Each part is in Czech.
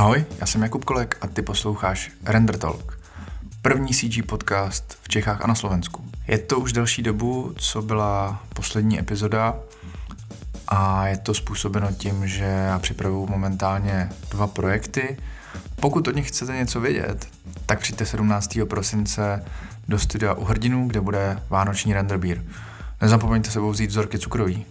Ahoj, já jsem Jakub Kolek a ty posloucháš Render Talk, první CG podcast v Čechách a na Slovensku. Je to už delší dobu, co byla poslední epizoda a je to způsobeno tím, že já připravuju momentálně dva projekty. Pokud od nich chcete něco vědět, tak přijďte 17. prosince do studia u Hrdinů, kde bude vánoční renderbír. Nezapomeňte sebou vzít vzorky cukroví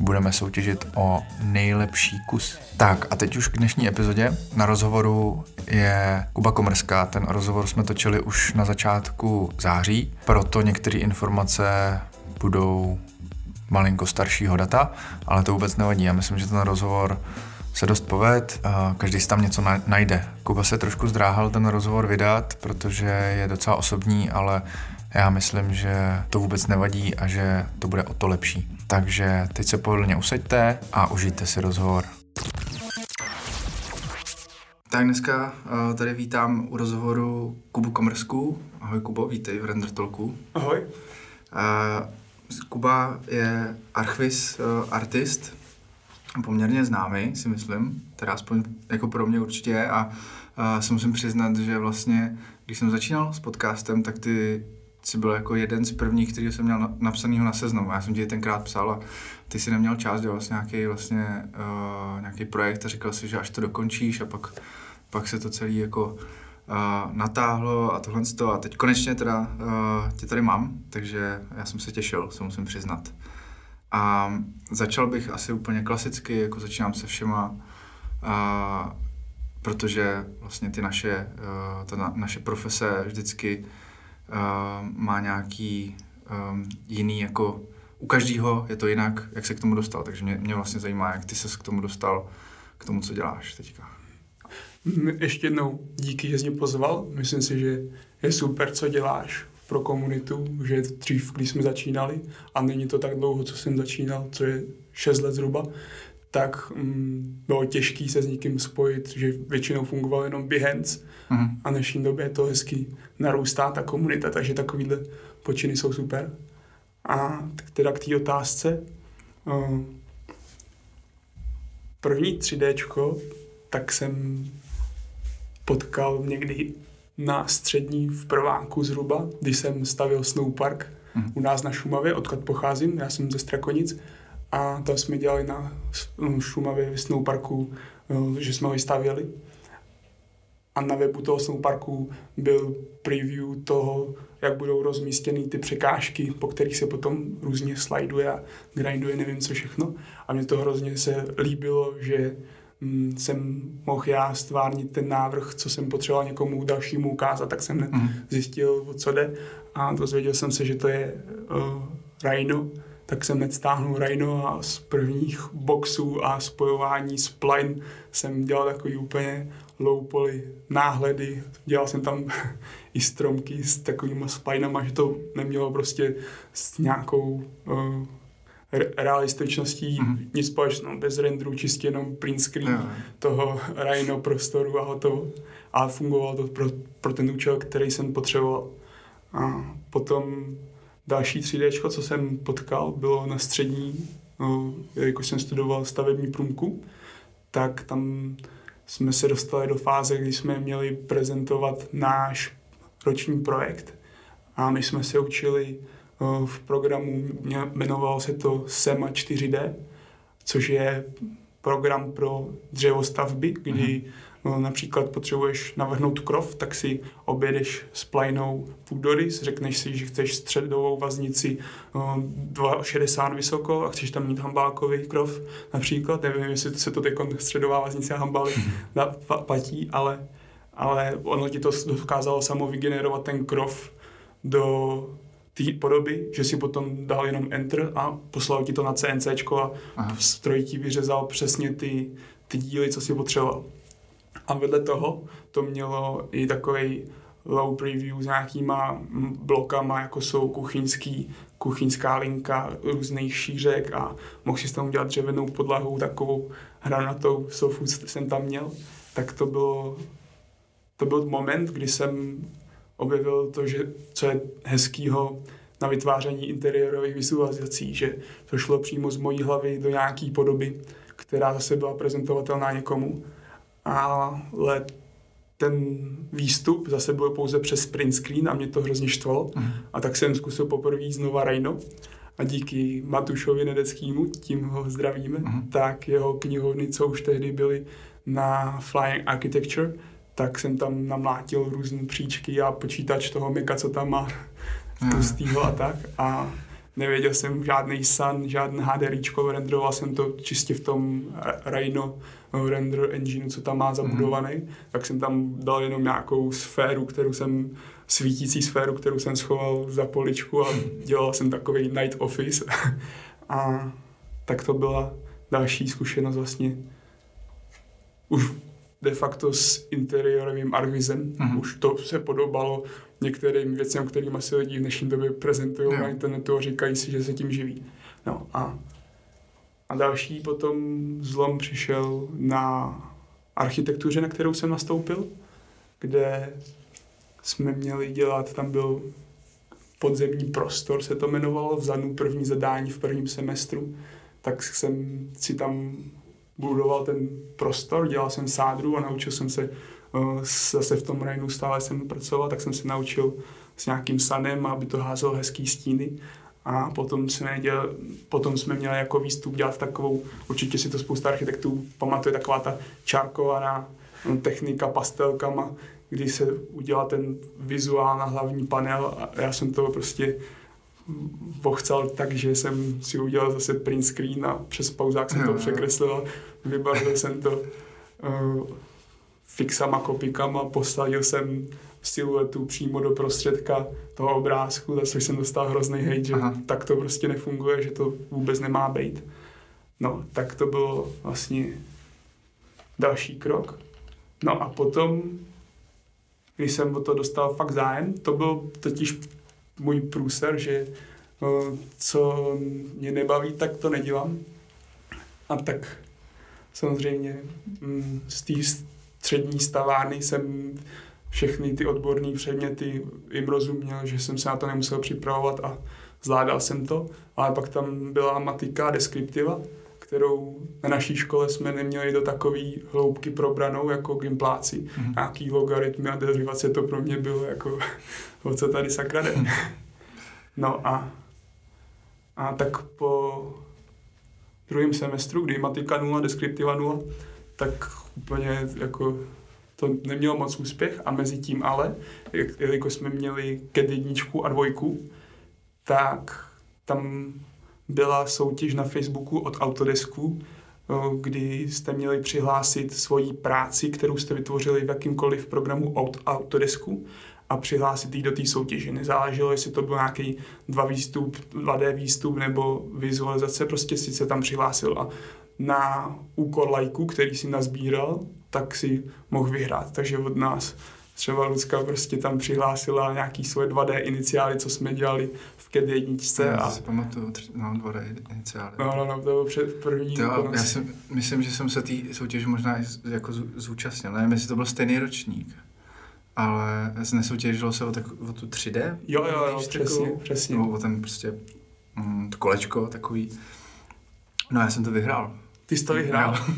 budeme soutěžit o nejlepší kus. Tak a teď už k dnešní epizodě. Na rozhovoru je Kuba Komrská. Ten rozhovor jsme točili už na začátku září, proto některé informace budou malinko staršího data, ale to vůbec nevadí. Já myslím, že ten rozhovor se dost poved, každý si tam něco najde. Kuba se trošku zdráhal ten rozhovor vydat, protože je docela osobní, ale já myslím, že to vůbec nevadí a že to bude o to lepší. Takže teď se pohodlně usaďte a užijte si rozhovor. Tak dneska uh, tady vítám u rozhovoru Kubu Komrsku. Ahoj Kubo, vítej v Render Talku. Ahoj. Uh, Kuba je archvis uh, artist, poměrně známý, si myslím, teda aspoň jako pro mě určitě je a uh, se musím přiznat, že vlastně, když jsem začínal s podcastem, tak ty jsi byl jako jeden z prvních, který jsem měl napsanýho na seznamu. Já jsem ti tenkrát psal a ty si neměl čas dělat vlastně nějaký, vlastně, uh, nějaký projekt a říkal si, že až to dokončíš a pak, pak se to celý jako uh, natáhlo a tohle a teď konečně teda uh, tě tady mám, takže já jsem se těšil, se musím přiznat. A začal bych asi úplně klasicky, jako začínám se všema, uh, protože vlastně ty naše, uh, ta na, naše profese vždycky uh, má nějaký um, jiný jako u každého je to jinak, jak se k tomu dostal, takže mě, mě vlastně zajímá, jak ty se k tomu dostal, k tomu, co děláš teďka. Ještě jednou díky, že jsi mě pozval. Myslím si, že je super, co děláš pro komunitu, že dřív, když jsme začínali, a není to tak dlouho, co jsem začínal, co je 6 let zhruba, tak mm, bylo těžké se s někým spojit, že většinou fungoval jenom Behance mm. a v dnešní době je to hezky narůstá ta komunita, takže takovýhle počiny jsou super. A teda k té otázce. Uh, první 3D, tak jsem potkal někdy na střední v prváku zhruba, když jsem stavil snowpark mm. u nás na Šumavě, odkud pocházím, já jsem ze Strakonic a tam jsme dělali na Šumavě v snowparku, že jsme ho vystavěli. A na webu toho snowparku byl preview toho, jak budou rozmístěny ty překážky, po kterých se potom různě slajduje a grinduje, nevím co všechno. A mě to hrozně se líbilo, že mm, jsem mohl já stvárnit ten návrh, co jsem potřeboval někomu dalšímu ukázat, tak jsem mm. zjistil, o co jde a dozvěděl jsem se, že to je uh, Rhino, tak jsem hned stáhnul Rhino a z prvních boxů a spojování s Pline jsem dělal takový úplně low poly náhledy. Dělal jsem tam i stromky s takovými spinama, že to nemělo prostě s nějakou uh, realističností mm-hmm. nic společného, bez renderu, čistě jenom print screen yeah. toho Rhino prostoru a hotovo. A fungovalo to pro, pro ten účel, který jsem potřeboval. A potom Další 3D, co jsem potkal, bylo na střední, no, jako jsem studoval stavební průmku, tak tam jsme se dostali do fáze, kdy jsme měli prezentovat náš roční projekt. A my jsme se učili v programu, jmenovalo se to SEMA 4D, což je program pro dřevostavby, kdy No, například potřebuješ navrhnout krov, tak si objedeš s plajnou půdorys, řekneš si, že chceš středovou vaznici 2,60 no, vysoko a chceš tam mít hambálkový krov například. Nevím, jestli se to teď středová vaznice a hambály platí, ale, ale ono ti to dokázalo samo vygenerovat ten krov do té podoby, že si potom dal jenom Enter a poslal ti to na CNC a Aha. stroj ti vyřezal přesně ty, ty díly, co si potřeboval. A vedle toho to mělo i takový low preview s nějakýma blokama, jako jsou kuchyňský, kuchyňská linka různých šířek a mohl si tam udělat dřevěnou podlahu, takovou hranatou sofu jsem tam měl. Tak to bylo, to byl moment, kdy jsem objevil to, že co je hezkýho na vytváření interiérových vizualizací, že to šlo přímo z mojí hlavy do nějaké podoby, která zase byla prezentovatelná někomu ale ten výstup zase byl pouze přes print screen a mě to hrozně štvalo. Mm. A tak jsem zkusil poprvé znova Rhino a díky Matušovi Nedeckýmu, tím ho zdravíme, mm. tak jeho knihovny, co už tehdy byly na Flying Architecture, tak jsem tam namlátil různé příčky a počítač toho Mika, co tam má pustýho a tak. A nevěděl jsem žádný sun, žádný HDRíčko, renderoval jsem to čistě v tom Rhino render engineu, co tam má zabudovaný, mm. tak jsem tam dal jenom nějakou sféru, kterou jsem, svítící sféru, kterou jsem schoval za poličku a dělal jsem takový night office. a tak to byla další zkušenost vlastně už de facto s interiorovým arvizem. Mm-hmm. Už to se podobalo některým věcem, kterými se lidi v dnešní době prezentují yeah. na internetu a říkají si, že se tím živí. No a, a další potom zlom přišel na architektuře, na kterou jsem nastoupil, kde jsme měli dělat, tam byl podzemní prostor, se to jmenovalo, v ZANu první zadání v prvním semestru, tak jsem si tam budoval ten prostor, dělal jsem sádru a naučil jsem se uh, zase v tom rajnu stále jsem pracoval, tak jsem se naučil s nějakým sanem, aby to házelo hezký stíny. A potom jsme, děl, potom jsme měli jako výstup dělat takovou, určitě si to spousta architektů pamatuje, taková ta čárkovaná no, technika pastelkama, kdy se udělá ten vizuál na hlavní panel a já jsem to prostě pochcal tak, že jsem si udělal zase print screen a přes pauzák jsem to překreslil vybarvil jsem to uh, fixama, kopikama, posadil jsem siluetu přímo do prostředka toho obrázku, za což jsem dostal hrozný hejt, že Aha. tak to prostě nefunguje, že to vůbec nemá být. No, tak to bylo vlastně další krok. No a potom, když jsem o to dostal fakt zájem, to byl totiž můj průser, že no, co mě nebaví, tak to nedělám. A tak samozřejmě mm, z té střední stavárny jsem všechny ty odborné předměty jim rozuměl, že jsem se na to nemusel připravovat a zvládal jsem to, ale pak tam byla matika deskriptiva, kterou na naší škole jsme neměli do takové hloubky probranou jako gimpláci. Mm-hmm. Nějaký logaritmy a derivace to pro mě bylo jako, o co tady sakra jde. No a, a tak po druhém semestru, kdy matika 0, deskriptiva 0, tak úplně jako to nemělo moc úspěch a mezi tím ale, jelikož jsme měli KED jedničku a dvojku, tak tam byla soutěž na Facebooku od Autodesku, kdy jste měli přihlásit svoji práci, kterou jste vytvořili v jakýmkoliv programu od Autodesku a přihlásit ji do té soutěže. Nezáleželo, jestli to byl nějaký dva výstup, 2D výstup nebo vizualizace, prostě si se tam přihlásil a na úkor lajku, který si nazbíral, tak si mohl vyhrát. Takže od nás třeba Lucka prostě tam přihlásila nějaký svoje 2D iniciály, co jsme dělali v KED jedničce. Já a... si pamatuju, no 2D iniciály. No, no, no, to bylo před první. To, já si, myslím, že jsem se té soutěže možná jako zúčastnil, nevím, jestli to byl stejný ročník ale nesoutěžilo se o, tak, o tu 3D? Jo, jo, jo, přesně, přesně. o ten prostě mm, to kolečko takový. No já jsem to vyhrál. Ty jsi to vyhrál? No.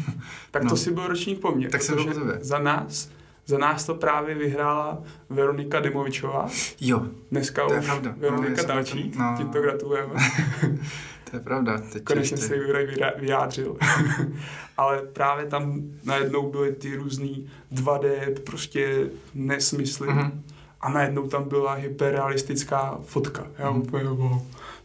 tak to no. si byl ročník po mně. Tak jsem byl tebe. Za nás, za nás to právě vyhrála Veronika Demovičová. Jo. Dneska to už pravda. Veronika no, další. No. Ti to gratulujeme. to je pravda. Teď Konečně se Juraj vyjádřil. Ale právě tam najednou byly ty různý 2D prostě nesmysly. Mm-hmm. A najednou tam byla hyperrealistická fotka. Já mm-hmm. úplně, wow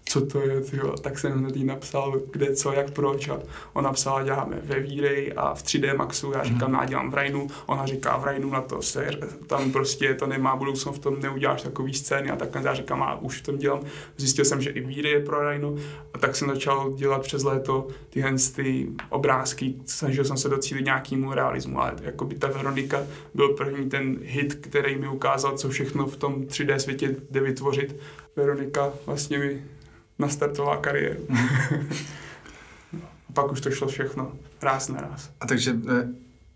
co to je, tyjo. tak jsem hned jí napsal, kde, co, jak, proč. A ona napsala, děláme ve v a v 3D Maxu, já říkám, já dělám v Rainu, ona říká v Rainu na to, se, tam prostě to nemá budoucnost, v tom neuděláš takový scény. A tak já říkám, a už v tom dělám, zjistil jsem, že i v je pro Rainu. A tak jsem začal dělat přes léto tyhle ty obrázky, snažil jsem se docílit nějakému realismu, ale jako by ta Veronika byl první ten hit, který mi ukázal, co všechno v tom 3D světě jde vytvořit. Veronika vlastně mi nastartovala kariéru. Mm. pak už to šlo všechno, ráz na ráz. A takže eh,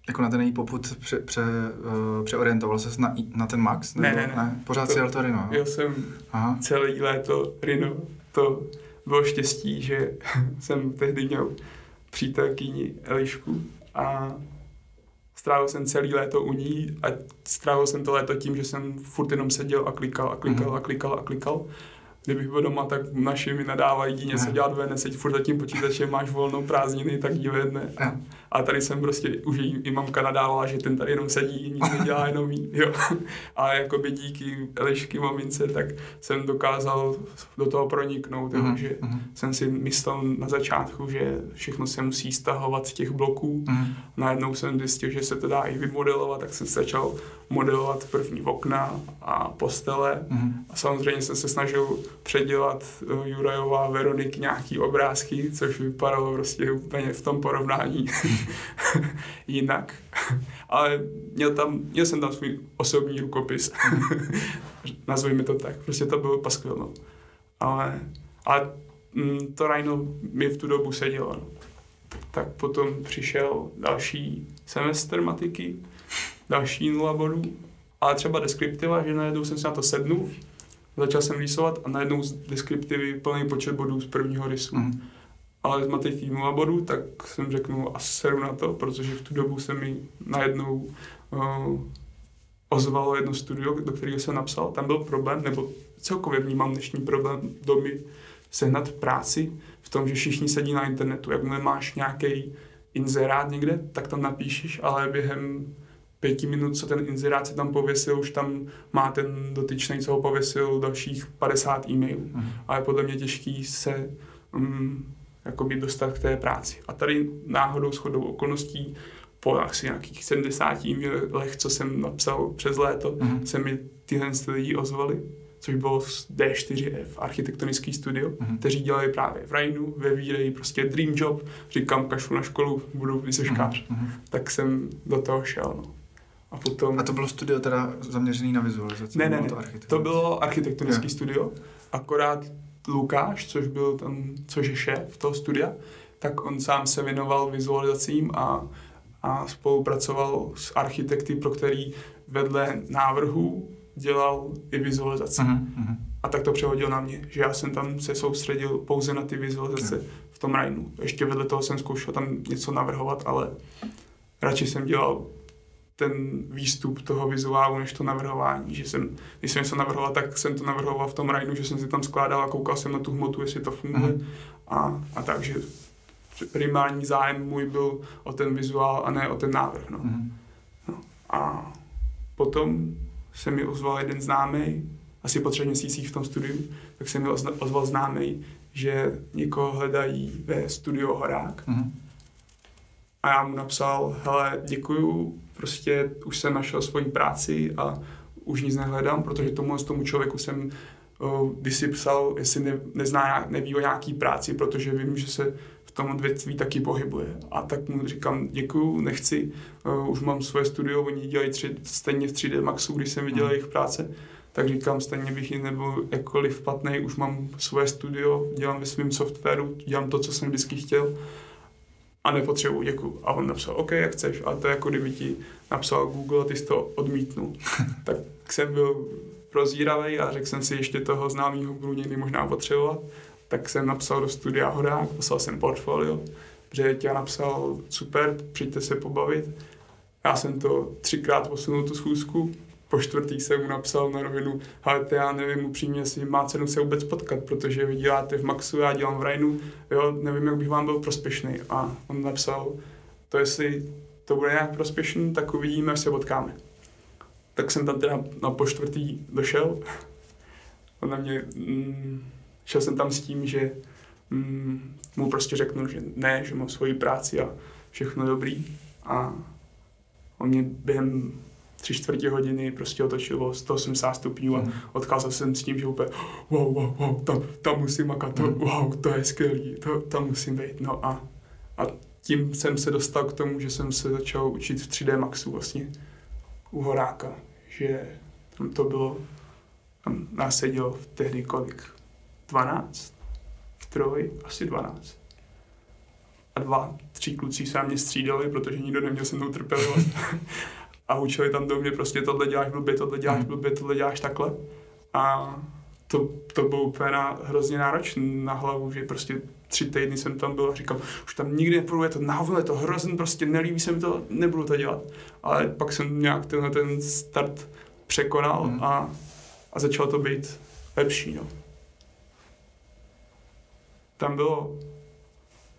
jako na ten její poput pře, pře, uh, přeorientoval se na, na ten Max? Nebo, ne, ne, ne. ne? Pořád to, si jel to Rino? Jel jsem Aha. celý léto Rino. To bylo štěstí, že jsem tehdy měl přítelkyni Elišku a strávil jsem celý léto u ní a strávil jsem to léto tím, že jsem furt jenom seděl a klikal a klikal mm-hmm. a klikal a klikal kdybych byl doma, tak naši mi nadávají, jdi něco dělat ven, neseď furt za tím počítačem, máš volnou prázdniny, tak jdi ven. A, tady jsem prostě, už i mamka nadávala, že ten tady jenom sedí, nic nedělá, jenom jí, jo. A jakoby díky Elišky mamince, tak jsem dokázal do toho proniknout, jo, uh-huh. že uh-huh. jsem si myslel na začátku, že všechno se musí stahovat z těch bloků. Uh-huh. Najednou jsem zjistil, že se to dá i vymodelovat, tak jsem začal modelovat první okna a postele. Uh-huh. A samozřejmě jsem se snažil předělat uh, Jurajová Veronik nějaký obrázky, což vypadalo prostě úplně v tom porovnání jinak. Ale měl, tam, měl jsem tam svůj osobní rukopis. Nazvejme to tak. Prostě to bylo paskvil. No. Ale, ale mm, to Rhino mi v tu dobu sedělo. No. Tak potom přišel další semestr matiky, další nula bodů, ale třeba deskriptiva, že najednou jsem se na to sednul, začal jsem rýsovat a najednou z deskriptivy plný počet bodů z prvního rysu. Mm ale z matiky 0 bodů, tak jsem řekl a seru na to, protože v tu dobu se mi najednou uh, ozvalo jedno studio, do kterého jsem napsal. Tam byl problém, nebo celkově vnímám dnešní problém domy sehnat práci v tom, že všichni sedí na internetu. Jakmile máš nějaký inzerát někde, tak tam napíšeš, ale během pěti minut, co ten inzerát se tam pověsil, už tam má ten dotyčný, co ho pověsil, dalších 50 e-mailů. Mm. A je podle mě těžký se um, jakoby dostat k té práci. A tady náhodou shodou okolností po asi nějakých 70 e-mailech, co jsem napsal přes léto, mm-hmm. se mi tyhle lidi ozvali, což bylo z D4F, architektonický studio, mm-hmm. kteří dělali právě v Rajnu, ve Víreji, prostě dream job, říkám, kašlu na školu, budu vysoškář. Mm-hmm. Tak jsem do toho šel, no. A potom... A to bylo studio teda zaměřený na vizualizaci? Ne, ne, ne. To, to bylo architektonický yeah. studio, akorát Lukáš, což byl tam, což je šéf toho studia, tak on sám se věnoval vizualizacím a, a spolupracoval s architekty, pro který vedle návrhů dělal i vizualizace. Uh-huh, A tak to přehodil na mě, že já jsem tam se soustředil pouze na ty vizualizace uh-huh. v tom Rajnu. Ještě vedle toho jsem zkoušel tam něco navrhovat, ale radši jsem dělal ten výstup toho vizuálu, než to navrhování. Že jsem, když jsem něco navrhoval, tak jsem to navrhoval v tom rajnu, že jsem si tam skládal a koukal jsem na tu hmotu, jestli to funguje. Mm. A, a takže primární zájem můj byl o ten vizuál a ne o ten návrh. No. Mm. No. A potom se mi ozval jeden známý, asi po třech měsících v tom studiu, tak se mi ozval známý, že někoho hledají ve studiu Horák. Mm. A já mu napsal, hele, děkuju, prostě už jsem našel svoji práci a už nic nehledám, protože tomu, tomu člověku jsem když si psal, jestli ne, nezná, neví o nějaký práci, protože vím, že se v tom odvětví taky pohybuje. A tak mu říkám, děkuju, nechci, uh, už mám svoje studio, oni dělají tři, stejně v 3D Maxu, když jsem viděl mm. jejich práce, tak říkám, stejně bych jim nebyl jakkoliv platný, už mám svoje studio, dělám ve svém softwaru, dělám to, co jsem vždycky chtěl a nepotřebuji, děkuji. A on napsal, OK, jak chceš. A to je jako kdyby ti napsal Google a ty jsi to odmítnul. tak jsem byl prozíravý a řekl jsem si, ještě toho známého budu někdy možná potřebovat. Tak jsem napsal do studia Horák, poslal jsem portfolio, že tě napsal, super, přijďte se pobavit. Já jsem to třikrát posunul tu schůzku, po čtvrtý jsem mu napsal na rovinu, ale já nevím upřímně, jestli má cenu se vůbec potkat, protože vy děláte v Maxu, já dělám v Rainu, jo, nevím, jak bych vám byl prospěšný. A on napsal, to jestli to bude nějak prospěšný, tak uvidíme, až se potkáme. Tak jsem tam teda na po čtvrtý došel. On na mě, mm, šel jsem tam s tím, že mm, mu prostě řeknu, že ne, že mám svoji práci a všechno dobrý. A on mě během tři čtvrtě hodiny prostě otočilo 180 stupňů a mm. odkázal jsem s tím, že úplně wow, wow, wow, tam, tam musím makat, to, mm. wow, to je skvělý, to, tam musím být. No a, a tím jsem se dostal k tomu, že jsem se začal učit v 3D Maxu vlastně u Horáka, že tam to bylo, tam nás sedělo v tehdy kolik? 12? V troj? Asi 12. A dva, tři kluci se mě střídali, protože nikdo neměl se mnou trpělivost. a učili tam do mě prostě tohle děláš blbě, tohle děláš hmm. blbě, tohle děláš takhle. A to, to bylo úplně na, hrozně náročné na hlavu, že prostě tři týdny jsem tam byl a říkal, už tam nikdy nepůjdu, je to návod, je to hrozný, prostě nelíbí se mi to, nebudu to dělat. Ale pak jsem nějak tenhle ten start překonal mm. a, a začalo to být lepší. No. Tam bylo,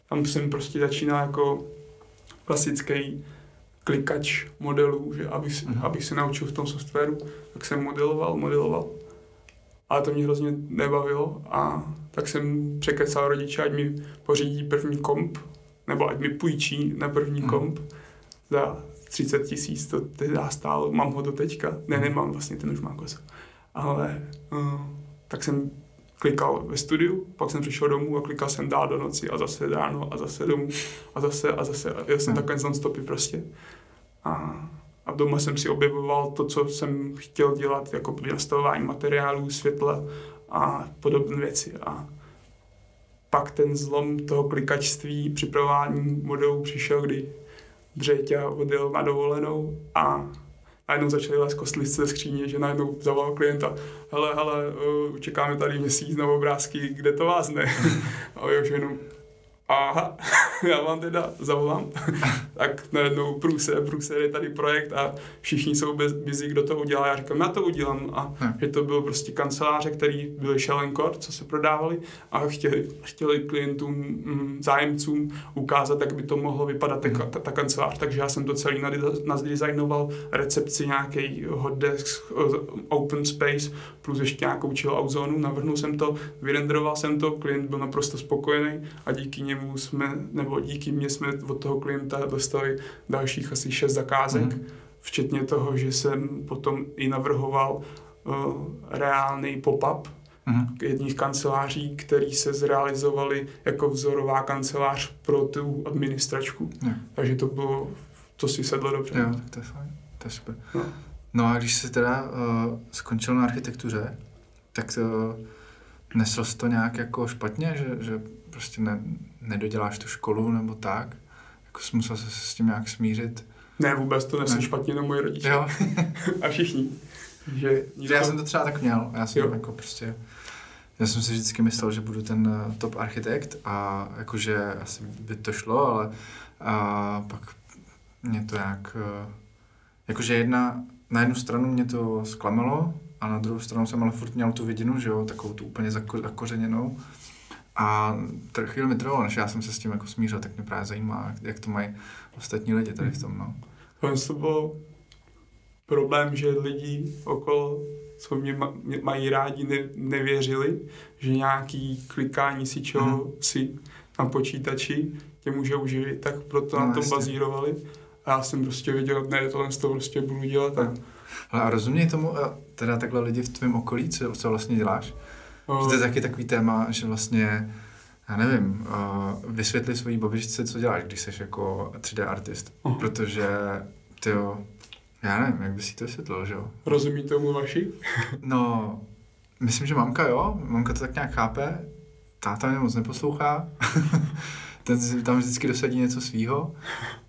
tam jsem prostě začínal jako klasický klikač modelů, že abych, si, mm. abych se naučil v tom softwaru, tak jsem modeloval, modeloval. Ale to mě hrozně nebavilo a tak jsem překecal rodiče, ať mi pořídí první komp, nebo ať mi půjčí na první mm. komp za 30 tisíc, to tehdy stálo, mám ho do teďka, ne, nemám vlastně, ten už má kosa. Ale uh, tak jsem klikal ve studiu, pak jsem přišel domů a klikal jsem dál do noci a zase ráno a zase domů a zase a zase. A já jsem takhle non-stopy prostě. A, a doma jsem si objevoval to, co jsem chtěl dělat, jako nastavování materiálů, světla a podobné věci. A pak ten zlom toho klikačství, připravování modelů přišel, kdy Břeťa odjel na dovolenou a najednou začali lézt kostlivce skříně, že najednou zavolal klienta, hele, hele, uh, čekáme tady měsíc na obrázky, kde to vás ne? a už jenom, aha, já vám teda zavolám. tak najednou průser, průser je tady projekt a všichni jsou bez, busy, kdo to udělá. Já říkám, já to udělám. A hmm. že to bylo prostě kanceláře, který byly Schellenkor, co se prodávali a chtěli, chtěli klientům, mm, zájemcům ukázat, jak by to mohlo vypadat hmm. ta, ta, ta kancelář. Takže já jsem to celý nadizajnoval, recepci nějaký hot desk, open space, plus ještě nějakou chill out zónu. Navrhnul jsem to, vyrenderoval jsem to, klient byl naprosto spokojený a díky němu jsme, nebo díky mně jsme od toho klienta dostali dalších asi šest zakázek, mm. včetně toho, že jsem potom i navrhoval uh, reálný pop-up mm. jedních kanceláří, který se zrealizovali jako vzorová kancelář pro tu administračku. Mm. Takže to bylo, to si sedlo dobře. Jo, tak to je fajn, to je super. No, no a když jsi teda uh, skončil na architektuře, tak to, nesl jsi to nějak jako špatně, že, že prostě ne, nedoděláš tu školu nebo tak? Jako jsi musel se s tím nějak smířit? Ne, vůbec to nesl špatně na moje rodiče. Jo. a všichni. Že, že já jsem to třeba tak měl. Já jsem jo. jako prostě... Já jsem si vždycky myslel, že budu ten eh, top architekt a jakože asi by to šlo, ale a pak mě to nějak... Eh, jakože jedna, na jednu stranu mě to zklamalo a na druhou stranu jsem ale furt měl tu vidinu, že jo, takovou tu úplně zako, A chvíli mi trvalo, než já jsem se s tím jako smířil, tak mě právě zajímá, jak to mají ostatní lidi tady v tom. No. To byl problém, že lidi okolo, co mě, mají rádi, ne, nevěřili, že nějaký klikání si čeho mm. si na počítači tě může uživit, tak proto no, na tom bazírovali. A já jsem prostě věděl, ne, tohle to prostě budu dělat. A... Ale a rozuměj tomu, teda takhle lidi v tvém okolí, co, co vlastně děláš? Že to je taky takový téma, že vlastně, já nevím, uh, vysvětli svojí babičce, co děláš, když jsi jako 3D artist. Oh. Protože, ty jo, já nevím, jak bys si to vysvětlil, že jo? Rozumí tomu vaši? no, myslím, že mamka jo, mamka to tak nějak chápe, táta mě moc neposlouchá, ten tam vždycky dosadí něco svýho.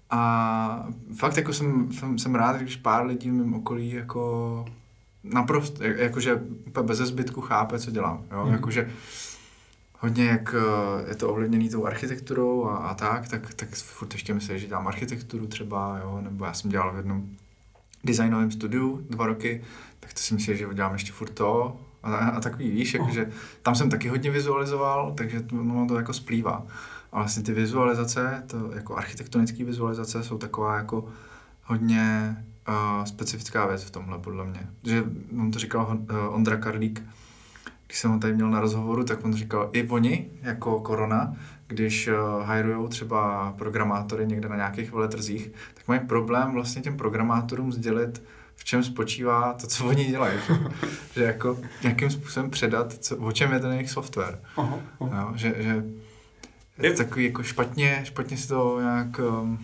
A fakt jako jsem, jsem, jsem rád, když pár lidí v mém okolí jako naprosto, jakože bez zbytku chápe, co dělám. Jo? Mm. Jakože hodně, jak eh, je to ovlivněný tou architekturou a, a tak, tak, tak furt ještě myslím, že dělám architekturu třeba, jo? nebo já jsem dělal v jednom designovém studiu dva roky, tak to si myslím, že dělám ještě furt to a, a takový, víš, jakože tam jsem taky hodně vizualizoval, takže to, no, to jako splývá. A vlastně ty vizualizace, to jako architektonické vizualizace jsou taková jako hodně uh, specifická věc v tomhle, podle mě. Že on to říkal uh, Ondra Karlík, když jsem ho tady měl na rozhovoru, tak on říkal, i oni, jako korona, když uh, hirujou třeba programátory někde na nějakých veletrzích, tak mají problém vlastně těm programátorům sdělit, v čem spočívá to, co oni dělají. Že, že jako nějakým způsobem předat, co, o čem je ten jejich software. Aha, aha. Jo, že, že je takový jako špatně, špatně si to nějak um,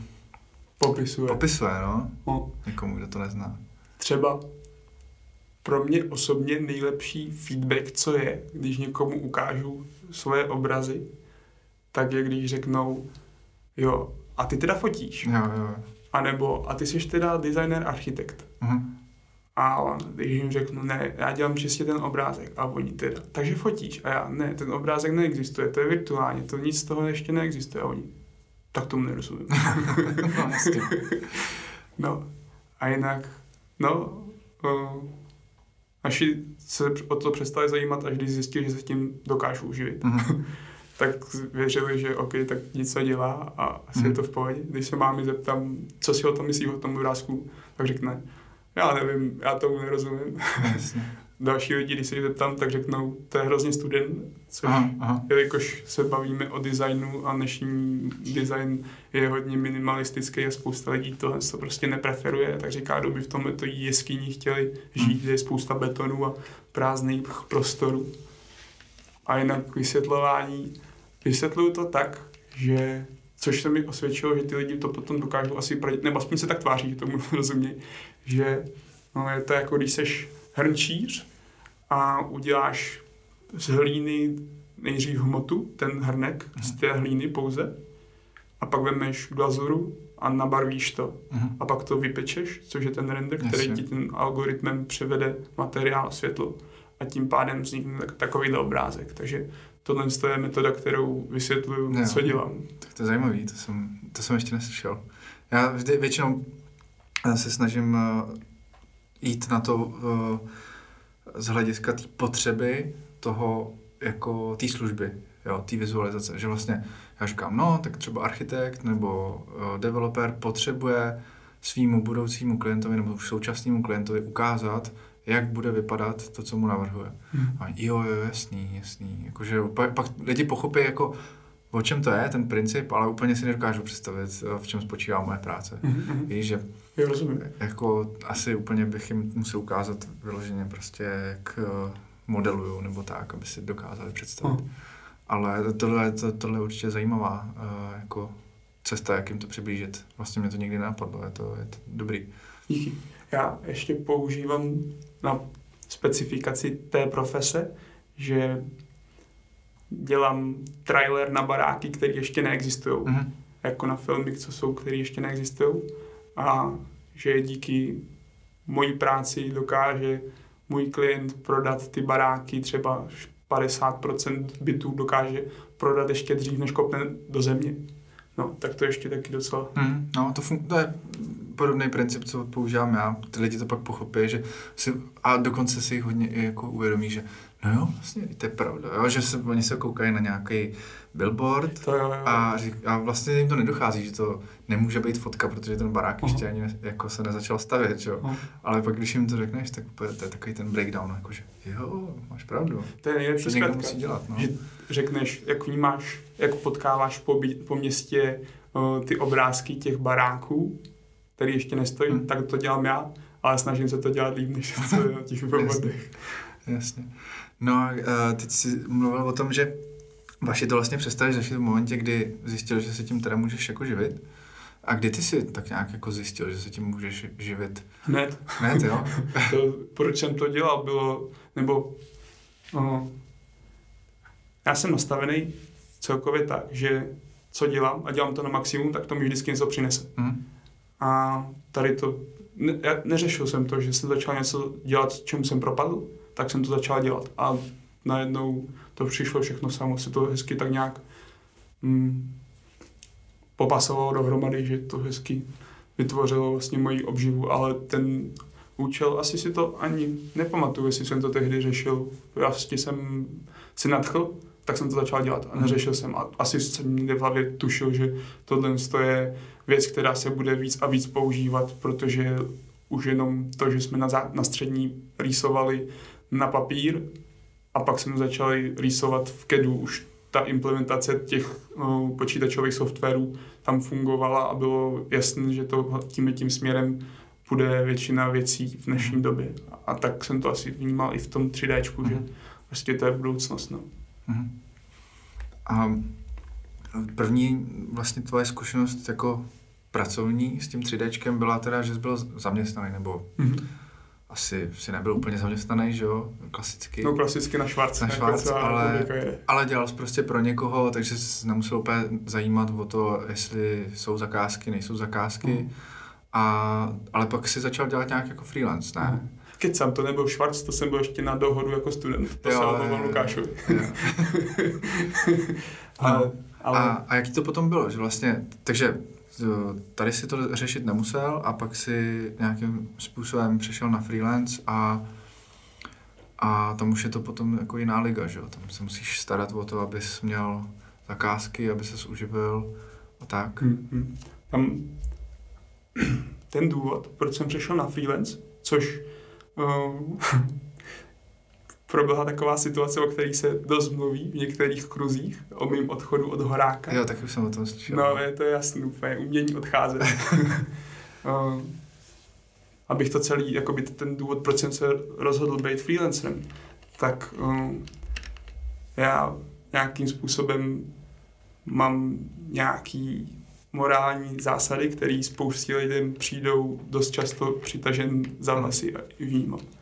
Popisuje. Popisuje, no. no. Někomu, kdo to nezná. Třeba pro mě osobně nejlepší feedback, co je, když někomu ukážu svoje obrazy, tak je, když řeknou, jo, a ty teda fotíš. Jo, jo. A nebo, a ty jsi teda designer, architekt. Uh-huh. A když jim řeknu, ne, já dělám čistě ten obrázek. A oni teda, takže fotíš. A já, ne, ten obrázek neexistuje, to je virtuálně, to nic z toho ještě neexistuje. A oni, tak tomu nerozumím. no, a jinak, no, uh, naši se o to přestali zajímat, až když zjistili, že se tím dokážu uživit. Mm-hmm. tak věřili, že OK, tak nic se dělá a asi mm-hmm. je to v pohodě. Když se mámi zeptám, co si o tom myslí, o tom obrázku, tak řekne, já nevím, já tomu nerozumím. Další lidi, když se jich zeptám, tak řeknou, to je hrozně student, což aha, aha. jelikož se bavíme o designu a dnešní design je hodně minimalistický a spousta lidí to, to prostě nepreferuje, tak říká, doby v tomto jeskyni chtěli žít, hmm. je spousta betonu a prázdných prostorů. A jinak vysvětlování, vysvětluju to tak, že což se mi osvědčilo, že ty lidi to potom dokážou asi, pradit, nebo aspoň se tak tváří, že tomu rozumějí, že no, je to jako když seš hrnčíř a uděláš z hlíny nejdřív hmotu, ten hrnek uh-huh. z té hlíny pouze, a pak vemeš glazuru a nabarvíš to. Uh-huh. A pak to vypečeš, což je ten render, který Jasně. ti ten algoritmem převede materiál a světlo. A tím pádem vznikne takovýhle obrázek. Takže tohle je metoda, kterou vysvětluju, jo, co dělám. Tak to je zajímavý, to jsem, to jsem ještě neslyšel. Já vždy, většinou se snažím uh, jít na to uh, z hlediska té potřeby toho, jako té služby, jo, té vizualizace, že vlastně já říkám, no, tak třeba architekt nebo uh, developer potřebuje svýmu budoucímu klientovi nebo současnému klientovi ukázat, jak bude vypadat to, co mu navrhuje. Hmm. A jo, jo, jasný, jasný. Jakože pak, pak lidi pochopí, jako, o čem to je, ten princip, ale úplně si nedokážu představit, v čem spočívá moje práce. Mm-hmm. Víš, že jo, rozumím. Jako, asi úplně bych jim musel ukázat vyloženě prostě, jak eh, modeluju nebo tak, aby si dokázali představit. Mm. Ale tohle, to, tohle je určitě zajímavá uh, jako cesta, jak jim to přiblížit. Vlastně mě to nikdy nenapadlo, je to, je to dobrý. Díky. Já ještě používám na specifikaci té profese, že dělám trailer na baráky, které ještě neexistují. Mm-hmm. Jako na filmy, co jsou, které ještě neexistují. A že díky mojí práci dokáže můj klient prodat ty baráky třeba 50% bytů dokáže prodat ještě dřív, než kopne do země. No, tak to ještě taky docela... Mm, no, to, fun- to je podobný princip, co používám já. Ty lidi to pak pochopí, že si, a dokonce si jich hodně i jako uvědomí, že no jo, vlastně to je pravda, jo, že se, oni se koukají na nějaký billboard to jo, jo. A, řík, a vlastně jim to nedochází, že to nemůže být fotka, protože ten barák uh-huh. ještě ani jako se nezačal stavět, jo. Uh-huh. Ale pak, když jim to řekneš, tak to je takový ten breakdown, jakože jo, máš pravdu. To je nejlepší to zkratka, musí dělat, no. že řekneš, jak vnímáš, jak potkáváš po, po městě uh, ty obrázky těch baráků, který ještě nestojí, hmm. tak to dělám já, ale snažím se to dělat líp, než na těch billboardech. Jasně. No a uh, teď jsi mluvil o tom, že vaši to vlastně přestali řešit v momentě, kdy zjistil, že se tím teda můžeš jako živit. A kdy ty jsi tak nějak jako zjistil, že se tím můžeš živit? Hned. Hned, jo? to, proč jsem to dělal, bylo, nebo uh, já jsem nastavený celkově tak, že co dělám a dělám to na maximum, tak to mi vždycky něco přinese. Mm. A tady to, ne, neřešil jsem to, že jsem začal něco dělat, čemu jsem propadl, tak jsem to začal dělat. A najednou to přišlo všechno samo, se to hezky tak nějak mm, popasovalo dohromady, že to hezky vytvořilo vlastně moji obživu, ale ten účel, asi si to ani nepamatuju, jestli jsem to tehdy řešil. Já jsem si nadchl, tak jsem to začal dělat a neřešil jsem. A asi jsem někde v hlavě tušil, že tohle je věc, která se bude víc a víc používat, protože už jenom to, že jsme na, zá, na střední rýsovali na papír a pak jsme začali rýsovat v CADu, už ta implementace těch no, počítačových softwarů tam fungovala a bylo jasné, že to tím tím směrem bude většina věcí v dnešní mhm. době. A tak jsem to asi vnímal i v tom 3D, mm-hmm. že mhm. prostě to je budoucnost. No. Mm-hmm. A první vlastně tvoje zkušenost jako pracovní s tím 3Dčkem byla teda, že jsi byl zaměstnaný, nebo mm-hmm. Asi si nebyl úplně zaměstnaný, že jo, klasicky. No klasicky na švác. Na švác, ale, ale dělal jsi prostě pro někoho, takže jsi nemusel úplně zajímat o to, jestli jsou zakázky, nejsou zakázky. Mm. A, ale pak si začal dělat nějak jako freelance, ne? Mm. Kecam, to nebyl Schwarz, to jsem byl ještě na dohodu jako student. To Jo, se omlouvám. Lukášovi. Jo. ale, No. ale, A, a jaký to potom bylo? Že vlastně, takže tady si to řešit nemusel a pak si nějakým způsobem přešel na freelance a, a tam už je to potom jako jiná liga, že jo? Tam se musíš starat o to, abys měl zakázky, aby ses uživil a tak. hm, hm. tam ten důvod, proč jsem přešel na freelance, což uh, proběhla taková situace, o které se dost mluví v některých kruzích, o mým odchodu od horáka. Jo, tak už jsem o tom slyšel. No, je to jasný, úplně umění odcházet. uh, abych to celý, jakoby ten důvod, proč jsem se rozhodl být freelancerem, tak uh, já nějakým způsobem mám nějaký morální zásady, které spoustě lidem přijdou dost často přitažen za vlasy vnímat.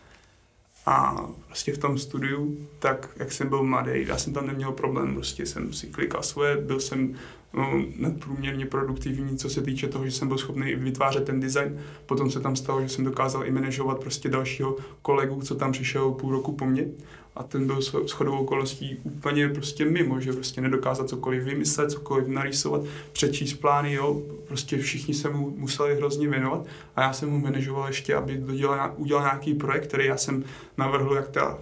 A prostě v tom studiu, tak jak jsem byl mladý, já jsem tam neměl problém, prostě jsem si klikal svoje, byl jsem no, nadprůměrně produktivní, co se týče toho, že jsem byl schopný vytvářet ten design. Potom se tam stalo, že jsem dokázal i manažovat prostě dalšího kolegu, co tam přišel půl roku po mně. A ten byl s chodou okolností úplně prostě mimo, že prostě nedokázal cokoliv vymyslet, cokoliv narýsovat, přečíst plány, jo, prostě všichni se mu museli hrozně věnovat. A já jsem mu manažoval ještě, aby dodělal, udělal nějaký projekt, který já jsem navrhl, jak ta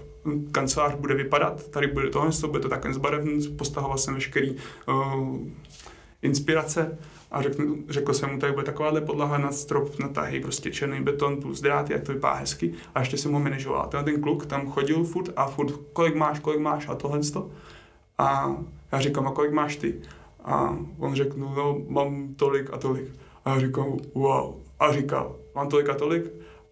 kancelář bude vypadat, tady bude tohle, to bude to takhle zbarevný, postahoval jsem veškerý uh, inspirace a řekl, řekl jsem mu, tady bude takováhle podlaha na strop, na tahy, prostě černý beton plus dráty, jak to vypadá hezky a ještě jsem ho manažoval. A ten, ten kluk tam chodil furt a furt, kolik máš, kolik máš a tohle to. A já říkám, a kolik máš ty? A on řekl, no mám tolik a tolik. A já říkám, wow. A říkal, mám tolik a tolik?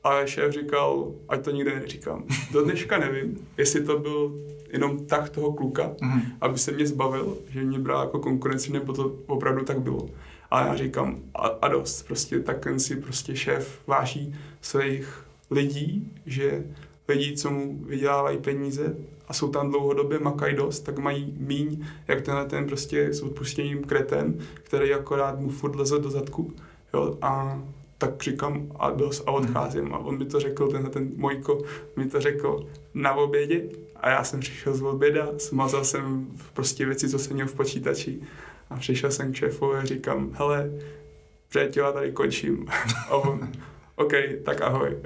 A šéf říkal, ať to nikde neříkám. Do dneška nevím, jestli to byl jenom tak toho kluka, Mhm. aby se mě zbavil, že mě bral jako konkurenci, nebo to opravdu tak bylo. A já říkám, a, a dost, prostě takhle si prostě šéf váží svých lidí, že lidi, co mu vydělávají peníze a jsou tam dlouhodobě, makají dost, tak mají míň, jak tenhle ten prostě s odpuštěním kreten, který akorát mu furt leze do zadku. Jo, a tak říkám a dost a odcházím. A on mi to řekl, tenhle ten Mojko mi to řekl na obědě a já jsem přišel z oběda, smazal jsem prostě věci, co jsem měl v počítači a přišel jsem k šéfovi a říkám, hele, přátelé, tady končím. A on, OK, tak ahoj.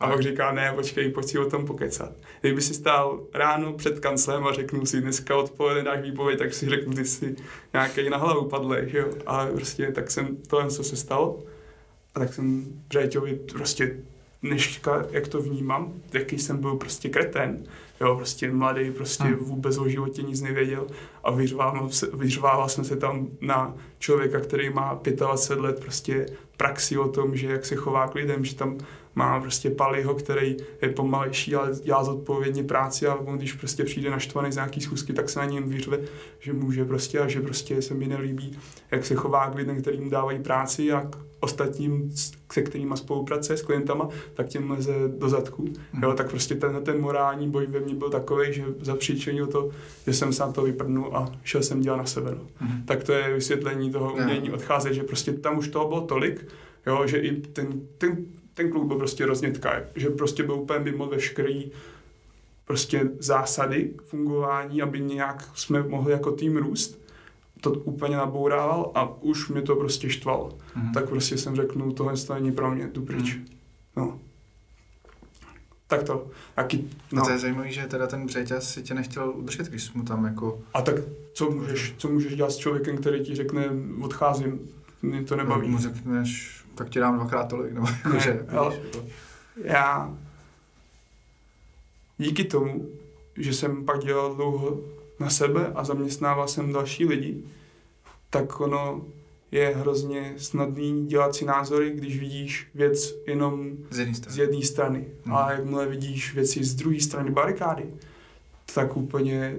A pak říká, ne, počkej, pojď si o tom pokecat. Kdyby si stál ráno před kanclem a řeknu si, dneska odpoledne dáš výpověď, tak si řeknu, ty si nějaký na hlavu padlej, že jo. Ale prostě tak jsem, tohle, co se stalo, a tak jsem Břeťovi prostě dneška, jak to vnímám, jaký jsem byl prostě kretén, jo, prostě mladý, prostě Hmm. vůbec o životě nic nevěděl a vyřvával, se, vyřvával jsem se tam na člověka, který má 25 let prostě praxi o tom, že jak se chová k lidem, že tam má prostě Paliho, který je pomalejší, ale dělá zodpovědně práci a on když prostě přijde naštvaný z nějaký schůzky, tak se na něm vyřve, že může prostě a že prostě se mi nelíbí, jak se chová k lidem, kterým dávají práci a k ostatním, se kterými spolupracuje s klientama, tak těm leze do zadku. Mhm. Jo, tak prostě ten, ten morální boj ve mně byl takový, že zapříčinil to, že jsem se na to vyprdnul a šel jsem dělat na sebe. No. Mhm. Tak to je vysvětlení toho umění odcházet, že prostě tam už toho bylo tolik, jo, že i ten, ten, ten kluk byl prostě roznětka, že prostě byl úplně mimo veškerý prostě zásady fungování, aby nějak jsme mohli jako tým růst, to úplně nabourával a už mě to prostě štvalo. Mhm. Tak prostě jsem řekl, no tohle to není pro mě, jdu pryč. Mhm. No. Tak to. Taky, No. to je zajímavé, že teda ten břeťas si tě nechtěl udržet, když jsi mu tam jako... A tak co můžeš, co můžeš dělat s člověkem, který ti řekne, odcházím, mě to nebaví. Mu řekneš, tak ti dám dvakrát tolik, nebo jako, Ne, že, ale- jako, Já díky tomu, že jsem pak dělal dlouho na sebe a zaměstnával jsem další lidi, tak ono je hrozně snadný dělat si názory, když vidíš věc jenom z jedné strany. z jedné strany. Hmm. A jakmile vidíš věci z druhé strany barikády, tak úplně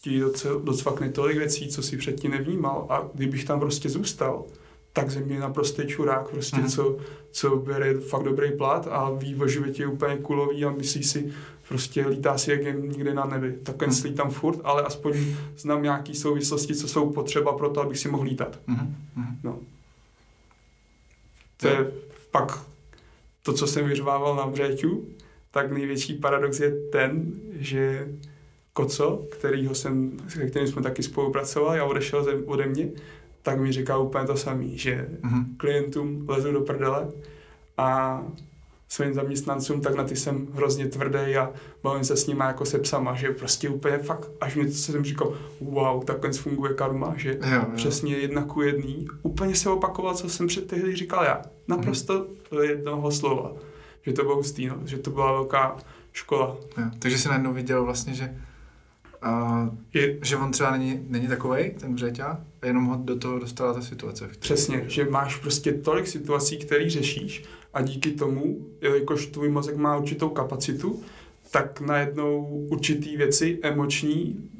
ti docvakne tolik věcí, co si předtím nevnímal. A kdybych tam prostě zůstal, tak ze mě je naprostý čurák, prostě, Mhm. co, co bere fakt dobrý plat a ví o životě úplně kulový a myslí si, prostě lítá si jak jen nikde na nebi. Takhle Mhm. slítám furt, ale aspoň znám nějaké souvislosti, co jsou potřeba pro to, abych si mohl lítat. Mhm. No. To je pak to, co jsem vyřvával na břeťu, tak největší paradox je ten, že Koco, kterýho jsem, se kterým jsme taky spolupracovali a odešel ze, ode mě, tak mi říká úplně to samé, že mm-hmm. klientům lezu do prdele a svým zaměstnancům, tak na ty jsem hrozně tvrdý a bavím se s nimi jako se psama, že prostě úplně fakt, až mi to jsem říkal, wow, takhle funguje karma, že jo, jo. přesně jedna ku jedný. Úplně se opakoval, co jsem před tehdy říkal já. Naprosto mm-hmm. jednoho slova. Že to bylo hustý, no, že to byla velká škola. Jo, takže jsi najednou viděl vlastně, že a je, že on třeba není, není takový ten břeťa, jenom ho do toho dostala ta situace. Přesně, že máš prostě tolik situací, které řešíš a díky tomu, jelikož tvůj mozek má určitou kapacitu, tak najednou určitý věci emoční,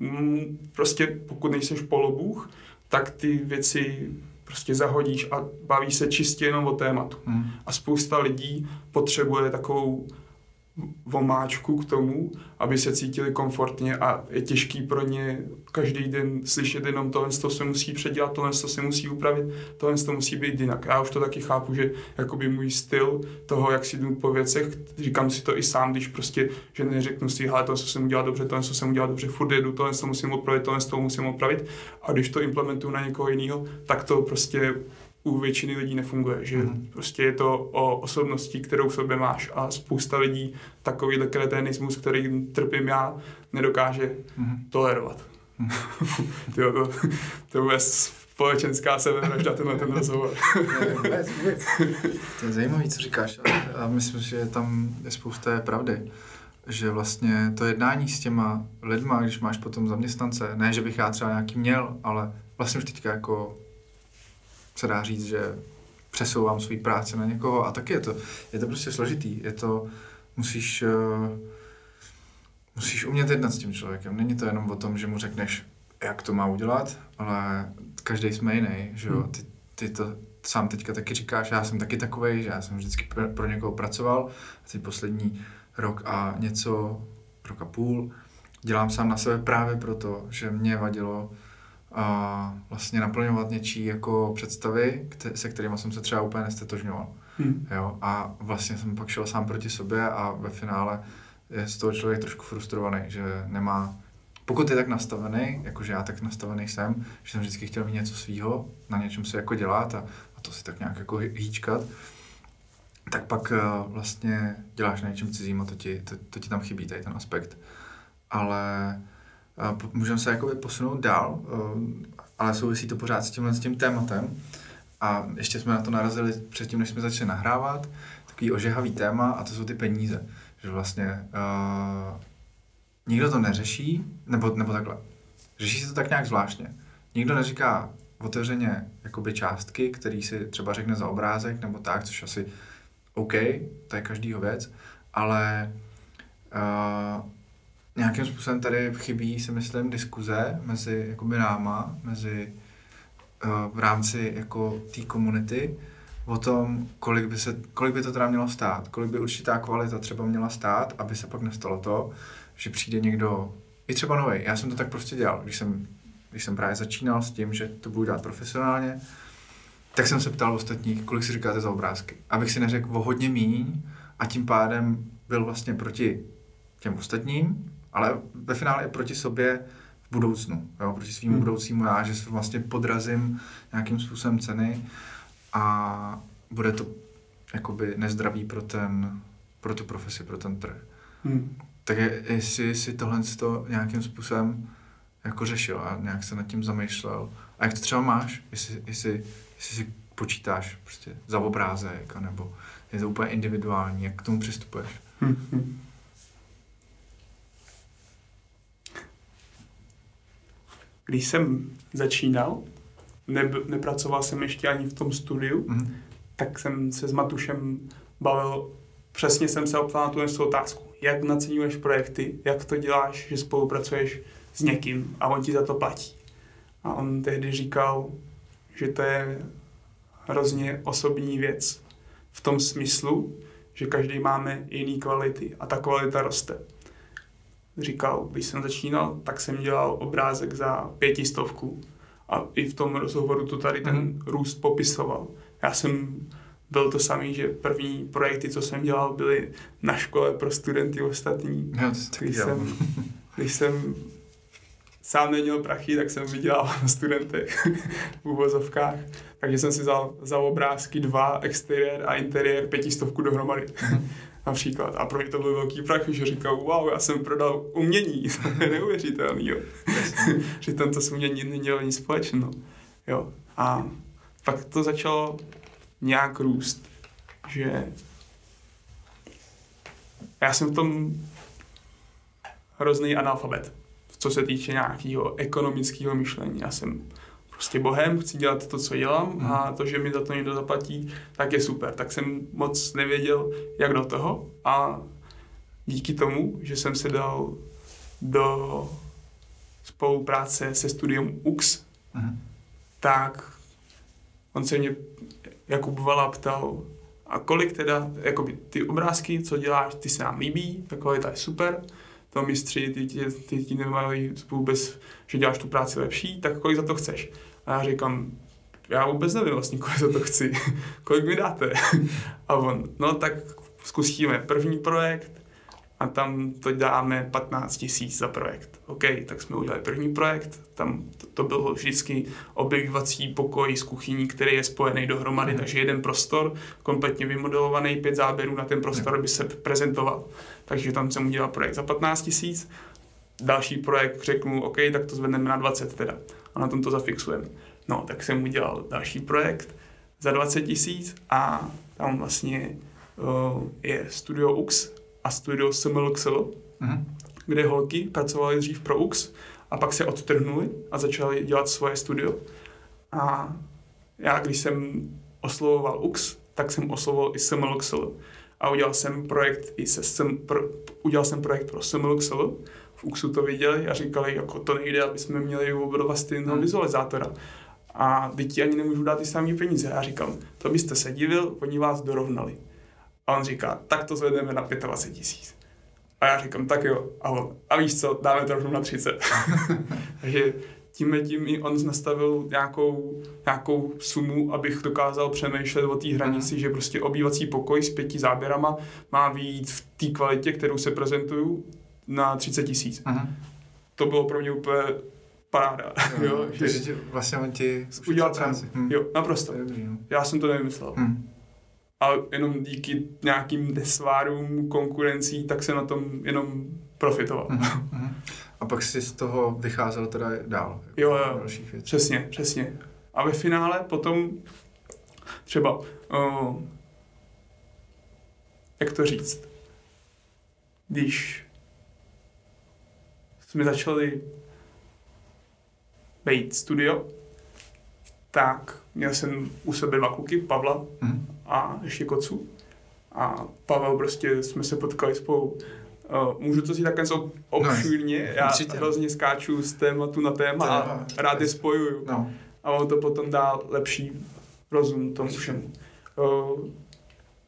mm, prostě pokud nejseš polobůh, tak ty věci prostě zahodíš a baví se čistě jenom o tématu. Hmm. A spousta lidí potřebuje takovou vomáčku k tomu, aby se cítili komfortně a je těžký pro ně každý den slyšet jenom tohle, to se musí předělat, tohle to se musí upravit, tohle to musí být jinak. Já už to taky chápu, že jakoby můj styl toho, jak si jdu po věcech, říkám si to i sám, když prostě, že neřeknu si, hele, to, co jsem udělal dobře, tohle, jsem udělal dobře, furt jedu, tohle to musím opravit, tohle to musím opravit a když to implementuju na někoho jiného, tak to prostě u většiny lidí nefunguje, že mm. prostě je to o osobnosti, kterou v sobě máš a spousta lidí takovýhle kreténismus, který trpím já, nedokáže mm. tolerovat. Mm. Tyjo, to, to je společenská sebevražda tenhle ten rozhovor. vůbec, vůbec. To je zajímavé, co říkáš a myslím, že tam je spousta pravdy že vlastně to jednání s těma lidma, když máš potom zaměstnance, ne, že bych já třeba nějaký měl, ale vlastně už teďka jako se dá říct, že přesouvám svůj práci na někoho a taky je to, je to prostě složitý. Je to, musíš, uh, musíš umět jednat s tím člověkem. Není to jenom o tom, že mu řekneš, jak to má udělat, ale každý jsme jiný, že jo. Hmm. Ty, ty to sám teďka taky říkáš, já jsem taky takový, že já jsem vždycky pro, pro někoho pracoval a teď poslední rok a něco, rok a půl, dělám sám na sebe právě proto, že mě vadilo a vlastně naplňovat něčí jako představy, se kterými jsem se třeba úplně nestetožňoval. Hmm. Jo? A vlastně jsem pak šel sám proti sobě a ve finále je z toho člověk trošku frustrovaný, že nemá, pokud je tak nastavený, jakože já tak nastavený jsem, že jsem vždycky chtěl mít něco svýho, na něčem se jako dělat a, a to si tak nějak jako hýčkat, tak pak uh, vlastně děláš na něčem cizím a to ti, to, to ti tam chybí, tady ten aspekt. Ale můžeme se jakoby posunout dál, eh, ale souvisí to pořád s tímhle s tím tématem. A ještě jsme na to narazili předtím, než jsme začali nahrávat, takový ožehavý téma a to jsou ty peníze. Že vlastně uh, nikdo to neřeší, nebo, nebo takhle. Řeší se to tak nějak zvláštně. Nikdo neříká otevřeně jakoby částky, který si třeba řekne za obrázek nebo tak, což asi OK, to je každýho věc, ale uh, nějakým způsobem tady chybí, si myslím, diskuze mezi jakoby náma, mezi uh, v rámci jako té komunity o tom, kolik by, se, kolik by to teda mělo stát, kolik by určitá kvalita třeba měla stát, aby se pak nestalo to, že přijde někdo, i třeba nový. Já jsem to tak prostě dělal, když jsem, když jsem právě začínal s tím, že to budu dělat profesionálně, tak jsem se ptal ostatních, kolik si říkáte za obrázky. Abych si neřekl o hodně míň a tím pádem byl vlastně proti těm ostatním, ale ve finále je proti sobě v budoucnu, jo, proti svým hmm. budoucímu já, že se vlastně podrazím nějakým způsobem ceny a bude to jakoby nezdravý pro ten, pro tu profesi, pro ten trh. Hmm. Tak je, jestli si tohle to nějakým způsobem jako řešil a nějak se nad tím zamýšlel. A jak to třeba máš? Jestli, jestli, jestli si počítáš prostě za obrázek, nebo je to úplně individuální, jak k tomu přistupuješ? Hmm. Když jsem začínal, ne, nepracoval jsem ještě ani v tom studiu, mm. tak jsem se s Matušem bavil, přesně jsem se optal na tu otázku. Jak naceňuješ projekty, jak to děláš, že spolupracuješ s někým a on ti za to platí. A on tehdy říkal, že to je hrozně osobní věc. V tom smyslu, že každý máme jiný kvality a ta kvalita roste říkal, když jsem začínal, tak jsem dělal obrázek za pětistovku. A i v tom rozhovoru to tady ten mm. růst popisoval. Já jsem byl to samý, že první projekty, co jsem dělal, byly na škole pro studenty ostatní. Jo, to když, jsem, když jsem sám neměl prachy, tak jsem vydělal na studentech v uvozovkách. Takže jsem si vzal za obrázky dva, exteriér a interiér, pětistovku dohromady. Například. A pro mě to byl velký prach, že říkal, wow, já jsem prodal umění. to je neuvěřitelný, jo. že tam to s uměním nemělo nic společného. Jo. A pak to začalo nějak růst, že já jsem v tom hrozný analfabet, co se týče nějakého ekonomického myšlení. Já jsem prostě bohem, chci dělat to, co dělám hmm. a to, že mi za to někdo zaplatí, tak je super. Tak jsem moc nevěděl, jak do toho a díky tomu, že jsem se dal do spolupráce se studiem UX, hmm. tak on se mě Jakub Vala ptal, a kolik teda, jakoby ty obrázky, co děláš, ty se nám líbí, ta kvalita je super, to mistři, ty, ty nemají vůbec, že děláš tu práci lepší, tak kolik za to chceš? A já říkám, já vůbec nevím vlastně, kolik za to chci, kolik mi dáte? A on, no tak zkusíme první projekt, a tam to dáme 15 tisíc za projekt. OK, tak jsme udělali první projekt, tam to, to bylo vždycky objevovací pokoj s kuchyní, který je spojený dohromady, mm. takže jeden prostor, kompletně vymodelovaný, pět záběrů na ten prostor mm. by se prezentoval. Takže tam jsem udělal projekt za 15 tisíc, další projekt řeknu, OK, tak to zvedneme na 20 teda a na tom to zafixujeme. No, tak jsem udělal další projekt za 20 tisíc a tam vlastně uh, je Studio UX, a studio SMLXL, mm-hmm. kde holky pracovaly dřív pro UX a pak se odtrhnuli a začali dělat svoje studio. A já, když jsem oslovoval UX, tak jsem oslovoval i SMLXL. A udělal jsem projekt i se SM, pro, udělal jsem projekt pro SMLXL. V UXu to viděli a říkali, jako to nejde, aby jsme měli oba stejného hmm. vizualizátora. A teď ani nemůžu dát ty samé peníze. Já říkám, to byste se divil, oni vás dorovnali. A on říká, tak to zvedneme na 25 tisíc. A já říkám, tak jo. A on, a víš co, dáme to rovnou na 30. Takže tím tím i on nastavil nějakou, nějakou sumu, abych dokázal přemýšlet o té hranici, mm. že prostě obývací pokoj s pěti záběrama má být v té kvalitě, kterou se prezentuju, na 30 tisíc. To bylo pro mě úplně paráda. Jo, jo, že, že vlastně on ti udělal práci. Hmm. Jo, naprosto. Dobrý, no. Já jsem to nevymyslel. Hmm a jenom díky nějakým nesvárům, konkurencí, tak se na tom jenom profitoval. Mm-hmm. A pak si z toho vycházel teda dál? Jako jo, jo, přesně, přesně. A ve finále potom třeba, uh, jak to říct, když jsme začali být studio, tak měl jsem u sebe dva kluky, Pavla mm. a ještě Kocu. A Pavel prostě, jsme se potkali spolu. Uh, můžu to si takhle obšírně, no, já určitě. hrozně skáču z tématu na téma a rád je spojuju. No. A on to potom dá lepší rozum tomu všemu. Uh,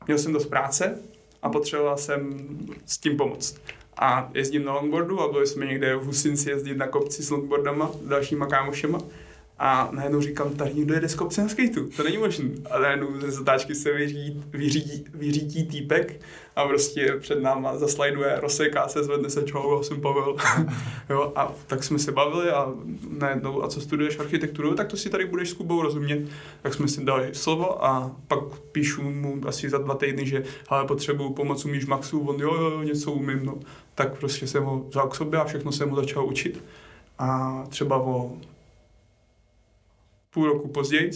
měl jsem dost práce a potřeboval jsem s tím pomoct. A jezdím na longboardu a byli jsme někde v Husinci jezdit na kopci s longboardama, s dalšíma kámošema. A najednou říkám, tady někdo jede s kopcem skateu, to není možné. A najednou ze zatáčky se vyřídí, vyřídí, vyřídí týpek a prostě před náma zaslajduje, rozseká se, zvedne se, čau, jsem Pavel. jo, a tak jsme se bavili a najednou, a co studuješ architekturu, tak to si tady budeš s Kubou rozumět. Tak jsme si dali slovo a pak píšu mu asi za dva týdny, že ale potřebuju pomoc, umíš Maxu, on jo, jo, něco umím, no. Tak prostě jsem ho vzal k sobě a všechno jsem mu začal učit. A třeba o půl roku později,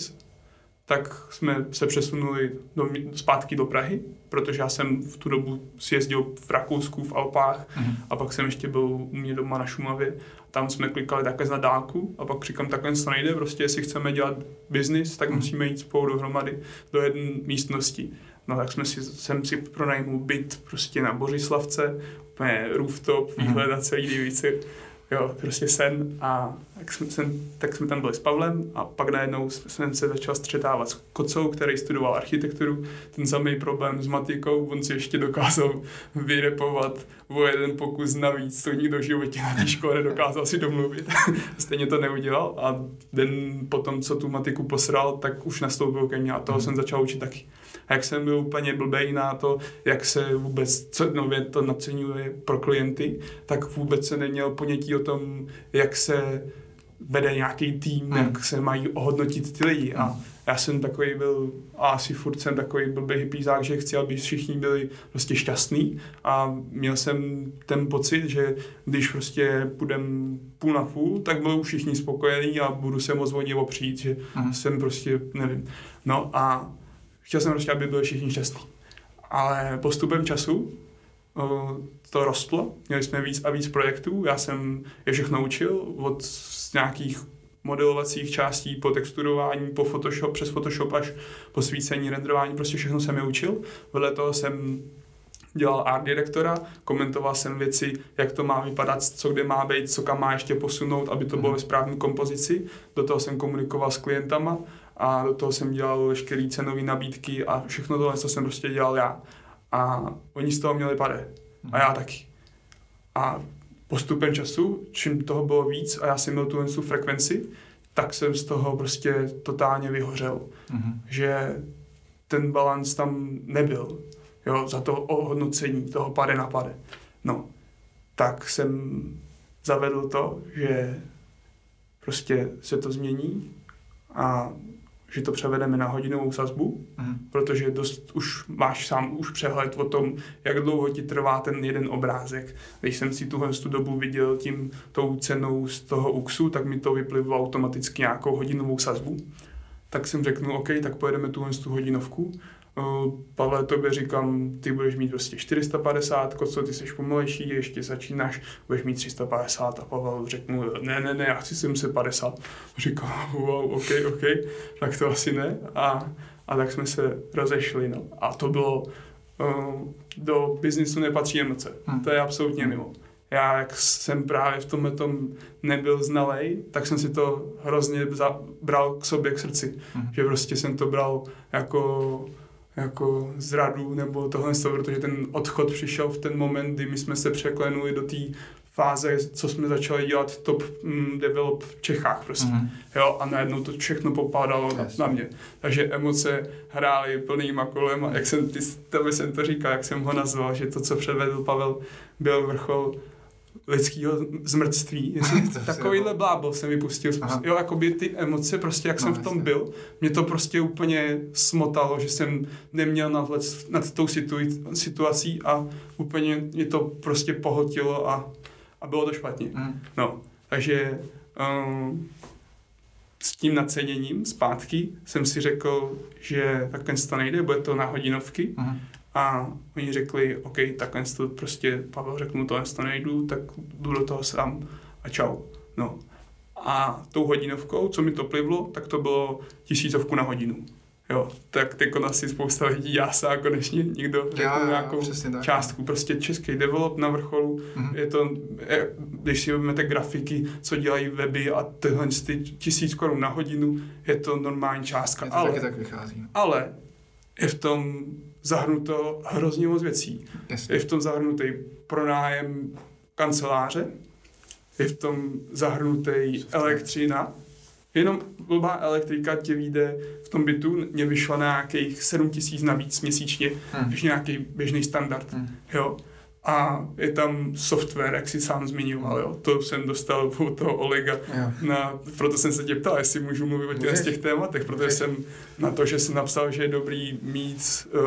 tak jsme se přesunuli do, zpátky do Prahy, protože já jsem v tu dobu si jezdil v Rakousku, v Alpách mm. a pak jsem ještě byl u mě doma na Šumavě. Tam jsme klikali takhle na dálku a pak říkám, takhle to nejde, prostě jestli chceme dělat biznis, tak mm. musíme jít spolu dohromady do jedné místnosti. No tak jsme si, jsem si pronajmul byt prostě na Bořislavce, úplně rooftop, výhled mm. na celý divici, jo, prostě sen a tak jsme, jsem, tak jsme tam byli s Pavlem a pak najednou jsem se začal střetávat s Kocou, který studoval architekturu. Ten samý problém s matikou, on si ještě dokázal vyrepovat o jeden pokus navíc, to nikdo v životě na té škole nedokázal si domluvit. Stejně to neudělal a den potom, co tu matiku posral, tak už nastoupil ke mně a toho hmm. jsem začal učit taky. A jak jsem byl úplně blbej na to, jak se vůbec co nově to naceňuje pro klienty, tak vůbec se neměl ponětí o tom, jak se vede nějaký tým, hmm. jak se mají ohodnotit ty lidi. A hmm. já jsem takový byl, a asi furt jsem takový blbý hippízák, že chci, aby všichni byli prostě šťastní a měl jsem ten pocit, že když prostě půjdem půl na půl, tak budou všichni spokojení a budu se moc o ně opřít, že hmm. jsem prostě, nevím. No a chtěl jsem prostě, aby byli všichni šťastní. Ale postupem času to rostlo, měli jsme víc a víc projektů, já jsem je všechno učil, od nějakých modelovacích částí po texturování, po Photoshop, přes Photoshop až po svícení, renderování, prostě všechno jsem je učil. Vedle toho jsem dělal art direktora, komentoval jsem věci, jak to má vypadat, co kde má být, co kam má ještě posunout, aby to bylo ve správné kompozici. Do toho jsem komunikoval s klientama a do toho jsem dělal veškeré cenové nabídky a všechno tohle, co jsem prostě dělal já. A oni z toho měli pade. A já taky. A postupem času, čím toho bylo víc a já jsem měl tu, tu frekvenci, tak jsem z toho prostě totálně vyhořel. Mm-hmm. Že ten balans tam nebyl. Jo, za to ohodnocení toho pade na pade. No, tak jsem zavedl to, že prostě se to změní a že to převedeme na hodinovou sazbu, mm. protože dost už máš sám už přehled o tom, jak dlouho ti trvá ten jeden obrázek. Když jsem si tuhle tu dobu viděl tím tou cenou z toho UXu, tak mi to vyplivlo automaticky nějakou hodinovou sazbu. Tak jsem řekl, OK, tak pojedeme tuhle tu hodinovku Pavle, tobě říkám, ty budeš mít prostě 450, co ty jsi pomalejší, ještě začínáš, budeš mít 350 a Pavel řekl ne, ne, ne, já chci 750. Říkám, wow, OK, OK, tak to asi ne. A, a tak jsme se rozešli, no. A to bylo, uh, do biznisu nepatří emoce. Hmm. To je absolutně mimo. Já, jak jsem právě v tomhle tom nebyl znalej, tak jsem si to hrozně bral k sobě, k srdci. Hmm. Že prostě jsem to bral jako jako zradu nebo tohle, protože ten odchod přišel v ten moment, kdy my jsme se překlenuli do té fáze, co jsme začali dělat top mm, develop v Čechách prostě. Mm-hmm. Jo, a najednou to všechno popadalo yes. na, mě. Takže emoce hrály plnýma kolem a jak jsem, ty, tebe jsem to říkal, jak jsem ho nazval, že to, co předvedl Pavel, byl vrchol lidského zmrtství. Takovýhle blábol jsem vypustil. Aha. Jo, by ty emoce, prostě jak no, jsem v tom byl, mě to prostě úplně smotalo, že jsem neměl nadhled nad tou situací a úplně mě to prostě pohotilo a, a bylo to špatně. Mm. No, takže um, s tím naceněním zpátky jsem si řekl, že takhle to nejde, bude to na hodinovky. Mm. A oni řekli, OK, takhle to prostě, Pavel řekl mu to, to nejdu, tak jdu do toho sám a čau. No. A tou hodinovkou, co mi to plivlo, tak to bylo tisícovku na hodinu. Jo, tak teď asi spousta lidí jásá konečně, někdo řekl nějakou částku. Prostě český develop na vrcholu, mm-hmm. je to, je, když si vezmete grafiky, co dělají weby a tyhle ty tisíc korun na hodinu, je to normální částka. Je to ale, taky tak vychází. Ale je v tom zahrnuto hrozně moc věcí. Jasně. Je v tom zahrnutý pronájem kanceláře, je v tom zahrnutý elektřina, jenom blbá elektrika tě vyjde v tom bytu, mě vyšla na nějakých 7 tisíc navíc měsíčně, hmm. než nějaký běžný standard. Hmm. Jo? A je tam software, jak si sám zmiňoval, jo. To jsem dostal od toho Olega, na, proto jsem se tě ptal, jestli můžu mluvit o těch, z těch tématech, protože jsem na to, že jsem napsal, že je dobrý mít uh,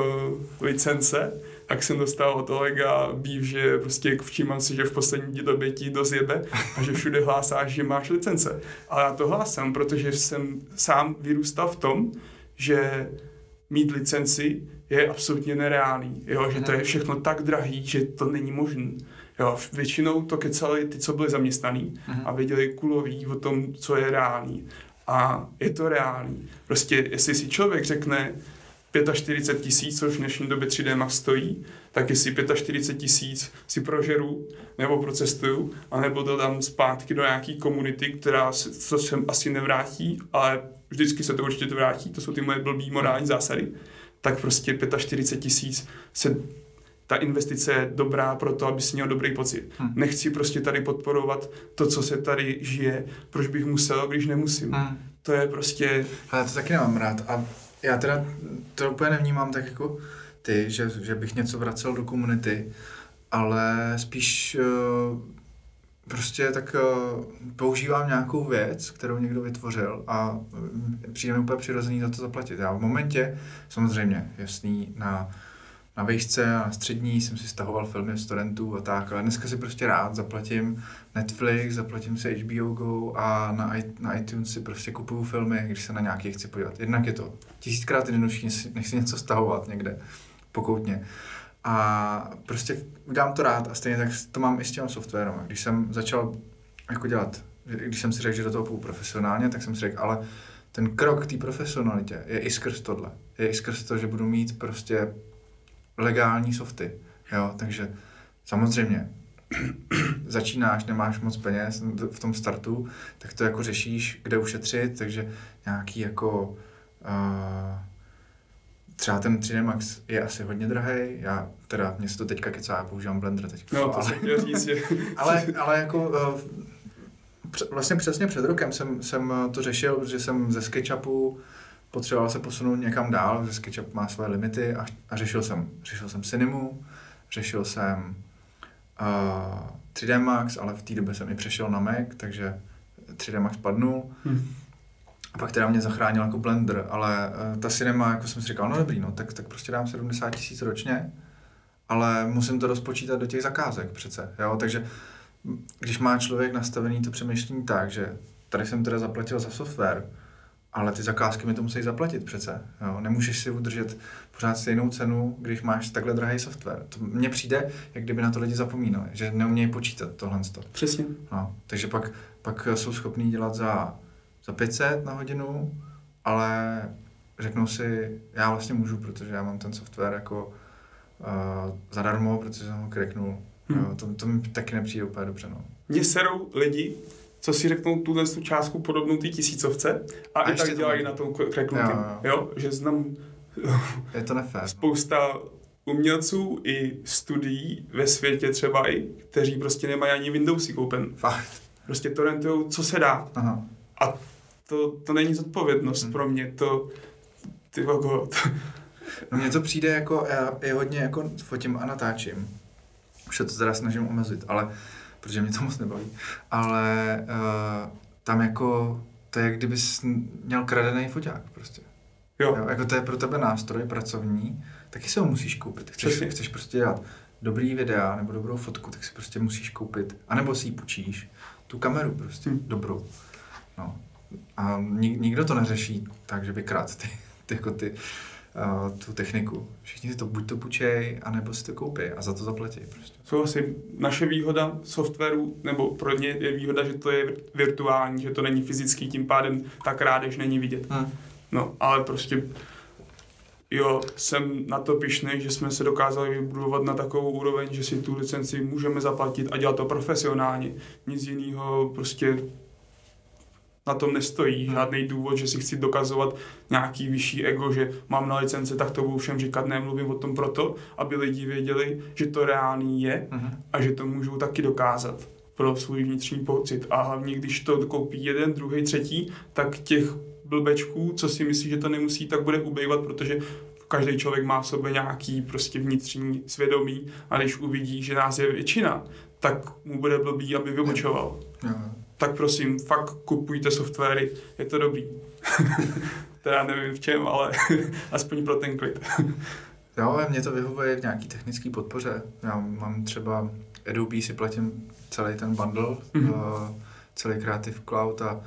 licence, tak jsem dostal od Olega býv, že prostě všímám si, že v poslední době ti dost jebe a že všude hlásáš, že máš licence. Ale já to hlásám, protože jsem sám vyrůstal v tom, že mít licenci je absolutně nereálný, jo, že to je mhm. všechno tak drahý, že to není možné. Jo, většinou to kecali ty, co byli zaměstnaný uh-huh. a věděli kulový o tom, co je reálný. A je to reálný. Prostě, jestli si člověk řekne, 45 tisíc, což v dnešní době 3D Max stojí, tak jestli 45 tisíc si prožeru nebo procestuju, anebo to dám zpátky do nějaký komunity, která se, co se asi nevrátí, ale vždycky se to určitě vrátí, to jsou ty moje blbý morální zásady, tak prostě 45 tisíc se ta investice je dobrá pro to, aby si měl dobrý pocit. Hmm. Nechci prostě tady podporovat to, co se tady žije, proč bych musel, když nemusím. Hmm. To je prostě... Ale to taky nemám rád. A já teda to úplně nevnímám tak jako ty, že, že bych něco vracel do komunity, ale spíš uh, prostě tak uh, používám nějakou věc, kterou někdo vytvořil a uh, přijde mi úplně přirozený za to zaplatit. Já v momentě, samozřejmě, jasný, na na výšce a na střední jsem si stahoval filmy z torrentů a tak, ale dneska si prostě rád zaplatím Netflix, zaplatím si HBO Go a na, na iTunes si prostě kupuju filmy, když se na nějaký chci podívat. Jednak je to tisíckrát jednodušší, než si něco stahovat někde pokoutně. A prostě udělám to rád a stejně tak to mám i s těm softwarem. Když jsem začal jako dělat, když jsem si řekl, že do toho půjdu profesionálně, tak jsem si řekl, ale ten krok k té profesionalitě je i skrz tohle. Je i skrz to, že budu mít prostě legální softy. Jo, takže samozřejmě začínáš, nemáš moc peněz v tom startu, tak to jako řešíš, kde ušetřit, takže nějaký jako uh, třeba ten 3D Max je asi hodně drahý, já teda, mě se to teďka kecá, já používám Blender teď. No, to ale, jsem říct, je. ale, ale jako uh, vlastně přesně před rokem jsem, jsem to řešil, že jsem ze SketchUpu potřeboval se posunout někam dál, že SketchUp má své limity a, a řešil jsem, řešil jsem Cinemu, řešil jsem uh, 3D Max, ale v té době jsem i přešel na Mac, takže 3D Max padnul. Hmm. A pak teda mě zachránil jako Blender, ale uh, ta cinema, jako jsem si říkal, no dobrý, no tak, tak prostě dám 70 tisíc ročně, ale musím to rozpočítat do těch zakázek přece, jo, takže když má člověk nastavený to přemýšlení tak, že tady jsem teda zaplatil za software, ale ty zakázky mi to musí zaplatit přece. Jo? Nemůžeš si udržet pořád stejnou cenu, když máš takhle drahý software. To mně přijde, jak kdyby na to lidi zapomínali, že neumějí počítat tohle. Přesně. No, takže pak, pak jsou schopní dělat za, za 500 na hodinu, ale řeknou si, já vlastně můžu, protože já mám ten software jako uh, zadarmo, protože jsem ho kreknul. Hmm. Jo, to, to mi taky nepřijde úplně dobře. No. Mně serou lidi, co si řeknou tuhle tu částku podobnou ty tisícovce a, a i tak dělají to... na tom kreknutím. Jo, jo. jo, že znám je to nefér. spousta umělců i studií ve světě třeba i, kteří prostě nemají ani Windowsy koupen. Fakt. Prostě torrentujou, co se dá. Aha. A to, to není zodpovědnost hmm. pro mě, to ty vago. To... No mně to přijde jako, já je hodně jako fotím a natáčím. Už se to teda snažím omezit, ale protože mě to moc nebaví. Ale uh, tam jako, to je jak kdybys měl kradený foťák prostě. Jo. jo. Jako to je pro tebe nástroj pracovní, taky se ho musíš koupit. Chceš, Přesně. chceš prostě dělat dobrý videa nebo dobrou fotku, tak si prostě musíš koupit, anebo si ji půjčíš, tu kameru prostě, hmm. dobrou. No. A nik, nikdo to neřeší tak, že by krát ty, ty, jako ty uh, tu techniku. Všichni si to buď to půjčej, anebo si to koupí a za to zaplatí. Prostě. asi Naše výhoda softwaru, nebo pro ně je výhoda, že to je virtuální, že to není fyzický, tím pádem ta krádež není vidět. Hmm. No, ale prostě jo, jsem na to pišný, že jsme se dokázali vybudovat na takovou úroveň, že si tu licenci můžeme zaplatit a dělat to profesionálně. Nic jiného prostě na tom nestojí. Hmm. Žádný důvod, že si chci dokazovat nějaký vyšší ego, že mám na licence, tak to budu všem říkat, nemluvím o tom proto, aby lidi věděli, že to reálný je hmm. a že to můžou taky dokázat pro svůj vnitřní pocit. A hlavně, když to koupí jeden, druhý, třetí, tak těch blbečků, co si myslí, že to nemusí, tak bude ubejvat, protože každý člověk má v sobě nějaký prostě vnitřní svědomí a když uvidí, že nás je většina, tak mu bude blbý, aby vybočoval. Hmm tak prosím, fakt kupujte softwary, je to dobrý. teda nevím v čem, ale aspoň pro ten klid. jo, ale mě to vyhovuje v nějaký technické podpoře. Já mám třeba Adobe, si platím celý ten bundle, mm-hmm. uh, celý Creative Cloud a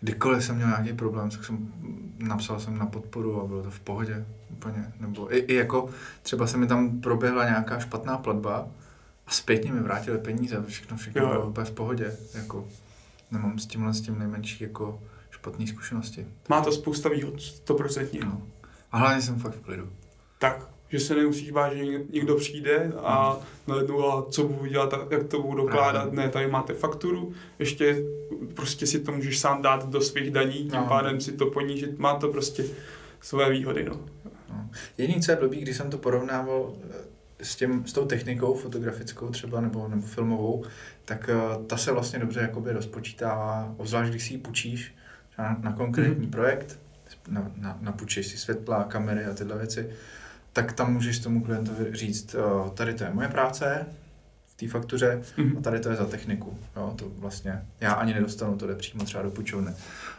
kdykoliv jsem měl nějaký problém, tak jsem napsal jsem na podporu a bylo to v pohodě úplně. Nebo i, i jako třeba se mi tam proběhla nějaká špatná platba a zpětně mi vrátili peníze, všechno, všechno jo. bylo úplně v pohodě. Jako nemám s tímhle s tím nejmenší jako špatné zkušenosti. Má to spousta výhod, 100%. No. A hlavně jsem fakt v klidu. Tak, že se nemusíš bát, že někdo přijde a najednou a co budu dělat, jak to budu dokládat, ne, tady máte fakturu, ještě prostě si to můžeš sám dát do svých daní, tím no. pádem si to ponížit, má to prostě své výhody, no. no. Jediný, co je blbý, když jsem to porovnával s, tím, s tou technikou fotografickou třeba nebo, nebo filmovou, tak uh, ta se vlastně dobře jakoby rozpočítává, obzvlášť když si ji půjčíš na, na konkrétní mm-hmm. projekt, na, na, napůjčíš si světla, kamery a tyhle věci, tak tam můžeš tomu klientovi říct, tady to je moje práce v té faktuře mm-hmm. a tady to je za techniku. Jo, to vlastně, já ani nedostanu, to jde přímo třeba do půjčovny.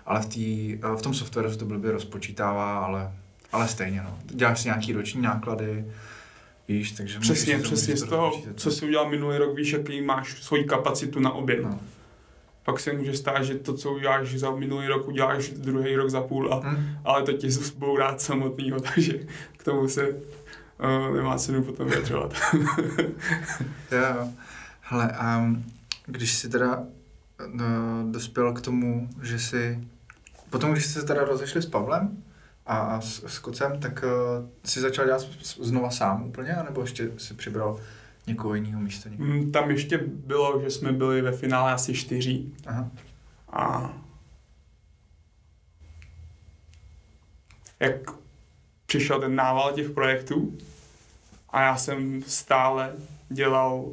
Ale v, tý, v tom softwaru se to blbě rozpočítává, ale, ale stejně, no. Děláš si nějaký roční náklady, víš, takže Přesně, přesně z toho, co jsi udělal minulý rok, víš, jaký máš svoji kapacitu na oběd. No pak se může stát, že to, co uděláš za minulý rok, uděláš druhý rok za půl, a, hmm. ale to tě zbourát samotného, takže k tomu se uh, nemá cenu potom vyjadřovat. jo, hele, a když jsi teda no, dospěl k tomu, že jsi, potom když jste se teda rozešli s Pavlem a, a s, s Kocem, tak uh, jsi začal dělat znova sám úplně, anebo ještě si přibral někoho jiného místo? Někoho? Mm, tam ještě bylo, že jsme byli ve finále asi čtyři. Aha. A jak přišel ten nával těch projektů a já jsem stále dělal,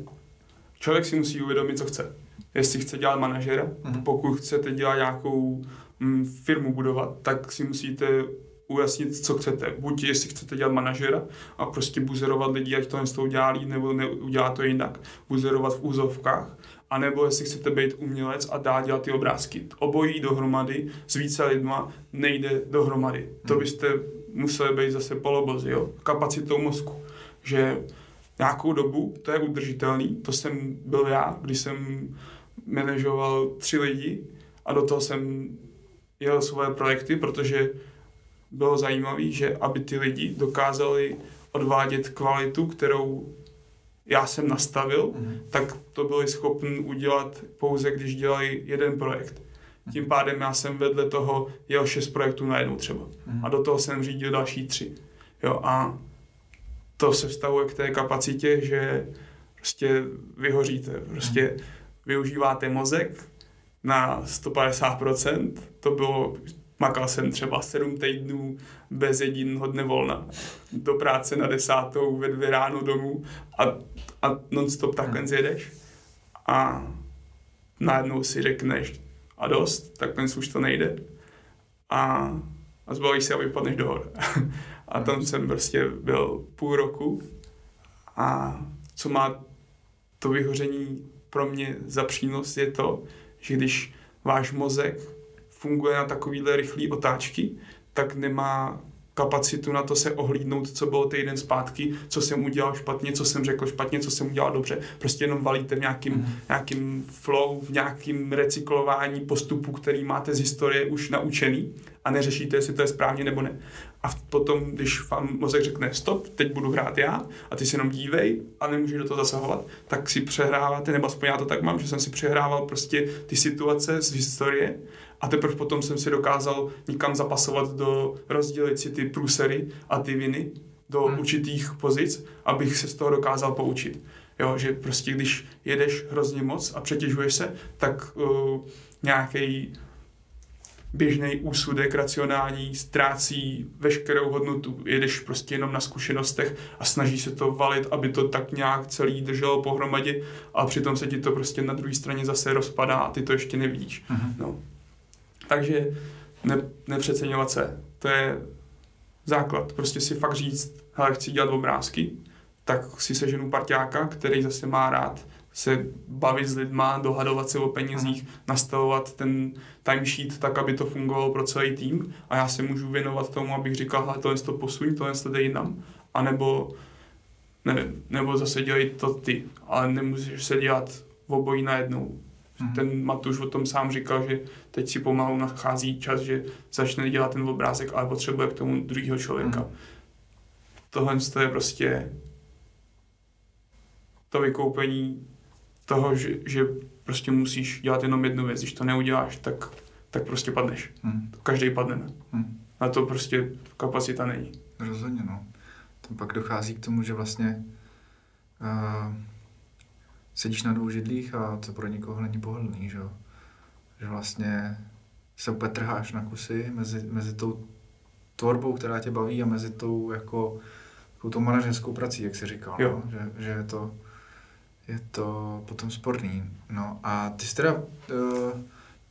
člověk si musí uvědomit, co chce. Jestli chce dělat manažera, uh-huh. pokud chcete dělat nějakou mm, firmu budovat, tak si musíte ujasnit, co chcete. Buď jestli chcete dělat manažera a prostě buzerovat lidi, ať to z toho dělá líp, nebo udělá to jinak. Buzerovat v úzovkách. A nebo jestli chcete být umělec a dá dělat ty obrázky. Obojí dohromady s více lidma nejde dohromady. To hmm. byste museli být zase polobozy, jo? kapacitou mozku. Že nějakou dobu, to je udržitelný, to jsem byl já, když jsem manažoval tři lidi a do toho jsem jel svoje projekty, protože bylo zajímavé, že aby ty lidi dokázali odvádět kvalitu, kterou já jsem nastavil, mm. tak to byli schopni udělat pouze, když dělají jeden projekt. Tím pádem já jsem vedle toho jel šest projektů najednou třeba. Mm. A do toho jsem řídil další tři. Jo, a to se vztahuje k té kapacitě, že prostě vyhoříte. Prostě mm. využíváte mozek na 150%. To bylo Makal jsem třeba sedm týdnů bez jediného dne volna. Do práce na desátou, ve dvě ráno domů a, a non-stop takhle hmm. zjedeš. A najednou si řekneš a dost, takhle už to nejde. A, a zbavíš se a vypadneš do hor. a tam jsem prostě byl půl roku a co má to vyhoření pro mě za přínos je to, že když váš mozek funguje na takovýhle rychlé otáčky, tak nemá kapacitu na to se ohlídnout, co bylo týden zpátky, co jsem udělal špatně, co jsem řekl špatně, co jsem udělal dobře. Prostě jenom valíte v nějakým, mm. nějakým flow, v nějakým recyklování postupu, který máte z historie už naučený a neřešíte, jestli to je správně nebo ne. A potom, když vám mozek řekne stop, teď budu hrát já a ty si jenom dívej a nemůžeš do toho zasahovat, tak si přehráváte, nebo aspoň já to tak mám, že jsem si přehrával prostě ty situace z historie a teprve potom jsem si dokázal někam zapasovat do, rozdělit si ty průsery a ty viny do hmm. určitých pozic, abych se z toho dokázal poučit. Jo, že prostě když jedeš hrozně moc a přetěžuješ se, tak uh, nějaký běžný úsudek racionální ztrácí veškerou hodnotu. Jedeš prostě jenom na zkušenostech a snaží se to valit, aby to tak nějak celý drželo pohromadě a přitom se ti to prostě na druhé straně zase rozpadá a ty to ještě nevidíš. Uh-huh. No. Takže ne, nepřeceňovat se, to je základ. Prostě si fakt říct, hele, chci dělat obrázky, tak si seženu parťáka, který zase má rád se bavit s lidma, dohadovat se o penězích, hmm. nastavovat ten timesheet tak, aby to fungovalo pro celý tým a já se můžu věnovat tomu, abych říkal, hele, tohle to posuň, tohle to dej. A nebo, ne, nebo zase dělej to ty, ale nemůžeš se dělat v obojí najednou. Mm-hmm. Ten Matuš o tom sám říkal, že teď si pomalu nachází čas, že začne dělat ten obrázek, ale potřebuje k tomu druhého člověka. Mm-hmm. Tohle je prostě to vykoupení toho, že, že prostě musíš dělat jenom jednu věc. Když to neuděláš, tak, tak prostě padneš. Mm. Každý padneme. Mm. Na to prostě kapacita není. Rozhodně, no. Tam pak dochází k tomu, že vlastně uh, sedíš na dvou židlích a to pro nikoho není pohodlný, že jo. Že vlastně se úplně trháš na kusy mezi, mezi tou tvorbou, která tě baví a mezi tou jako tou manažerskou prací, jak jsi říkal, no? že, že je to je to potom sporný. No a ty jsi teda, uh,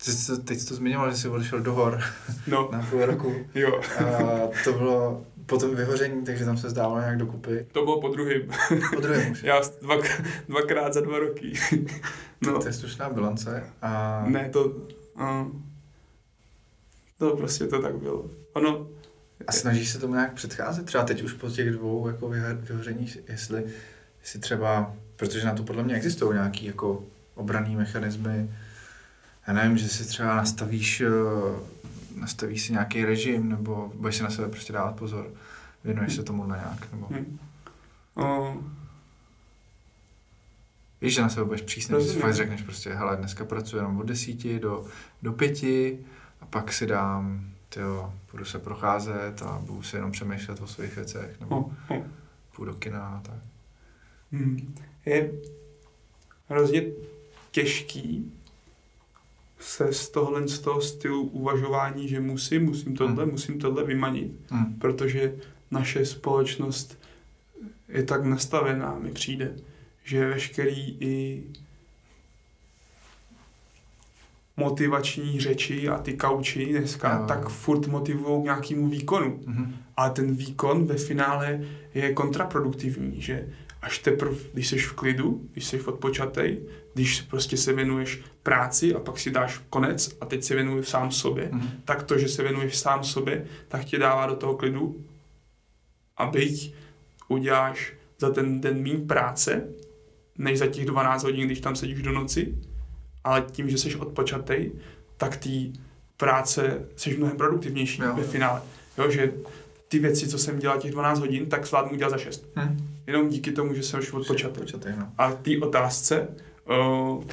ty jsi, teď jsi to zmiňoval, že jsi odešel do hor no. na půl roku. jo. A to bylo potom vyhoření, takže tam se zdávalo nějak dokupy. To bylo po druhém. Po druhém už. Já dva, dvakrát za dva roky. no. To, to je slušná bilance. A... Ne, to... Uh, to prostě to tak bylo. Ono, a snažíš se tomu nějak předcházet? Třeba teď už po těch dvou jako vyhořeních, jestli, jestli třeba, protože na to podle mě existují nějaký jako obraný mechanismy, já nevím, že si třeba nastavíš, eh, nastavíš si nějaký režim, nebo budeš si na sebe prostě dávat pozor, věnuješ se tomu na nějak, nebo... Hmm. Uh. Víš, že na sebe budeš přísný, že si fakt řekneš prostě, hele, dneska pracuji jenom od desíti do, do pěti a pak si dám jo, budu se procházet a budu si jenom přemýšlet o svých věcech, nebo oh, oh. půjdu do kina a tak. Hmm. Je hrozně těžký se z tohohle z toho stylu uvažování, že musím, musím tohle, hmm. musím tohle vymanit, hmm. protože naše společnost je tak nastavená, mi přijde, že veškerý i motivační řeči a ty kauči dneska, no. tak furt motivují k nějakému výkonu. Mm-hmm. A ten výkon ve finále je kontraproduktivní, že až teprve, když jsi v klidu, když jsi odpočatej, když prostě se věnuješ práci a pak si dáš konec a teď se věnuješ sám sobě, mm-hmm. tak to, že se věnuješ sám sobě, tak tě dává do toho klidu a byť uděláš za ten den méně práce, než za těch 12 hodin, když tam sedíš do noci, ale tím, že jsi odpočatej, tak ty práce jsi mnohem produktivnější jo. ve finále. Jo, že ty věci, co jsem dělal těch 12 hodin, tak zvládnu udělat za 6. Hmm. Jenom díky tomu, že jsem už odpočatý. odpočatý no. A ty otázce, uh,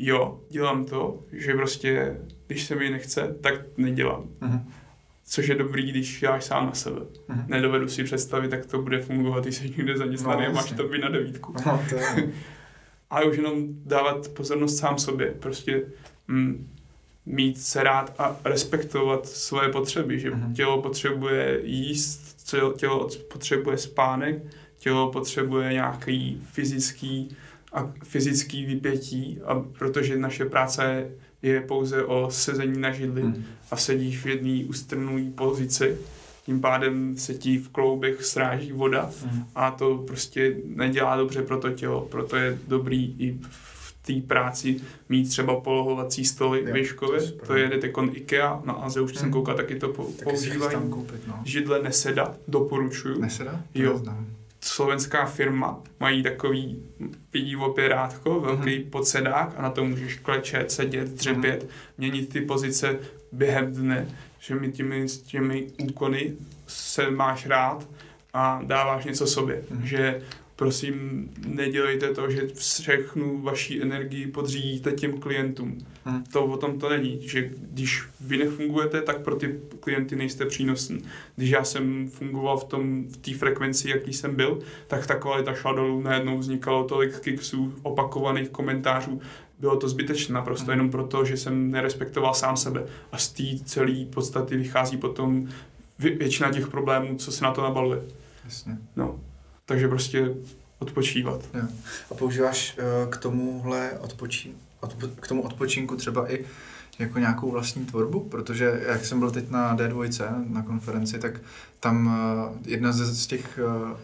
jo, dělám to, že prostě, když se mi nechce, tak nedělám. Hmm. Což je dobrý, když děláš sám na sebe. Hmm. Nedovedu si představit, jak to bude fungovat, když jsi někde zaměstnaný no, a máš to by na devítku. No, to je. ale už jenom dávat pozornost sám sobě, prostě mm, mít se rád a respektovat svoje potřeby, že mm-hmm. tělo potřebuje jíst, tělo potřebuje spánek, tělo potřebuje nějaký fyzický a fyzický vypětí, a protože naše práce je pouze o sezení na židli mm. a sedíš v jedné ustrnuvé pozici, tím pádem se ti v kloubech sráží voda mm. a to prostě nedělá dobře pro to tělo, proto je dobrý i v té práci mít třeba polohovací stoly výškové, to, to je Detekon IKEA, na Aze už mm. jsem koukal, taky to po, taky používají. No. Židle Neseda, doporučuju. Neseda? To jo. Neznám. Slovenská firma, mají takový vidí operátko, velký mm. podsedák a na to můžeš klečet, sedět, dřepět, mm. měnit ty pozice během dne že mi těmi, těmi úkony se máš rád a dáváš něco sobě. Mm. Že prosím, nedělejte to, že všechnu vaší energii podřídíte těm klientům. Hmm. To o tom to není, že když vy nefungujete, tak pro ty klienty nejste přínosní. Když já jsem fungoval v tom v té frekvenci, jaký jsem byl, tak ta kvalita šla dolů, najednou vznikalo tolik kiksů, opakovaných komentářů, bylo to zbytečné naprosto hmm. jenom proto, že jsem nerespektoval sám sebe. A z té celé podstaty vychází potom většina těch problémů, co se na to nabaluje. Jasně. No. Takže prostě odpočívat. Jo. A používáš uh, k tomuhle odpočí, odpo, k tomu odpočinku třeba i jako nějakou vlastní tvorbu, protože jak jsem byl teď na D2 na konferenci, tak tam uh, jedna ze, z těch uh,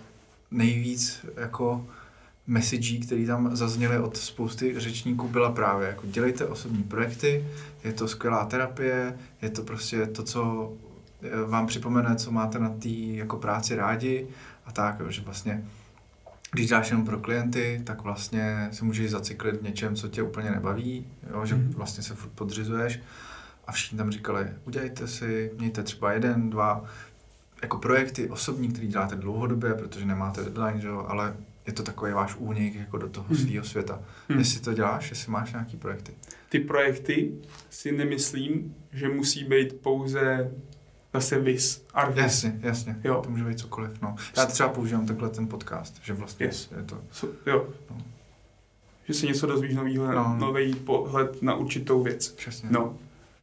nejvíc jako messagí, které tam zazněly od spousty řečníků, byla právě jako dělejte osobní projekty, je to skvělá terapie, je to prostě to, co vám připomene, co máte na té jako práci rádi a tak, jo, že vlastně když děláš jenom pro klienty, tak vlastně se můžeš zacyklit v něčem, co tě úplně nebaví, jo, že mm. vlastně se furt podřizuješ a všichni tam říkali, udělejte si, mějte třeba jeden, dva jako projekty osobní, které děláte dlouhodobě, protože nemáte deadline, že jo, ale je to takový váš únik jako do toho hmm. svého světa. Hmm. Jestli to děláš, jestli máš nějaký projekty. Ty projekty si nemyslím, že musí být pouze zase vis, Arvis. Jasně, jasně. Jo. To může být cokoliv. No. Já třeba používám takhle ten podcast, že vlastně Yes. je to... So, jo. No. Že si něco dozvíš novýho, No. no. nový pohled na určitou věc. Přesně. No.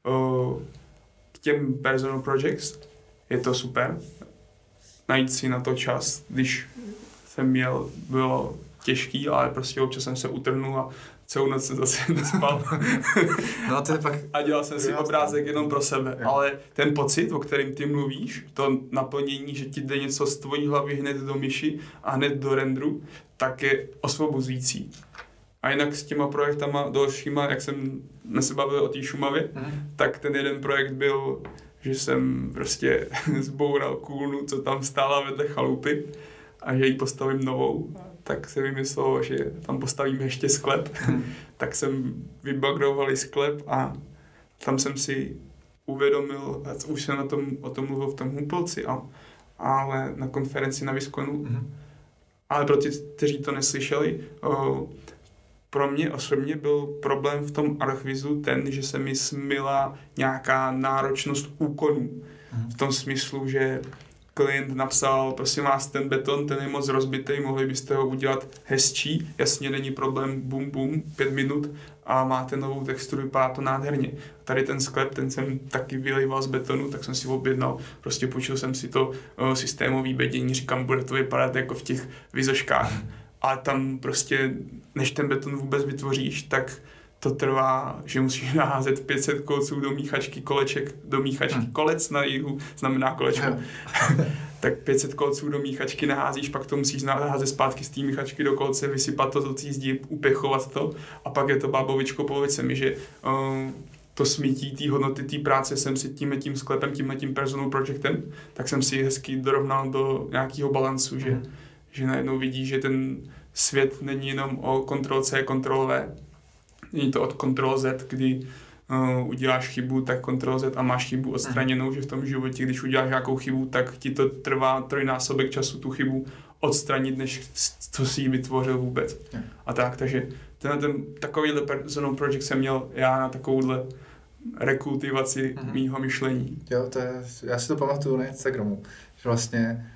Uh, k těm personal projects je to super. Najít si na to čas, když jsem měl, bylo těžký, ale prostě občas jsem se utrhnul a celou noc jsem zase nespal. No a to je pak... a dělal jsem si obrázek jenom pro sebe. Jo. Ale ten pocit, o kterém ty mluvíš, to naplnění, že ti jde něco z tvojí hlavy hned do myši a hned do rendru, tak je osvobozující. A jinak s těma projektama dalšíma, jak jsem jsme se bavili o té Šumavě, Mhm. tak ten jeden projekt byl, že jsem prostě zboural kůlnu, co tam stála vedle chalupy a že ji postavím novou. Tak se vymyslelo, že tam postavíme ještě sklep. tak jsem vybagroval sklep a tam jsem si uvědomil, už jsem na tom, o tom mluvil v tom Humpolci, a, ale na konferenci na Viskonu, Mhm. ale pro ty, kteří to neslyšeli, o, pro mě osobně byl problém v tom archvizu ten, že se mi smila nějaká náročnost úkonů. Mhm. V tom smyslu, že klient napsal, prosím vás, ten beton, ten je moc rozbitý, mohli byste ho udělat hezčí, jasně není problém, bum bum, pět minut a máte novou texturu, vypadá to nádherně. Tady ten sklep, ten jsem taky vylejval z betonu, tak jsem si objednal, prostě půjčil jsem si to uh, systémový bedění, říkám, bude to vypadat jako v těch vizoškách. A tam prostě, než ten beton vůbec vytvoříš, tak to trvá, že musíš naházet 500 kolců do míchačky, koleček do míchačky. Hmm. Kolec na jihu znamená kolečko. Jo. tak 500 kolců do míchačky naházíš, pak to musíš naházet zpátky z té míchačky do kolce, vysypat to do té zdi, upěchovat to a pak je to bábovičko policemi, že uh, to smítí té hodnoty té práce jsem si tím tím sklepem, tím tím personal projectem, tak jsem si hezky dorovnal do nějakého balancu, že, Mhm. že najednou vidí, že ten svět není jenom o Ctrl V, není to od Ctrl Z, kdy uh, uděláš chybu, tak Ctrl Z a máš chybu odstraněnou, že v tom životě, když uděláš nějakou chybu, tak ti to trvá trojnásobek času tu chybu odstranit, než co si ji vytvořil vůbec. Jo. A tak, takže tenhle ten takovýhle personal project jsem měl já na takovouhle rekultivaci Mhm. mýho myšlení. Jo, to je, já si to pamatuju na Instagramu, že vlastně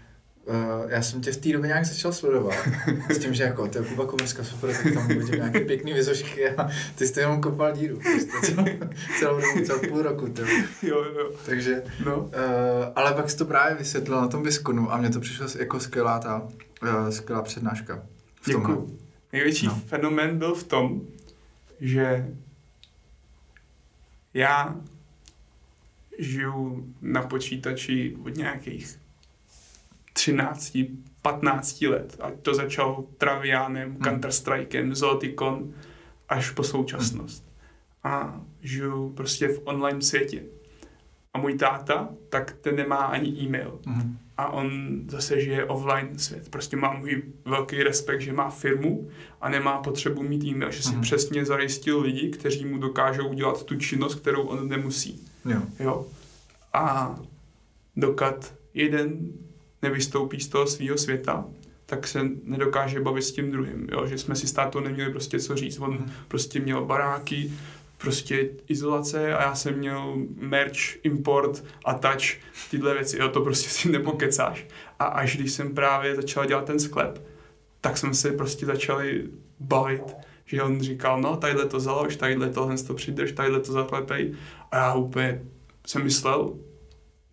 uh, já jsem tě v té době nějak začal sledovat s tím, že jako to je Kuba Komerska super, tak tam vidím nějaký pěkný vizošky a ty jste jenom kopal díru, prostě celou, celou dobu, celou půl roku, to. Jo, jo, takže, no. uh, ale pak jsi to právě vysvětlil na tom Biskonu a mně to přišlo jako skvělá ta, uh, skvělá přednáška. v tomhle. Děkuju. Největší no. fenomén byl v tom, že já žiju na počítači od nějakých 13, 15 let. A to začalo Travianem, Hmm. Counter-Strikem, Zoticon až po současnost. A žiju prostě v online světě. A můj táta, tak ten nemá ani e-mail Mhm. a on zase žije offline svět. Prostě má můj velký respekt, že má firmu a nemá potřebu mít e-mail, že si Mhm. přesně zajistil lidi, kteří mu dokážou udělat tu činnost, kterou on nemusí. Jo. Jo. A dokud jeden nevystoupí z toho svého světa, tak se nedokáže bavit s tím druhým. Jo? Že jsme si s tátou neměli prostě co říct. On Mhm. prostě měl baráky, prostě izolace a já jsem měl merch, import a touch, tyhle věci. Jo, to prostě si nepokecáš. A až když jsem právě začal dělat ten sklep, tak jsme se prostě začali bavit, že on říkal, no, tadyhle to založ, tadyhle tohle to přidrž, tadyhle to zaklepej. A já úplně jsem myslel,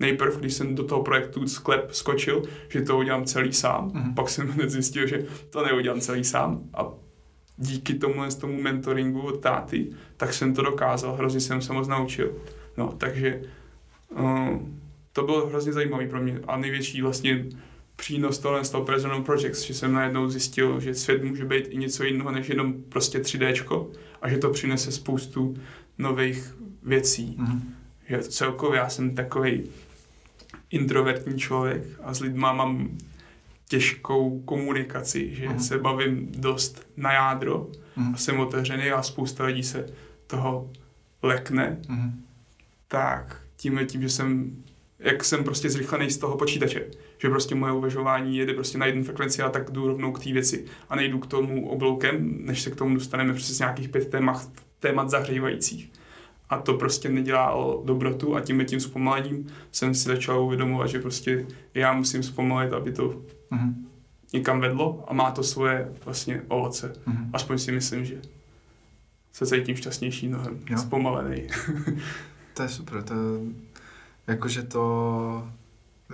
nejprv, když jsem do toho projektu sklep skočil, že to udělám celý sám. Mhm. Pak jsem hned zjistil, že to neudělám celý sám. A díky tomu, tomu mentoringu od táty, tak jsem to dokázal, hrozně jsem se moc naučil. No, takže uh, to bylo hrozně zajímavé pro mě a největší vlastně přínos tohle z toho Personal Projects, že jsem najednou zjistil, že svět může být i něco jiného než jenom prostě 3D a že to přinese spoustu nových věcí. Mhm. Že celkově já jsem takový introvertní člověk a s lidma mám těžkou komunikaci, že Mhm. se bavím dost na jádro Mhm. a jsem otevřený a spousta lidí se toho lekne, Mhm. tak tím, tím, že jsem, jak jsem prostě zrychlený z toho počítače, že prostě moje uvažování jede prostě na jednu frekvenci a tak jdu rovnou k té věci a nejdu k tomu obloukem, než se k tomu dostaneme přes nějakých pět témat, témat zahřívajících. A to prostě nedělá o dobrotu a tím tím zpomalením jsem si začal uvědomovat, že prostě já musím zpomalit, aby to mm-hmm. někam vedlo a má to svoje vlastně ovoce. Mm-hmm. Aspoň si myslím, že se cítím šťastnější mnohem, jo. zpomalený. to je super, to jakože to,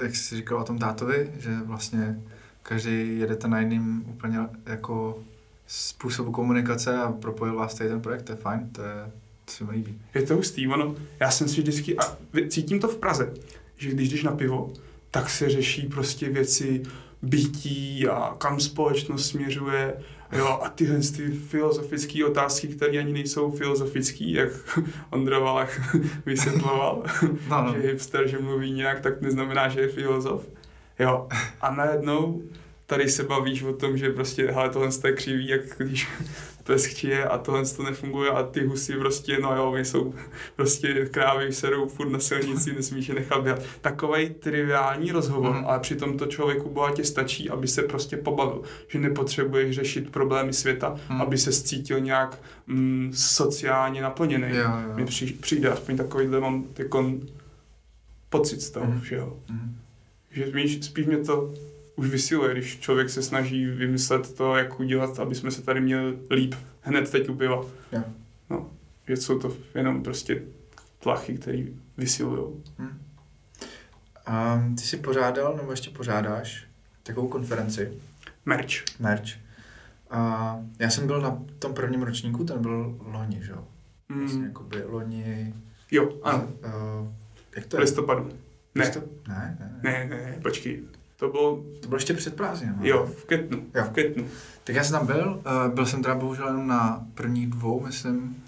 jak jsi říkal o tom tátovi, že vlastně každý jedete na jiným úplně jako způsobu komunikace a propojil vás tady ten projekt, to je fajn, to, je, to se mi líbí. Je to hustý, ono, já jsem si vždycky, a cítím to v Praze, že když jdeš na pivo, tak se řeší prostě věci bytí a kam společnost směřuje, jo, a tyhle ty filozofické otázky, které ani nejsou filozofické, jak Ondra Valach vysvětloval, no, no. že hipster, že mluví nějak, tak neznamená, že je filozof. Jo, a najednou tady se bavíš o tom, že prostě, hele, tohle je křivý, jak když pes chčije a tohle to nefunguje a ty husy prostě, no jo, my jsou prostě krávy serou furt na silnici, nesmíš je nechat běhat. Takový triviální rozhovor, mm. ale přitom to člověku bohatě stačí, aby se prostě pobavil, že nepotřebuješ řešit problémy světa, mm. aby se cítil nějak mm, sociálně naplněný. Jo, jo. Mi přijde aspoň takovýhle mám jako pocit z toho mm. všeho. Mm. Že spíš, spíš mě to už vysiluje, když člověk se snaží vymyslet to, jak udělat, aby jsme se tady měli líp hned teď u piva. Yeah. No, že jsou to jenom prostě tlachy, které vysilují. Hmm. Um, ty jsi pořádal, nebo ještě pořádáš, takovou konferenci. Merch. Merch. Uh, já jsem byl na tom prvním ročníku, ten byl loni, že jo? Mm. Vlastně jakoby loni... Jo, ano. Uh, jak to je? Listopadu. Ne. Listop... Ne, ne, ne. Ne, ne, počkej. To bylo... To bylo ještě před prázdninou. Jo, v květnu. Jo. V květnu. Tak já jsem tam byl, uh, byl jsem teda bohužel jenom na prvních dvou, myslím,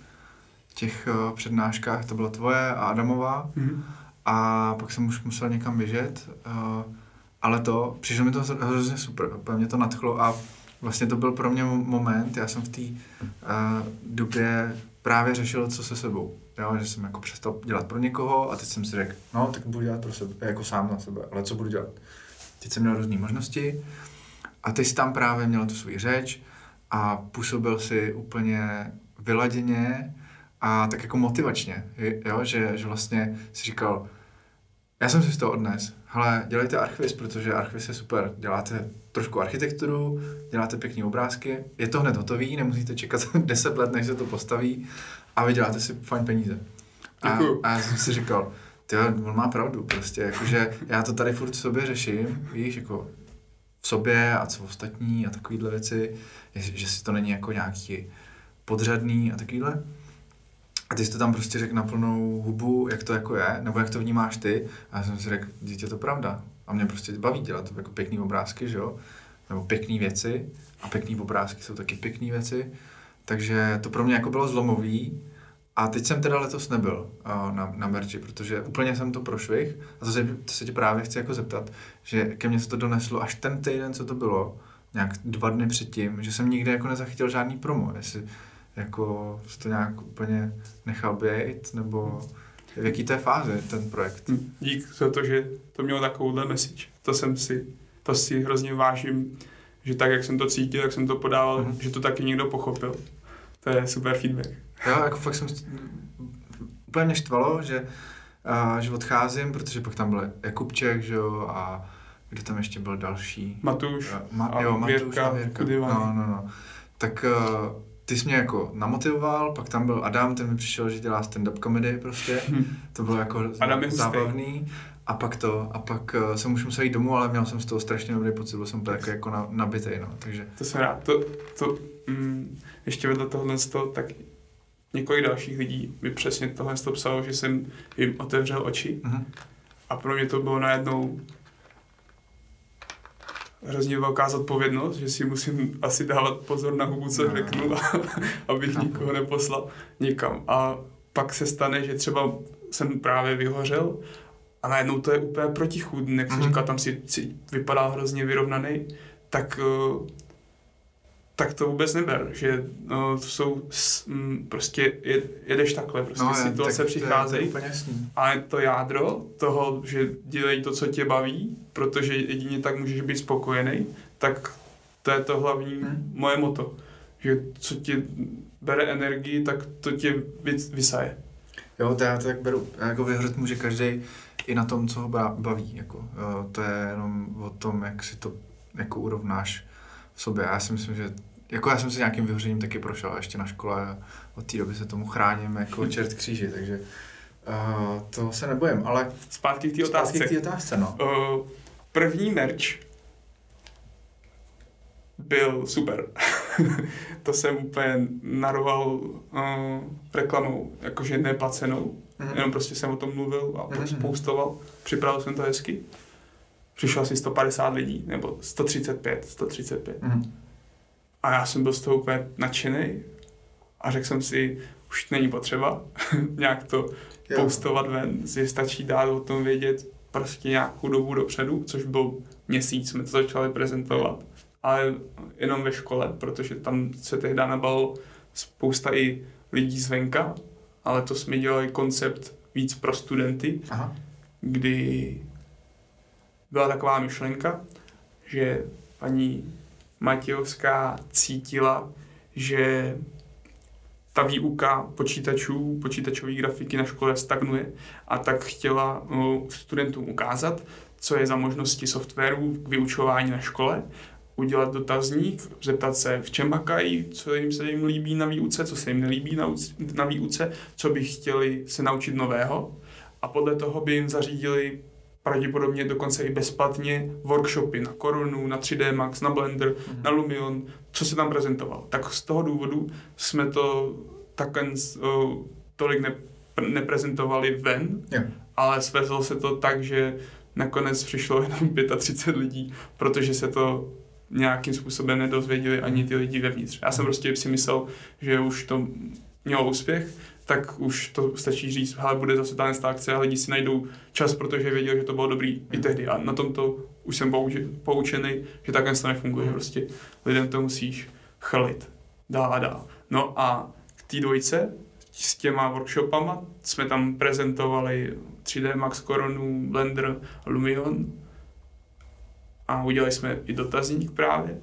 těch uh, přednáškách, to byla tvoje a Adamová. Mm-hmm. A pak jsem už musel někam běžet, uh, ale to, přišlo mi to hrozně super, úplně mě to nadchlo a vlastně to byl pro mě moment, já jsem v té době právě řešil, co se sebou. Jo, že jsem jako přestal dělat pro někoho a teď jsem si řekl, no, tak budu dělat pro sebe, jako sám na sebe, ale co budu dělat? Teď jsem měl různé možnosti a ty jsi tam právě měl tu svou řeč a působil si úplně vyladěně a tak jako motivačně, jo? Že, že vlastně si říkal, já jsem si z toho odnes, hele, dělejte Archvis, protože Archvis je super, děláte trošku architekturu, děláte pěkné obrázky, je to hned hotový, nemusíte čekat 10 let, než se to postaví a vy děláte si fajn peníze. A, a já jsem si říkal, ty on má pravdu, prostě, jakože já to tady furt v sobě řeším, víš, jako v sobě a co ostatní a takovýhle věci, že, si to není jako nějaký podřadný a takovýhle. A ty jsi to tam prostě řekl na plnou hubu, jak to jako je, nebo jak to vnímáš ty. A já jsem si řekl, dítě to pravda. A mě prostě baví dělat jako pěkný obrázky, že jo? Nebo pěkné věci. A pěkné obrázky jsou taky pěkné věci. Takže to pro mě jako bylo zlomový. A teď jsem teda letos nebyl uh, na, na merči, protože úplně jsem to prošvih. A to se, to se tě právě chci jako zeptat, že ke mně se to doneslo až ten týden, co to bylo, nějak dva dny předtím, že jsem nikdy jako nezachytil žádný promo, jestli jako jsi to nějak úplně nechal být, nebo v jaký té fázi ten projekt? Hm, dík za to, že to mělo takovouhle message. To jsem si, to si hrozně vážím, že tak, jak jsem to cítil, jak jsem to podával, mm-hmm. že to taky někdo pochopil. To je super feedback. Jo, jako fakt jsem, úplně mě štvalo, že, uh, že odcházím, protože pak tam byl Jakubček, že jo, a kdo tam ještě byl další? Matuš. Uh, ma, a jo, Matuš Věrka, a Věrka. No, no, no. Tak uh, ty jsi mě jako namotivoval, pak tam byl Adam, ten mi přišel, že dělá stand-up comedy prostě, to bylo jako Adam zábavný. A pak to, a pak uh, jsem už musel jít domů, ale měl jsem z toho strašně dobrý pocit, byl jsem tak jako, jako na, nabitý, no, takže. To jsem rád, to, to mm, ještě vedle tohle toho, tak několik dalších lidí mi přesně tohle to psalo, že jsem jim otevřel oči uh-huh. a pro mě to bylo najednou hrozně velká zodpovědnost, že si musím asi dávat pozor na hubu, co no. řeknu, abych nikoho neposlal někam. A pak se stane, že třeba jsem právě vyhořel a najednou to je úplně protichůdný, jak mm-hmm. říkal, tam si, si vypadá hrozně vyrovnaný, tak uh, tak to vůbec neber, že no, to jsou mm, prostě jedeš takhle, prostě no, situace přicházejí, ale to jádro toho, že dělej to, co tě baví, protože jedině tak můžeš být spokojený, tak to je to hlavní hmm. moje moto, že co ti bere energii, tak to tě vysaje. Jo, to já to tak beru. Jako vyhřet může každý i na tom, co ho baví. Jako, jo, to je jenom o tom, jak si to jako urovnáš v sobě. Já si myslím, že jako já jsem si nějakým vyhořením taky prošel ještě na škole a od té doby se tomu chráním jako čert kříži, takže uh, to se nebojím, ale zpátky k té otázce. Zpátky k té otázce, no. Uh, první merch byl super. to jsem úplně naroval uh, reklamou, jakože neplacenou. Mm-hmm. Jenom prostě jsem o tom mluvil a mm-hmm. spoustoval. Připravil jsem to hezky. Přišlo asi 150 lidí, nebo 135, 135. Mm-hmm. A já jsem byl z toho úplně nadšený a řekl jsem si, už není potřeba nějak to jo. postovat ven, že stačí dát o tom vědět prostě nějakou dobu dopředu, což byl měsíc, jsme to začali prezentovat, ale jenom ve škole, protože tam se tehdy nabalo spousta i lidí zvenka, ale to jsme dělali koncept víc pro studenty, Aha. kdy byla taková myšlenka, že paní Matějovská cítila, že ta výuka počítačů, počítačové grafiky na škole stagnuje a tak chtěla no, studentům ukázat, co je za možnosti softwaru k vyučování na škole, udělat dotazník, zeptat se, v čem makají, co jim se jim líbí na výuce, co se jim nelíbí na, na výuce, co by chtěli se naučit nového. A podle toho by jim zařídili pravděpodobně dokonce i bezplatně workshopy na Coronu, na 3D Max, na Blender, mm. na Lumion, co se tam prezentoval. Tak z toho důvodu jsme to takhle uh, tolik ne, neprezentovali ven, yeah. ale svezlo se to tak, že nakonec přišlo jenom 35 lidí, protože se to nějakým způsobem nedozvěděli ani ty lidi vevnitř. Já jsem mhm. prostě si myslel, že už to mělo úspěch, tak už to stačí říct, hele, bude zase ta akce a lidi si najdou čas, protože věděli, že to bylo dobrý mm. i mhm. tehdy. A na tomto už jsem poučený, že takhle to nefunguje, mm. prostě lidem to musíš chlit dál a dál. No a k té dvojce s těma workshopama jsme tam prezentovali 3D Max Coronu, Blender, Lumion a udělali jsme i dotazník právě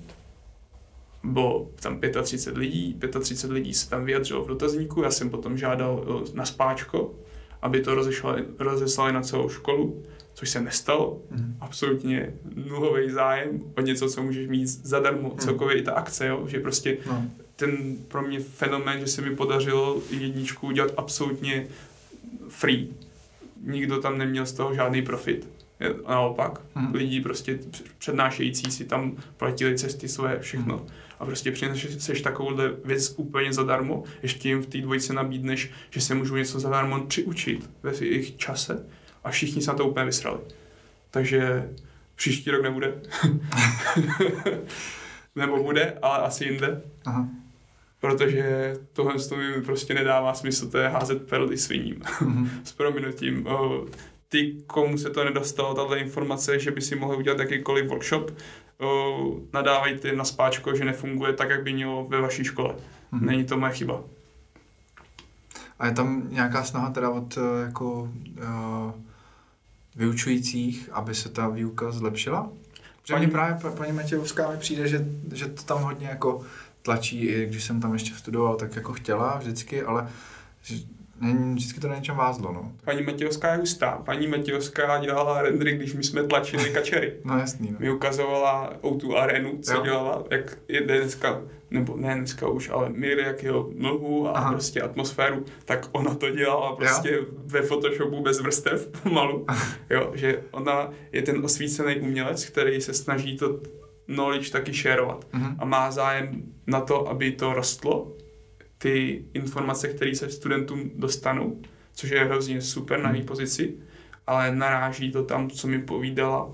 bylo tam 35 lidí, 35 lidí se tam vyjadřilo v dotazníku, já jsem potom žádal na spáčko, aby to rozeslali, rozeslali na celou školu, což se nestalo. Mm. Absolutně nulový zájem o něco, co můžeš mít zadarmo, mm. celkově i ta akce, jo? že prostě no. ten pro mě fenomén, že se mi podařilo jedničku udělat absolutně free. Nikdo tam neměl z toho žádný profit. Naopak, mm. lidi prostě přednášející si tam platili cesty své, všechno. Mm a prostě přineseš takovouhle věc úplně zadarmo, ještě jim v té dvojici nabídneš, že se můžou něco zadarmo přiučit ve jejich čase a všichni se na to úplně vysrali. Takže příští rok nebude. Nebo bude, ale asi jinde. Aha. Protože tohle mi prostě nedává smysl, to je házet perly sviním. Mm-hmm. S prominutím ty, komu se to nedostalo, tato informace, že by si mohl udělat jakýkoliv workshop, uh, nadávejte na spáčko, že nefunguje tak, jak by mělo ve vaší škole. Mm-hmm. Není to moje chyba. A je tam nějaká snaha teda od uh, jako uh, vyučujících, aby se ta výuka zlepšila? Protože paní, právě paní Matějovská mi přijde, že, že to tam hodně jako tlačí, i když jsem tam ještě studoval, tak jako chtěla vždycky, ale vždycky to na něčem vázlo, no. Paní Matějovská je hustá. Paní Matějovská dělala rendry, když my jsme tlačili kačery. no jasný, no. Mi ukazovala o arenu, co jo. dělala, jak je dneska, nebo ne dneska už, ale míry, jak jeho mlhu a Aha. prostě atmosféru, tak ona to dělala prostě jo. ve Photoshopu bez vrstev pomalu. jo, že ona je ten osvícený umělec, který se snaží to knowledge taky šerovat uh-huh. a má zájem na to, aby to rostlo ty informace, které se studentům dostanou, což je hrozně super na její pozici, ale naráží to tam, co mi povídala,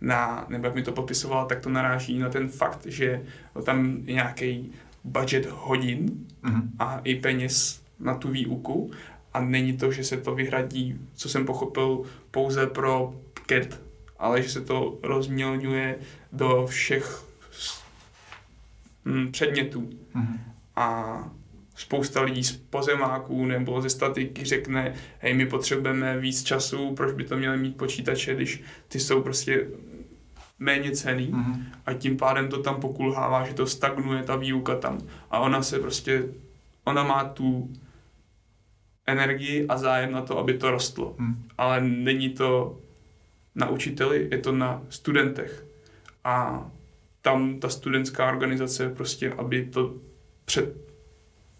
na, nebo jak mi to popisovala, tak to naráží na ten fakt, že tam je nějaký budget hodin mm-hmm. a i peněz na tu výuku a není to, že se to vyhradí, co jsem pochopil, pouze pro CAT, ale že se to rozmělňuje do všech předmětů. Mm-hmm. A spousta lidí z pozemáků nebo ze statiky řekne, hej, my potřebujeme víc času, proč by to měly mít počítače, když ty jsou prostě méně cený mm-hmm. a tím pádem to tam pokulhává, že to stagnuje ta výuka tam a ona se prostě, ona má tu energii a zájem na to, aby to rostlo. Hmm. Ale není to na učiteli, je to na studentech. A tam ta studentská organizace prostě, aby to před,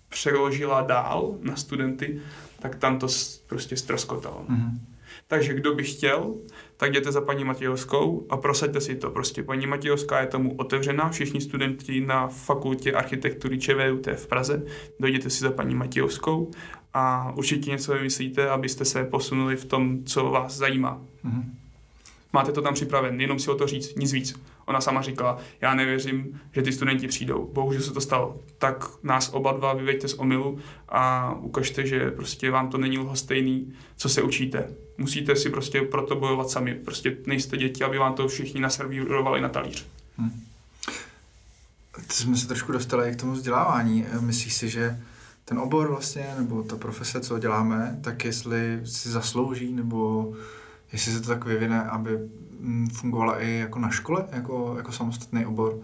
přeložila dál na studenty, tak tam to prostě ztroskotalo. Mhm. Takže kdo by chtěl, tak jděte za paní Matějovskou a prosaďte si to. Prostě paní Matějovská je tomu otevřená, všichni studenti na fakultě architektury ČVUT v Praze, dojděte si za paní Matějovskou a určitě něco vymyslíte, abyste se posunuli v tom, co vás zajímá. Mhm. Máte to tam připraven, jenom si o to říct, nic víc. Ona sama říkala, já nevěřím, že ty studenti přijdou. Bohužel se to stalo. Tak nás oba dva vyveďte z omylu a ukažte, že prostě vám to není lhostejný, co se učíte. Musíte si prostě proto bojovat sami. Prostě nejste děti, aby vám to všichni naservírovali na talíř. Teď jsme se trošku dostali k tomu vzdělávání. Myslíš si, že ten obor vlastně, nebo ta profese, co děláme, tak jestli si zaslouží, nebo jestli se to tak vyvine, aby fungovala i jako na škole, jako, jako samostatný obor,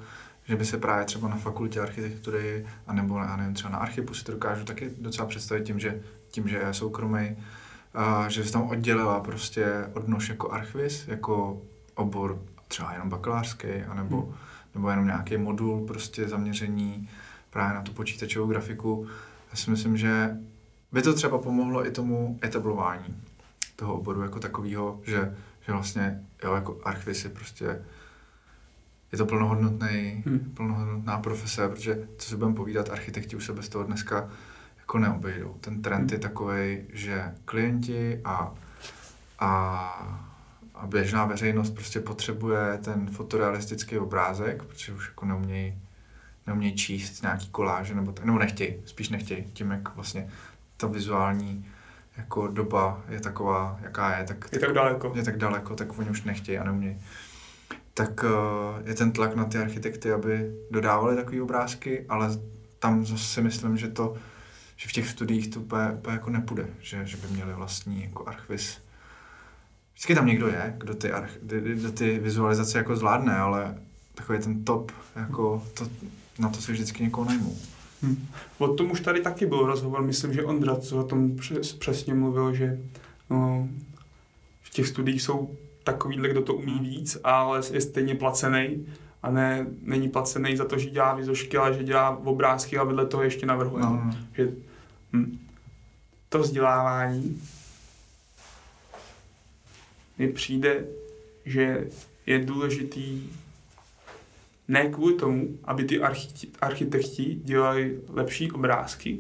že by se právě třeba na fakultě architektury, anebo já nevím, třeba na archipu si to dokážu taky docela představit tím, že, tím, že je soukromý, a že se tam oddělila prostě odnož jako archvis, jako obor třeba jenom bakalářský, anebo, Hmm. nebo jenom nějaký modul prostě zaměření právě na tu počítačovou grafiku. Já si myslím, že by to třeba pomohlo i tomu etablování toho oboru jako takového, že, že vlastně jo, jako archvis je prostě je to plnohodnotný, Hmm. plnohodnotná profese, protože co si budeme povídat, architekti už se bez toho dneska jako neobejdou. Ten trend je takový, že klienti a, a, a běžná veřejnost prostě potřebuje ten fotorealistický obrázek, protože už jako neumějí neumějí číst nějaký koláže, nebo, tak, nebo nechtějí, spíš nechtějí, tím jak vlastně ta vizuální jako doba je taková, jaká je, tak, Je tak daleko. je tak daleko, tak oni už nechtějí a neumějí. Tak uh, je ten tlak na ty architekty, aby dodávali takové obrázky, ale tam zase si myslím, že to, že v těch studiích to úplně, úplně jako nepůjde, že, že by měli vlastní jako archvis. Vždycky tam někdo je, kdo ty, arch, kdo, ty vizualizace jako zvládne, ale takový ten top, jako to, na to se vždycky někoho najmou. Hm. O tom už tady taky byl rozhovor, myslím, že Ondra co o tom přes, přesně mluvil, že no, v těch studiích jsou takovýhle, kdo to umí víc, ale je stejně placený a ne, není placený za to, že dělá vizošky, ale že dělá obrázky a vedle toho ještě navrhuje. No, no. Že, hm, to vzdělávání mi přijde, že je důležitý ne kvůli tomu, aby ty archi- architekti dělali lepší obrázky,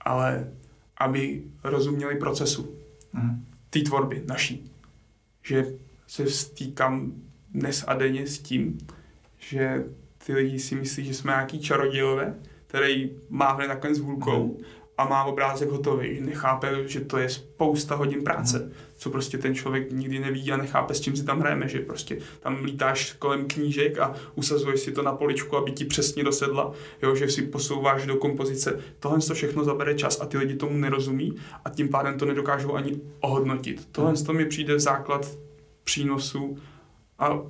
ale aby rozuměli procesu Mhm. té tvorby naší. Že se stýkám dnes a denně s tím, že ty lidi si myslí, že jsme nějaký čarodějové, který mávne nakonec hůlkou a má obrázek hotový. Nechápe, že to je spousta hodin práce, co prostě ten člověk nikdy neví a nechápe, s čím si tam hrajeme, že prostě tam lítáš kolem knížek a usazuješ si to na poličku, aby ti přesně dosedla, jo, že si posouváš do kompozice. Tohle to všechno zabere čas a ty lidi tomu nerozumí a tím pádem to nedokážou ani ohodnotit. Tohle to mi přijde základ přínosu a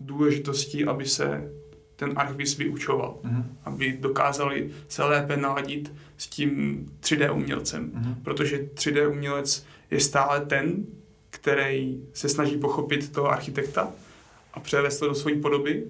důležitosti, aby se ten archvis vyučoval, Mhm. aby dokázali se lépe naladit s tím 3D umělcem. Mhm. Protože 3D umělec je stále ten, který se snaží pochopit toho architekta a převést to do své podoby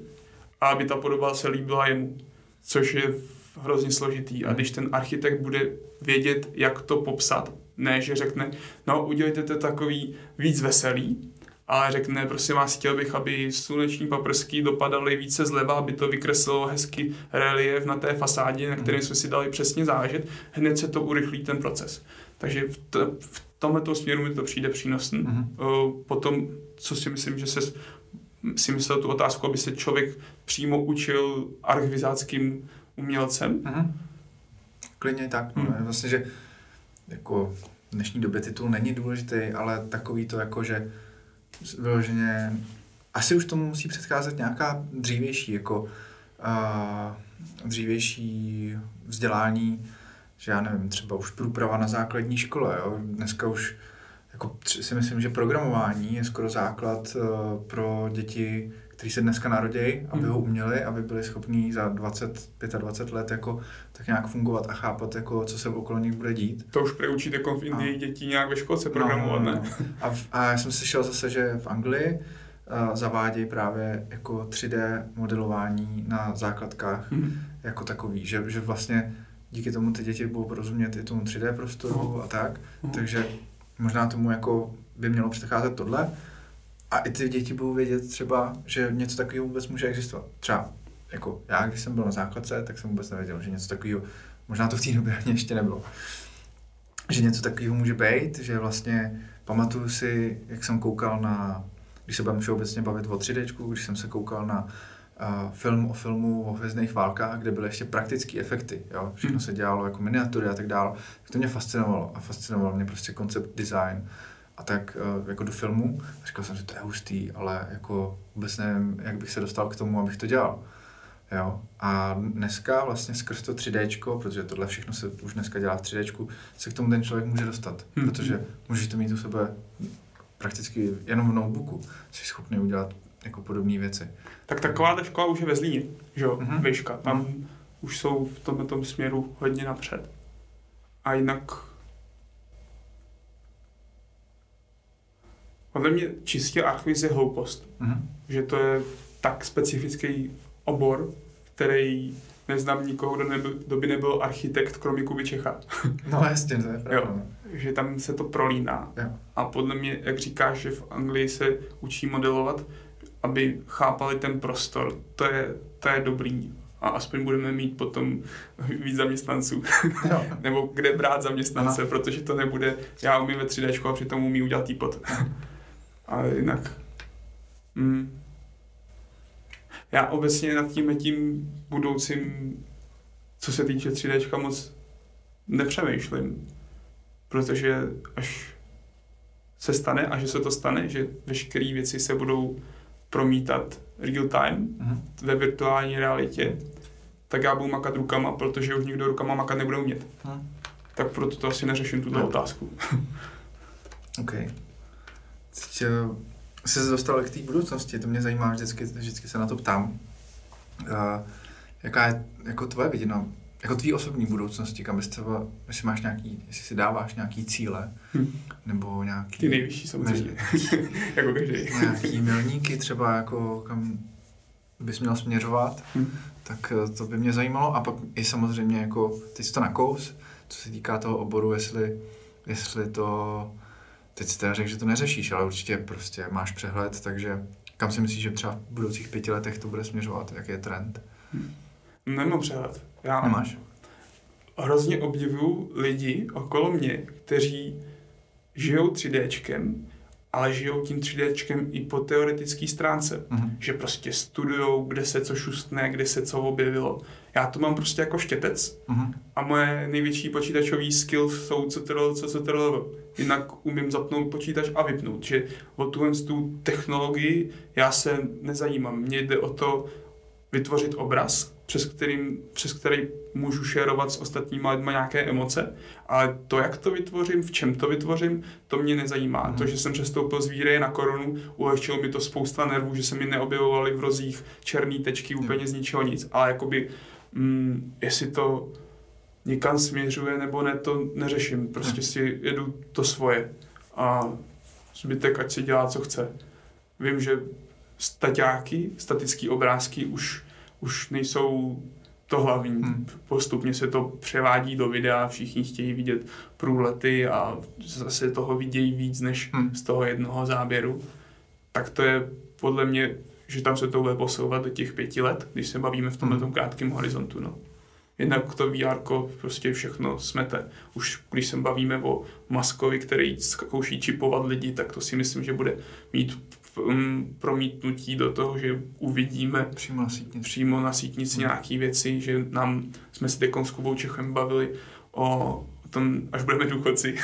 a aby ta podoba se líbila jemu, což je hrozně složitý. A když ten architekt bude vědět, jak to popsat, ne, že řekne, no udělejte to takový víc veselý, ale řekne, prosím vás, chtěl bych, aby sluneční paprsky dopadaly více zleva, aby to vykreslilo hezky relief na té fasádě, na kterém jsme si dali přesně záležet, hned se to urychlí ten proces. Takže v, t- v tomto směru mi to přijde přínosný. Mhm. O, Potom, co si myslím, že se si myslel tu otázku, aby se člověk přímo učil archvizáckým umělcem. Mhm. Klidně tak. No, Hmm. Vlastně, že jako v dnešní době titul není důležitý, ale takový to jako, že vyloženě asi už tomu musí předcházet nějaká dřívější, jako uh, dřívější vzdělání, že já nevím, třeba už průprava na základní škole, jo? dneska už jako si myslím, že programování je skoro základ uh, pro děti, který se dneska narodějí, aby Mhm. ho uměli, aby byli schopní za 20, 25 let jako tak nějak fungovat a chápat, jako, co se okolo nich bude dít. To už preučit jako v Indii A- děti nějak ve školce programovat, No, no, ne? no. A, v, a já jsem slyšel zase, že v Anglii uh, zavádějí právě jako 3D modelování na základkách Hm. jako takový, že, že vlastně díky tomu ty děti budou porozumět i tomu 3D prostoru a tak, Mhm. takže možná tomu jako by mělo předcházet tohle a i ty děti budou vědět třeba, že něco takového vůbec může existovat. Třeba jako já, když jsem byl na základce, tak jsem vůbec nevěděl, že něco takového, možná to v té době ani ještě nebylo, že něco takového může být, že vlastně pamatuju si, jak jsem koukal na, když se budeme všeobecně bavit o 3D, když jsem se koukal na uh, film o filmu o hvězdných válkách, kde byly ještě praktické efekty, jo? všechno Hmm. se dělalo jako miniatury a tak dále, tak to mě fascinovalo a fascinoval mě prostě koncept design a tak uh, jako do filmu. A říkal jsem, že to je hustý, ale jako vůbec nevím, jak bych se dostal k tomu, abych to dělal. Jo? A dneska vlastně skrz to 3D, protože tohle všechno se už dneska dělá v 3D, se k tomu ten člověk může dostat. Hmm. Protože můžeš to mít u sebe prakticky jenom v notebooku. Jsi schopný udělat jako podobné věci. Tak taková ta škola už je ve Zlíně, že jo, Mhm. Vejška. Tam už jsou v tomhle tom směru hodně napřed. A jinak... Podle mě čistě archviz je hloupost. Mhm. Že to je tak specifický obor, který neznám nikoho, kdo, nebyl, kdo by nebyl architekt, kromě Kuby Čecha. No jasně, to je pravda. Jo. no. Že tam se to prolíná. Jo. A podle mě, jak říkáš, že v Anglii se učí modelovat, aby chápali ten prostor, to je, to je dobrý. A aspoň budeme mít potom víc zaměstnanců. Jo. Nebo kde brát zaměstnance, Aha. protože to nebude, já umím ve 3D a přitom umím udělat týpot. Ale jinak. Mm. Já obecně nad tím tím budoucím, co se týče 3D, moc nepřemýšlím. Protože až se stane a že se to stane, že veškeré věci se budou promítat real time Mhm. ve virtuální realitě, tak já budu makat rukama, protože už nikdo rukama makat nebude umět. Mhm. Tak proto to asi neřeším tuto No. otázku. OK. Teď jsi se dostal k té budoucnosti, to mě zajímá, vždycky, vždycky se na to ptám. Uh, jaká je jako tvoje vidina, jako tvý osobní budoucnosti, kam bys třeba, jestli máš nějaký, jestli si dáváš nějaký cíle, Hm. nebo nějaký... Ty nejvyšší samozřejmě. jako každý. nějaký milníky třeba, jako kam bys měl směřovat, Hm. tak eh, to by mě zajímalo. A pak i samozřejmě, jako, teď jsi to nakous, co se týká toho oboru, jestli, jestli to, teď jsi teda řekl, že to neřešíš, ale určitě prostě máš přehled, takže kam si myslíš, že třeba v budoucích pěti letech to bude směřovat, jaký je trend? Nemám přehled. Já Nemáš? hrozně obdivuju lidi okolo mě, kteří žijou 3Dčkem, ale žijou tím 3Dčkem i po teoretické stránce. Mhm. Že prostě studujou, kde se co šustne, kde se co objevilo. Já to mám prostě jako štětec Mhm. a moje největší počítačový skill jsou CTRL, co CTRL. Jinak umím zapnout počítač a vypnout. Že o tuhle tu technologii já se nezajímám. Mně jde o to vytvořit obraz, přes, kterým, přes který můžu šerovat s ostatníma lidma nějaké emoce, ale to, jak to vytvořím, v čem to vytvořím, to mě nezajímá. Mhm. To, že jsem přestoupil z výreje na korunu, ulehčilo mi to spousta nervů, že se mi neobjevovaly v rozích černé tečky úplně z ničeho nic, ale jakoby, mm, jestli to někam směřuje nebo ne, to neřeším. Prostě si jedu to svoje a zbytek ať si dělá, co chce. Vím, že staťáky, statické obrázky už, už nejsou to hlavní. Hmm. Postupně se to převádí do videa, všichni chtějí vidět průlety a zase toho vidějí víc než Hmm. z toho jednoho záběru. Tak to je podle mě, že tam se to bude posouvat do těch pěti let, když se bavíme v tomhle Hmm. krátkém horizontu. No. Jednak to VR prostě všechno smete. Už když se bavíme o Maskovi, který zkouší čipovat lidi, tak to si myslím, že bude mít um, promítnutí do toho, že uvidíme Přímo na sítnici. přímo na sítnici Hmm. nějaké věci, že nám, jsme si teď s Kubou Čechem bavili o tom, až budeme důchodci,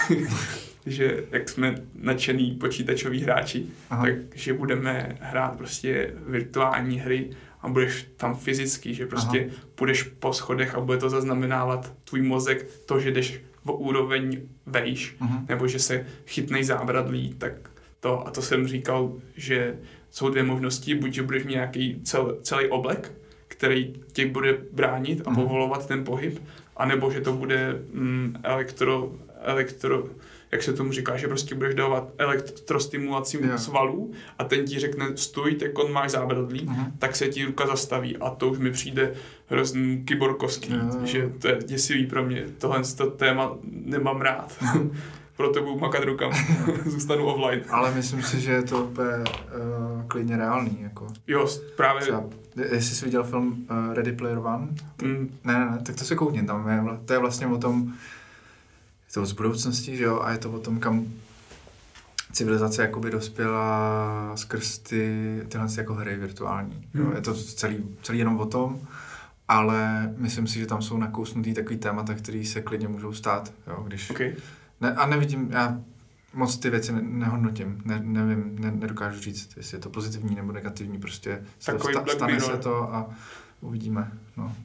že jak jsme nadšený počítačoví hráči, Aha. takže budeme hrát prostě virtuální hry a budeš tam fyzicky, že prostě Aha. půjdeš po schodech a bude to zaznamenávat tvůj mozek, to, že jdeš o úroveň vejš, Mhm. nebo že se chytnej zábradlí, tak to, a to jsem říkal, že jsou dvě možnosti, buď že budeš mít nějaký cel, celý oblek, který tě bude bránit a povolovat ten pohyb, anebo že to bude mm, elektro, elektro, jak se tomu říká, že prostě budeš dávat elektrostimulaci Jo. svalů a ten ti řekne stůj, tak on máš zábradlí, Mhm. tak se ti ruka zastaví a to už mi přijde hrozný kyborkovský, jo. že to je děsivý pro mě. Tohle to téma nemám rád. Mhm. Proto budu makat rukama. Zůstanu offline. Ale myslím si, že je to úplně uh, klidně reálný. Jako. Jo, právě... Třeba, jestli jsi viděl film uh, Ready Player One, Mm, ne, ne, ne, tak to se koukni, tam je, to je vlastně o tom, je to z budoucnosti, že jo, a je to o tom, kam civilizace jakoby dospěla skrz ty, tyhle jako hry virtuální. Jo. Hmm. Je to celý, celý jenom o tom, ale myslím si, že tam jsou nakousnutý takový témata, které se klidně můžou stát, jo, když... okay. Ne, a nevidím, já moc ty věci ne, nehodnotím, ne, nevím, ne, nedokážu říct, jestli je to pozitivní nebo negativní, prostě se Black stane Mirror. se to a uvidíme, no.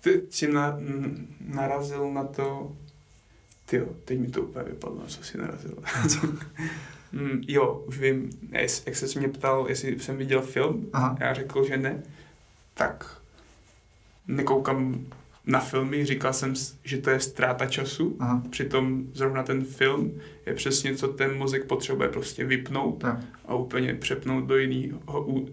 Ty jsi na, narazil na to... Ty teď mi to úplně vypadlo, co jsi narazil. mm, jo, už vím, jak se mě ptal, jestli jsem viděl film, Aha, já řekl, že ne, tak nekoukám na filmy, říkal jsem, že to je ztráta času, aha, přitom zrovna ten film je přesně, co ten mozek potřebuje prostě vypnout jo, a úplně přepnout do jiného,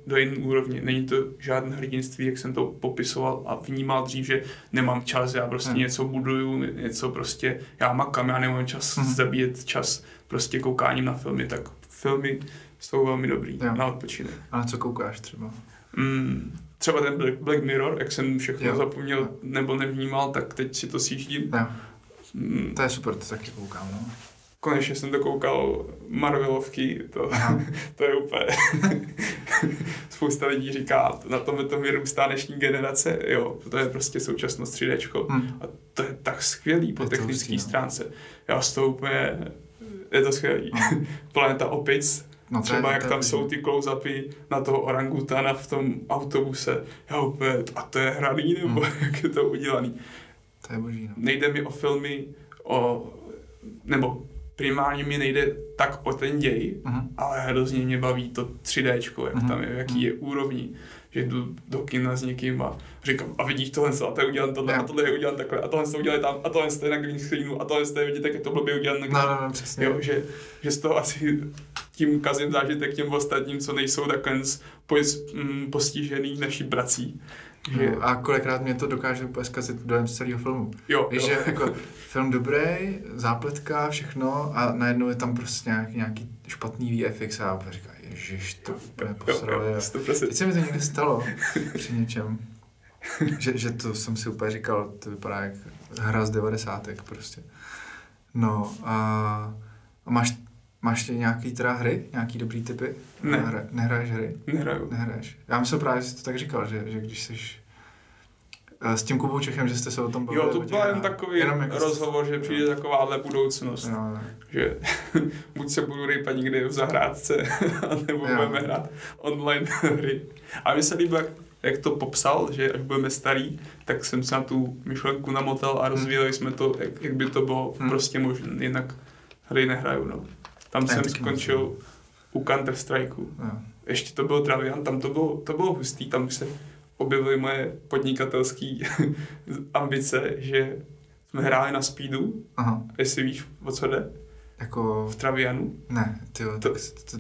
do jiné úrovně. Není to žádné hrdinství, jak jsem to popisoval a vnímal dřív, že nemám čas, já prostě Hmm. něco buduju, něco prostě, já makám, já nemám čas Hmm. zabíjet čas prostě koukáním na filmy, tak filmy jsou velmi dobrý Jo. na odpočinek. a na co koukáš třeba? Mm, třeba ten Black, Black Mirror, jak jsem všechno Jo. zapomněl nebo nevnímal, tak teď si to sjíždím. Jo, Mm, to je super, to taky koukám, no. konečně jsem to koukal Marvelovky, to, to je úplně... Spousta lidí říká, na tom je to vyrůstá dnešní generace, jo, to je prostě současnost 3D. Hm. A to je tak skvělý po Je technické no. stránce. Já z toho úplně... Je to skvělý. No. Planeta opic, No, to je- Třeba jak je tam boží. jsou ty close-upy na toho orangutana v tom autobuse. Já úplně, a to je hraný, nebo Hmm. jak je to udělaný. To je boží, no. Nejde mi o filmy, o, nebo primárně mi nejde tak o ten děj, Mhm. ale hrozně mě baví to 3D, jak Mhm. tam je, jaký je úrovni. Že jdu do kina s někým a říkám, a vidíš tohle, a to je udělan tohle, Jo. a tohle je udělan takhle, a tohle se udělali tam, a tohle je na green screenu, a tohle je vidíte, jak je to blbě udělan na green No, no, no, přesně. Jo, že, že z toho asi tím kazím zážitek těm ostatním, co nejsou takhle mm, postižený naší prací. Že, No, a kolikrát mě to dokáže úplně zkazit dojem z celého filmu. jo, Víš, jo. že jako film dobrý, zápletka, všechno a najednou je tam prostě nějaký, nějaký špatný VFX a já říkám, ježiš, to úplně posrali. 100%. Teď se mi to někdy stalo při něčem. Že, že to jsem si úplně říkal, to vypadá jak hra z devadesátek prostě. No a, a máš, máš ty nějaký teda hry, nějaký dobrý typy? Ne. Nehra, nehraješ hry? Nehraju. Nehraješ. Já myslím právě, že jsi to tak říkal, že, že když jsi eh, s tím Kubou Čechem, že jste se o tom bavili. Jo, to byl jen takový Jenom jako- rozhovor, že přijde takováhle budoucnost. Jo. Že buď se budu rejpat někde v zahrádce, nebo Jo. budeme hrát online hry. A mi se líbí, jak, jak to popsal, že až budeme starý, tak jsem se na tu myšlenku namotal a rozvíjeli jsme to, jak, jak by to bylo Hmm. prostě možné. Jinak hry nehraju, no. Tam Ne, jsem skončil u Counter Strikeu. jo. Ještě to byl Travian, tam to bylo, to bylo hustý, tam se objevily moje podnikatelské ambice, že jsme hráli na speedu, Aha, jestli víš, o co jde, jako, v Travianu. ne, ty To- to,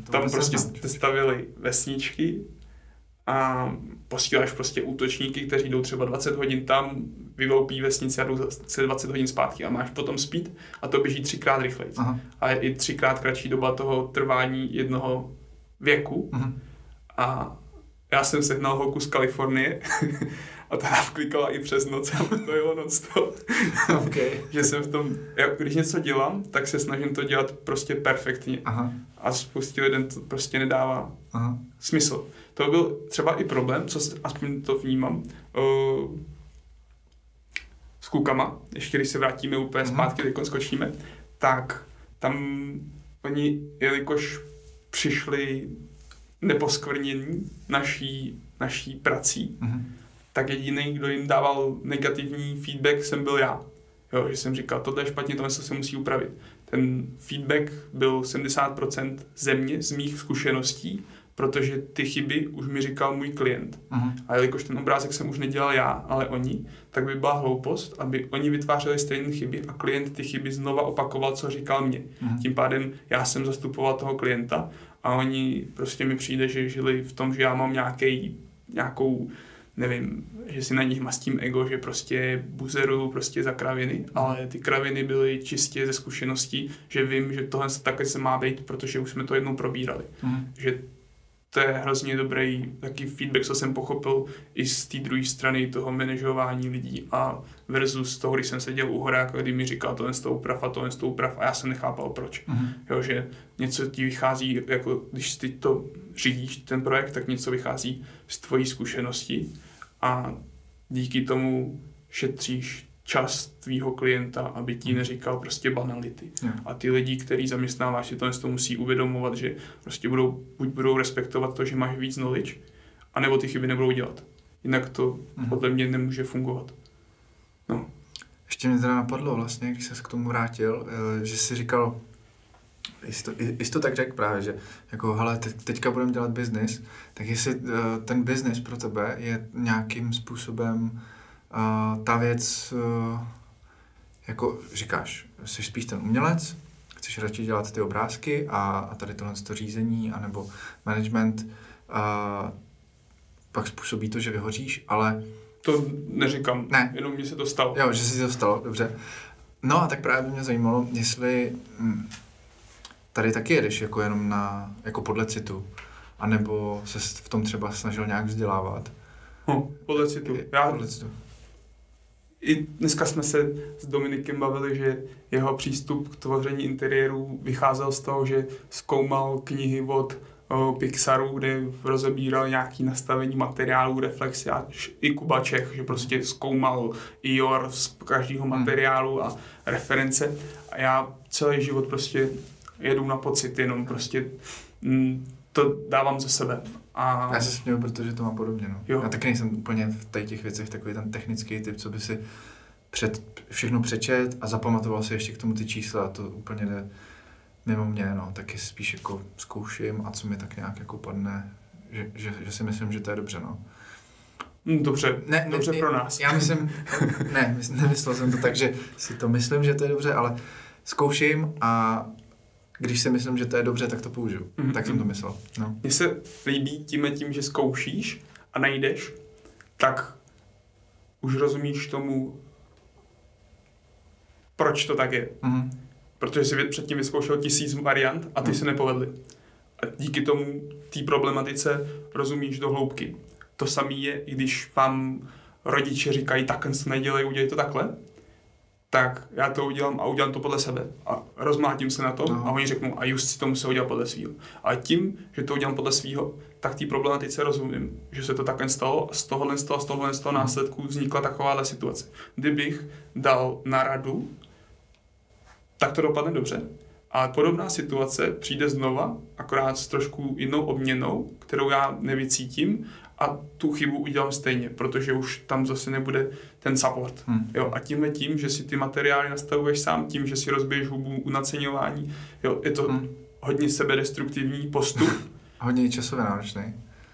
to Tam prostě jste stavili vesničky a posíláš prostě útočníky, kteří jdou třeba 20 hodin tam, vyloupí vesnici a jdou zase 20 hodin zpátky a máš potom speed a to běží třikrát rychleji. Aha, A je i třikrát kratší doba toho trvání jednoho věku mhm. a já jsem sehnal holku z Kalifornie a ta nám klikala i přes noc a to jelo non stop. okay. že jsem v tom, já, když něco dělám, tak se snažím to dělat prostě perfektně Aha, a spoustě lidem to prostě nedává aha, smysl. To byl třeba i problém, co aspoň to vnímám, uh, klukama, ještě když se vrátíme úplně Mhm. zpátky, teď skočíme, tak tam oni, jelikož přišli neposkvrnění naší, naší prací, mhm. tak jediný, kdo jim dával negativní feedback, jsem byl já. Jo, že jsem říkal, tohle je špatně, tohle se musí upravit. ten feedback byl 70% ze mě, z mých zkušeností, protože ty chyby už mi říkal můj klient. Mhm. A jelikož ten obrázek jsem už nedělal já, ale oni, tak by byla hloupost, aby oni vytvářeli stejné chyby a klient ty chyby znova opakoval, co říkal mě. Mhm. Tím pádem já jsem zastupoval toho klienta a oni prostě mi přijde, že žili v tom, že já mám nějaký, nějakou, nevím, že si na nich mastím ego, že prostě buzeru prostě za kraviny, ale ty kraviny byly čistě ze zkušeností, že vím, že tohle takhle se má být, protože už jsme to jednou probírali. Mhm. Že to je hrozně dobrý taký feedback, co jsem pochopil i z té druhé strany toho manažování lidí a versus toho, když jsem seděl u horáka, kdy mi říkal tohle z toho uprav a tohle z toho uprav a já jsem nechápal proč. Mhm. Jo, že něco ti vychází, jako když ty to řídíš, ten projekt, tak něco vychází z tvojí zkušenosti a díky tomu šetříš čas tvýho klienta, aby ti neříkal prostě banality. Jo. A ty lidi, který zaměstnáváš, si tohle to musí uvědomovat, že prostě budou, buď budou respektovat to, že máš víc knowledge, anebo ty chyby nebudou dělat. Jinak to Mhm. podle mě nemůže fungovat. No. Ještě mě teda napadlo vlastně, když se k tomu vrátil, eh, že jsi říkal, jsi to, jsi to tak řekl právě, že jako, hele, te, teďka budeme dělat biznis, tak jestli uh, ten biznis pro tebe je nějakým způsobem uh, ta věc, uh, jako říkáš, jsi spíš ten umělec, chceš radši dělat ty obrázky a, a tady tohle to řízení, anebo management, uh, pak způsobí to, že vyhoříš, ale To neříkám, Ne. jenom mně se to stalo. Jo, že si to stalo, dobře. No a tak právě by mě zajímalo, jestli hm, tady taky jedeš jako jenom na, jako podle citu, anebo se v tom třeba snažil nějak vzdělávat. Hm, podle citu. Já, Podle citu. I dneska jsme se s Dominikem bavili, že jeho přístup k tvoření interiérů vycházel z toho, že zkoumal knihy od o, Pixaru, kde rozebíral nějaký nastavení materiálů, reflexy a i Kuba Čech, že prostě zkoumal IOR z každého Hmm. materiálu a reference. A já celý život prostě jedu na pocit, jenom prostě mm, to dávám ze sebe. A Já se směju, protože to mám podobně. No. Jo. Já taky nejsem úplně v těch věcech takový ten technický typ, co by si před, všechno přečet a zapamatoval si ještě k tomu ty čísla a to úplně jde mimo mě, no. Taky spíš jako zkouším a co mi tak nějak jako padne, že, že, že si myslím, že to je dobře, no. mm, dobře, Ne, ne, dobře pro nás. Já myslím, ne, mys- nemyslel jsem to tak, že si to myslím, že to je dobře, ale zkouším a když si myslím, že to je dobře, tak to použiju. Mhm. Tak jsem to myslel. No. Mně se líbí tím, tím, že zkoušíš a najdeš, tak už rozumíš tomu, proč to tak je. Mhm. Protože jsi předtím vyzkoušel tisíc variant a ty Mhm. se nepovedly. A díky tomu té problematice rozumíš do hloubky. To samé je, i když vám rodiče říkají, takhle to nedělej, udělej to takhle, tak já to udělám a udělám to podle sebe. A rozmlátím se na tom No. a oni řeknou, a just si to musel udělat podle svého. A tím, že to udělám podle svého, tak té problematice rozumím, že se to takhle stalo a z tohohle z toho, z tohohle z toho následku vznikla takováhle situace. Kdybych dal na radu, tak to dopadne dobře. Ale podobná situace přijde znova, akorát s trošku jinou obměnou, kterou já nevycítím a tu chybu udělám stejně, protože už tam zase nebude ten support. Hm. Jo, a tímhle tím, že si ty materiály nastavuješ sám, tím, že si rozbiješ hubu u naceňování, jo, je to Hm. hodně sebedestruktivní postup, Hodně časově náročný.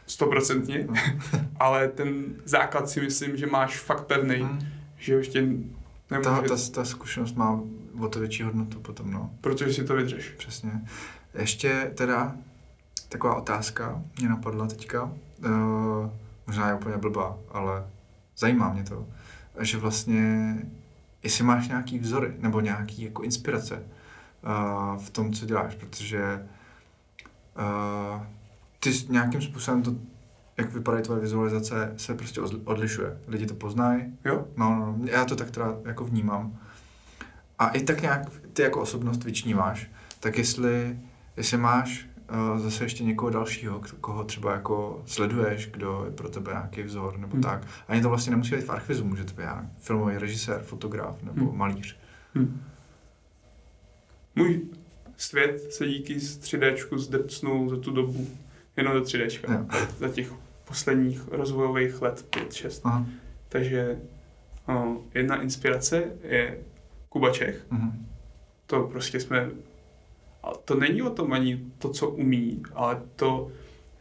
stoprocentně, No. ale ten základ si myslím, že máš fakt pevný, Hm. že ještě Ta, nemůže, ta, ta zkušenost má o to větší hodnotu potom, no. protože si to vydřeš. Přesně. Ještě teda taková otázka mě napadla teďka. Uh, možná je úplně blbá, ale zajímá mě to, že vlastně jestli máš nějaký vzory nebo nějaký jako inspirace uh, v tom, co děláš, protože uh, ty nějakým způsobem to, jak vypadají tvoje vizualizace, se prostě odlišuje. Lidi to poznají, Jo? No, no, já to tak teda jako vnímám. A i tak nějak ty jako osobnost vyčníváš, tak jestli, jestli máš zase ještě někoho dalšího, koho třeba jako sleduješ, kdo je pro tebe nějaký vzor nebo Hmm. tak. Ani to vlastně nemusí být v archivizu, může to být já, filmový režisér, fotograf nebo Hmm. malíř. Hm. Můj svět se díky 3D zdrcnul za tu dobu jenom do 3D. Jo. Za těch posledních rozvojových let 5-6. Aha. Takže o, jedna inspirace je Kuba Čech. Mhm. to prostě jsme, a to není o tom ani to, co umí, ale to,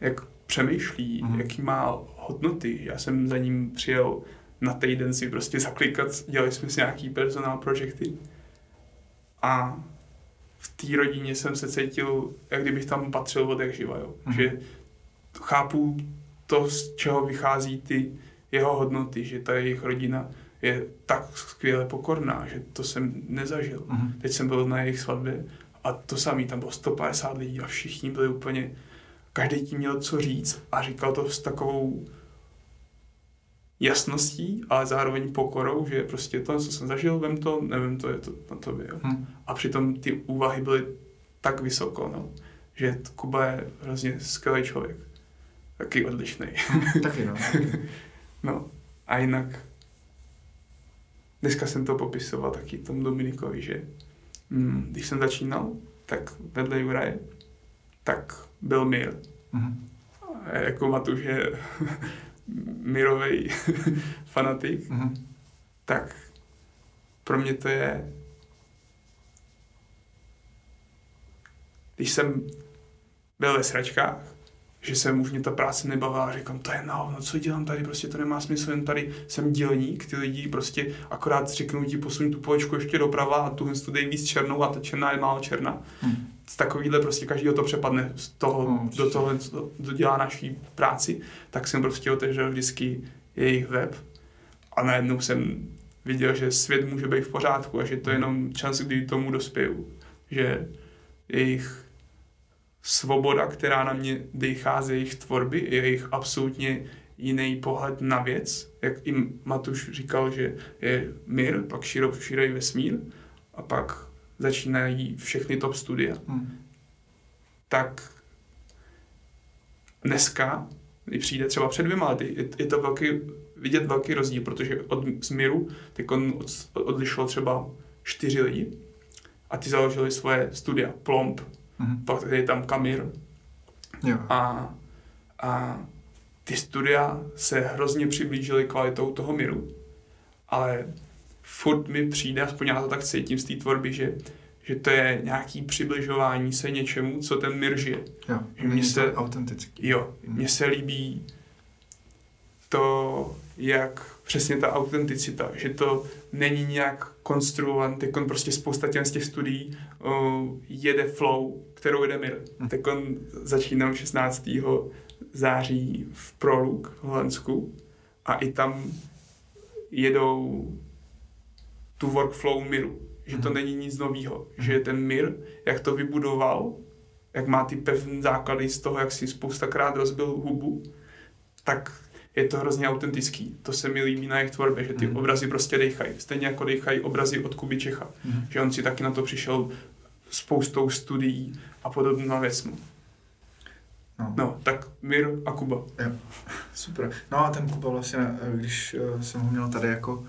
jak přemýšlí, mm. jaký má hodnoty. Já jsem za ním přijel na týden si prostě zaklikat, dělali jsme si nějaký personál projekty a v té rodině jsem se cítil, jak kdybych tam patřil od jak živa, jo. Mm. Že chápu to, z čeho vychází ty jeho hodnoty, že ta jejich rodina je tak skvěle pokorná, že to jsem nezažil. Mm. Teď jsem byl na jejich svatbě a to samý, tam bylo 150 lidí a všichni byli úplně, každý tím měl co říct a říkal to s takovou jasností, ale zároveň pokorou, že prostě to, co jsem zažil, vem to, nevím, to je to na tobě. Jo. Hmm. A přitom ty úvahy byly tak vysoko, no, že Kuba je hrozně skvělý člověk. Taky odlišný. Hmm, taky, no. no. A jinak, dneska jsem to popisoval taky tomu Dominikovi, že hm, když jsem začínal, tak vedle Juraje, tak byl Mir. Hmm. A jako Matuš je mirový fanatik, mm-hmm. tak pro mě to je když jsem byl ve sračkách, že se už mě ta práce nebavila a říkám, to je no, no co dělám tady, prostě to nemá smysl, jen tady jsem dělník, ty lidi prostě akorát řeknou ti posuň tu polečku ještě doprava a tu tu dej víc černou a ta černá je málo černá. Hmm takovýhle prostě každý to přepadne z toho, no, do toho, do dělá naší práci, tak jsem prostě otevřel vždycky jejich web a najednou jsem viděl, že svět může být v pořádku a že to je jenom čas, kdy tomu dospěju. Že jejich svoboda, která na mě dechá z jejich tvorby, je jejich absolutně jiný pohled na věc. Jak i Matuš říkal, že je mír, pak široký vesmír a pak začínají všechny top studia, hmm. tak dneska, když přijde třeba před dvěma lety, je, je to velký, vidět velký rozdíl, protože od Smiru teď on od, odlišilo třeba čtyři lidi a ty založili svoje studia, Plomb, pak je tam Kamir jo. a, a ty studia se hrozně přiblížily kvalitou toho Miru, ale furt mi přijde, aspoň já to tak cítím z té tvorby, že, že to je nějaký přibližování se něčemu, co ten mir žije. Jo, že mě se, autentický. Jo, hmm. mně se líbí to, jak přesně ta autenticita, že to není nějak konstruovan, teď prostě spousta těch z těch studií uh, jede flow, kterou jede Mir. Hmm. Teď začínám 16. září v Proluk v Holandsku a i tam jedou tu workflow Miru. Že to hmm. není nic nového. Že hmm. ten Mir, jak to vybudoval, jak má ty pevné základy z toho, jak si spoustakrát rozbil hubu, tak je to hrozně autentický. To se mi líbí na jejich tvorbě, že ty mm. obrazy prostě dechají. Stejně jako dechají obrazy od Kuby Čecha. Mm. Že on si taky na to přišel spoustou studií a podobnou věcmi. No. no, tak Mir a Kuba. Jo. Super. No a ten Kuba vlastně, když eh, jsem ho měl tady jako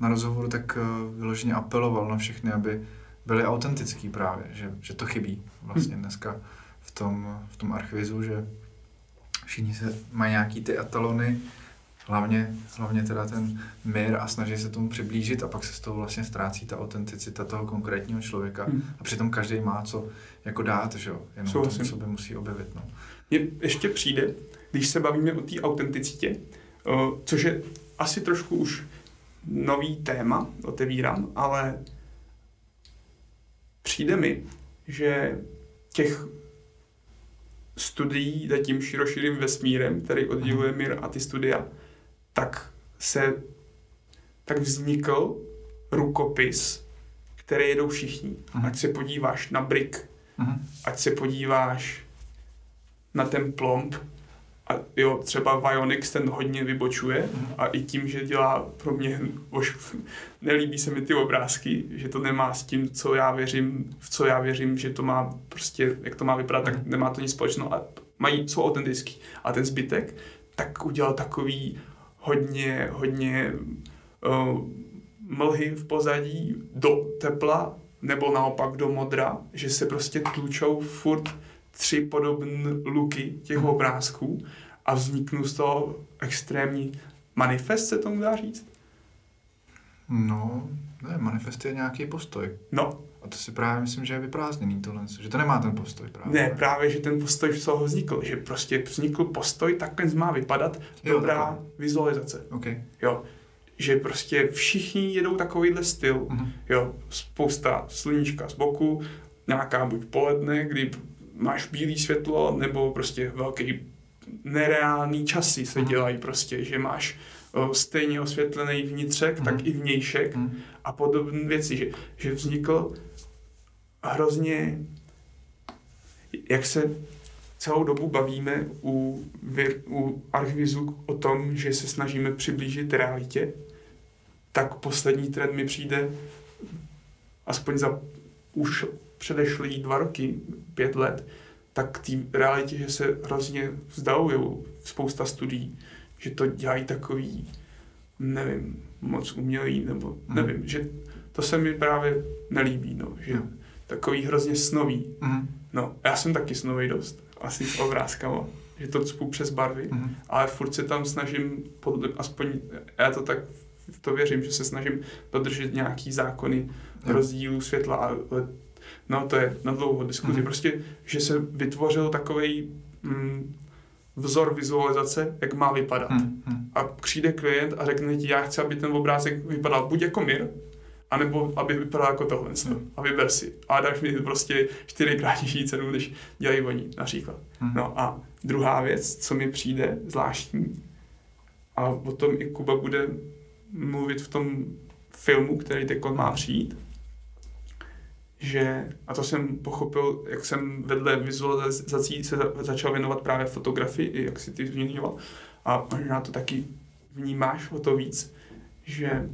na rozhovoru, tak eh, vyloženě apeloval na všechny, aby byli autentický právě, že, že to chybí vlastně hm. dneska v tom, v tom archivizu, že všichni se mají nějaký ty etalony, hlavně, hlavně teda ten mír a snaží se tomu přiblížit a pak se z toho vlastně ztrácí ta autenticita toho konkrétního člověka hmm. a přitom každý má co jako dát, že jo, jenom to v sobě musí objevit. No. Mně ještě přijde, když se bavíme o té autenticitě, což je asi trošku už nový téma otevírám, ale přijde mi, že těch studií za tím široširým vesmírem, který odděluje mhm. mír a ty studia, tak se tak vznikl rukopis, který jedou všichni. Uh-huh. Ať se podíváš na Brick, uh-huh. ať se podíváš na ten plomb, a jo, třeba Vionix ten hodně vybočuje a i tím, že dělá pro mě, nelíbí se mi ty obrázky, že to nemá s tím, co já věřím, v co já věřím, že to má prostě, jak to má vypadat, tak nemá to nic společného a mají, jsou autentický. A ten zbytek tak udělal takový hodně, hodně uh, mlhy v pozadí do tepla nebo naopak do modra, že se prostě tlučou furt tři podobné luky těch mhm. obrázků a vzniknou z toho extrémní manifest, se tomu dá říct? No, ne, manifest je nějaký postoj. No, A to si právě myslím, že je vyprázdněný tohle, že to nemá ten postoj právě. Ne, právě, že ten postoj z toho vznikl, že prostě vznikl postoj, takhle má vypadat Jo, dobrá takhle. vizualizace. Okay. Jo, že prostě všichni jedou takovýhle styl, Mhm. jo, spousta sluníčka z boku, nějaká buď poledne, kdy máš bílé světlo, nebo prostě velký nereálný časy se Mhm. dělají prostě, že máš stejně osvětlený vnitřek, Mhm. tak i vnějšek Mhm. a podobné věci, že, že vznikl hrozně, jak se celou dobu bavíme u, u Archvizu o tom, že se snažíme přiblížit realitě, tak poslední trend mi přijde aspoň za už předešlý dva roky, pět let, tak té realitě, že se hrozně vzdalují spousta studií, že to dělají takový, nevím, moc umělý, nebo Mhm. nevím, že to se mi právě nelíbí, no, že Jo. takový hrozně snový. Mhm. No, já jsem taky snový dost, asi s obrázkama, že to cpu přes barvy, Mhm. ale furt se tam snažím, podle, aspoň já to tak v to věřím, že se snažím dodržet nějaký zákony Jo. rozdílu světla, ale no to je na dlouho diskuzi. Mhm. Prostě, že se vytvořil takový mm, vzor vizualizace, jak má vypadat. Mhm. Mhm. A přijde klient a řekne ti, já chci, aby ten obrázek vypadal buď jako mir, anebo aby vypadal jako tohle. Mhm. A vyber si. A dáš mi prostě čtyřikrát nižší cenu, než dělají oni, například. Mhm. No a druhá věc, co mi přijde zvláštní, a o tom i Kuba bude mluvit v tom filmu, který teď má přijít, že, a to jsem pochopil, jak jsem vedle vizualizací se za- začal věnovat právě fotografii, jak si ty zmiňoval, a možná to taky vnímáš o to víc, že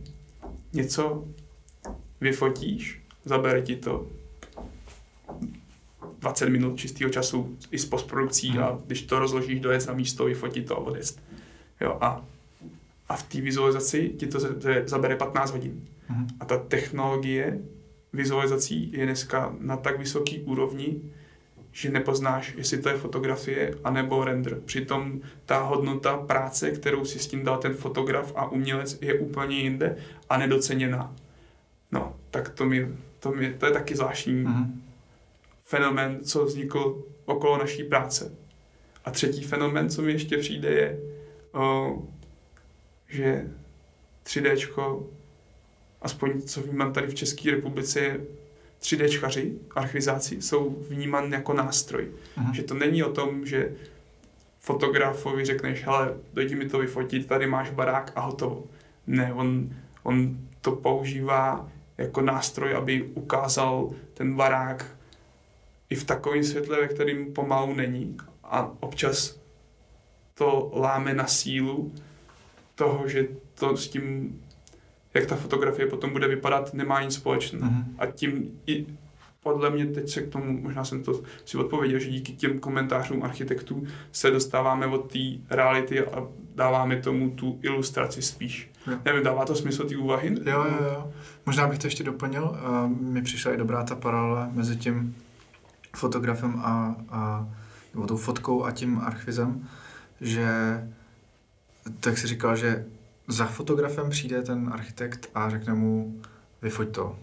něco vyfotíš, zabere ti to 20 minut čistého času i s postprodukcí Mhm. a když to rozložíš, dojet na místo, vyfotit to a odjet. Jo, a, a v té vizualizaci ti to za- za- zabere 15 hodin. Mhm. A ta technologie vizualizací je dneska na tak vysoký úrovni, že nepoznáš, jestli to je fotografie anebo render. Přitom ta hodnota práce, kterou si s tím dal ten fotograf a umělec, je úplně jinde a nedoceněná. No, tak to, mi, to, mi, to je taky zvláštní Mhm. fenomén, co vznikl okolo naší práce. A třetí fenomén, co mi ještě přijde, je, o, že 3Dčko, aspoň co vnímám tady v České republice, je 3Dčkaři, archivizáci, jsou vnímán jako nástroj. Mhm. Že to není o tom, že fotografovi řekneš, hele, dojdi mi to vyfotit, tady máš barák a hotovo. Ne, on, on to používá jako nástroj, aby ukázal ten barák i v takovém světle, ve kterým pomalu není. A občas to láme na sílu toho, že to s tím, jak ta fotografie potom bude vypadat, nemá nic společného. Mhm. A tím i podle mě teď se k tomu, možná jsem to si odpověděl, že díky těm komentářům architektů se dostáváme od té reality a dáváme tomu tu ilustraci spíš. Jo. Nevím, dává to smysl ty úvahy? Jo, jo, jo. Možná bych to ještě doplnil. Uh, mi přišla i dobrá ta paralela mezi tím fotografem a, a nebo tou fotkou a tím archivizem, že tak si říkal, že za fotografem přijde ten architekt a řekne mu vyfoť to.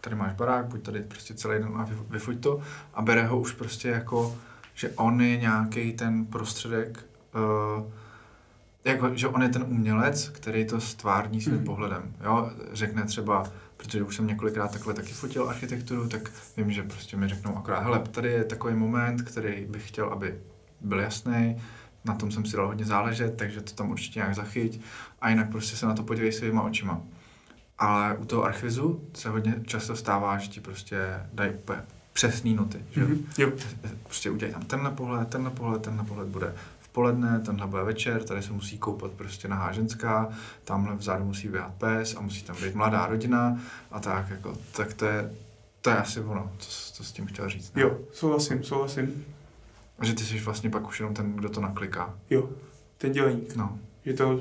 Tady máš barák, buď tady prostě celý den a vy- vyfoť to a bere ho už prostě jako, že on je nějaký ten prostředek, uh, jako, že on je ten umělec, který to stvární svým Mhm. pohledem. Jo? Řekne třeba, protože už jsem několikrát takhle taky fotil architekturu, tak vím, že prostě mi řeknou akorát, hele, tady je takový moment, který bych chtěl, aby byl jasný, na tom jsem si dal hodně záležet, takže to tam určitě nějak zachyť a jinak prostě se na to podívej svýma očima. Ale u toho archivizu se hodně často stává, že ti prostě dají úplně přesný noty. Že? Mm-hmm. Mhm. Jo. Prostě udělají tam tenhle pohled, tenhle pohled, tenhle pohled bude v poledne, tenhle bude večer, tady se musí koupat prostě nahá ženská, tamhle vzadu musí běhat pes a musí tam být mladá rodina a tak, jako, tak to je, to je asi ono, co, co s tím chtěl říct. ne? Jo, souhlasím, souhlasím. A Že ty jsi vlastně pak už jenom ten, kdo to nakliká. Jo, ten dělník. No. Že to,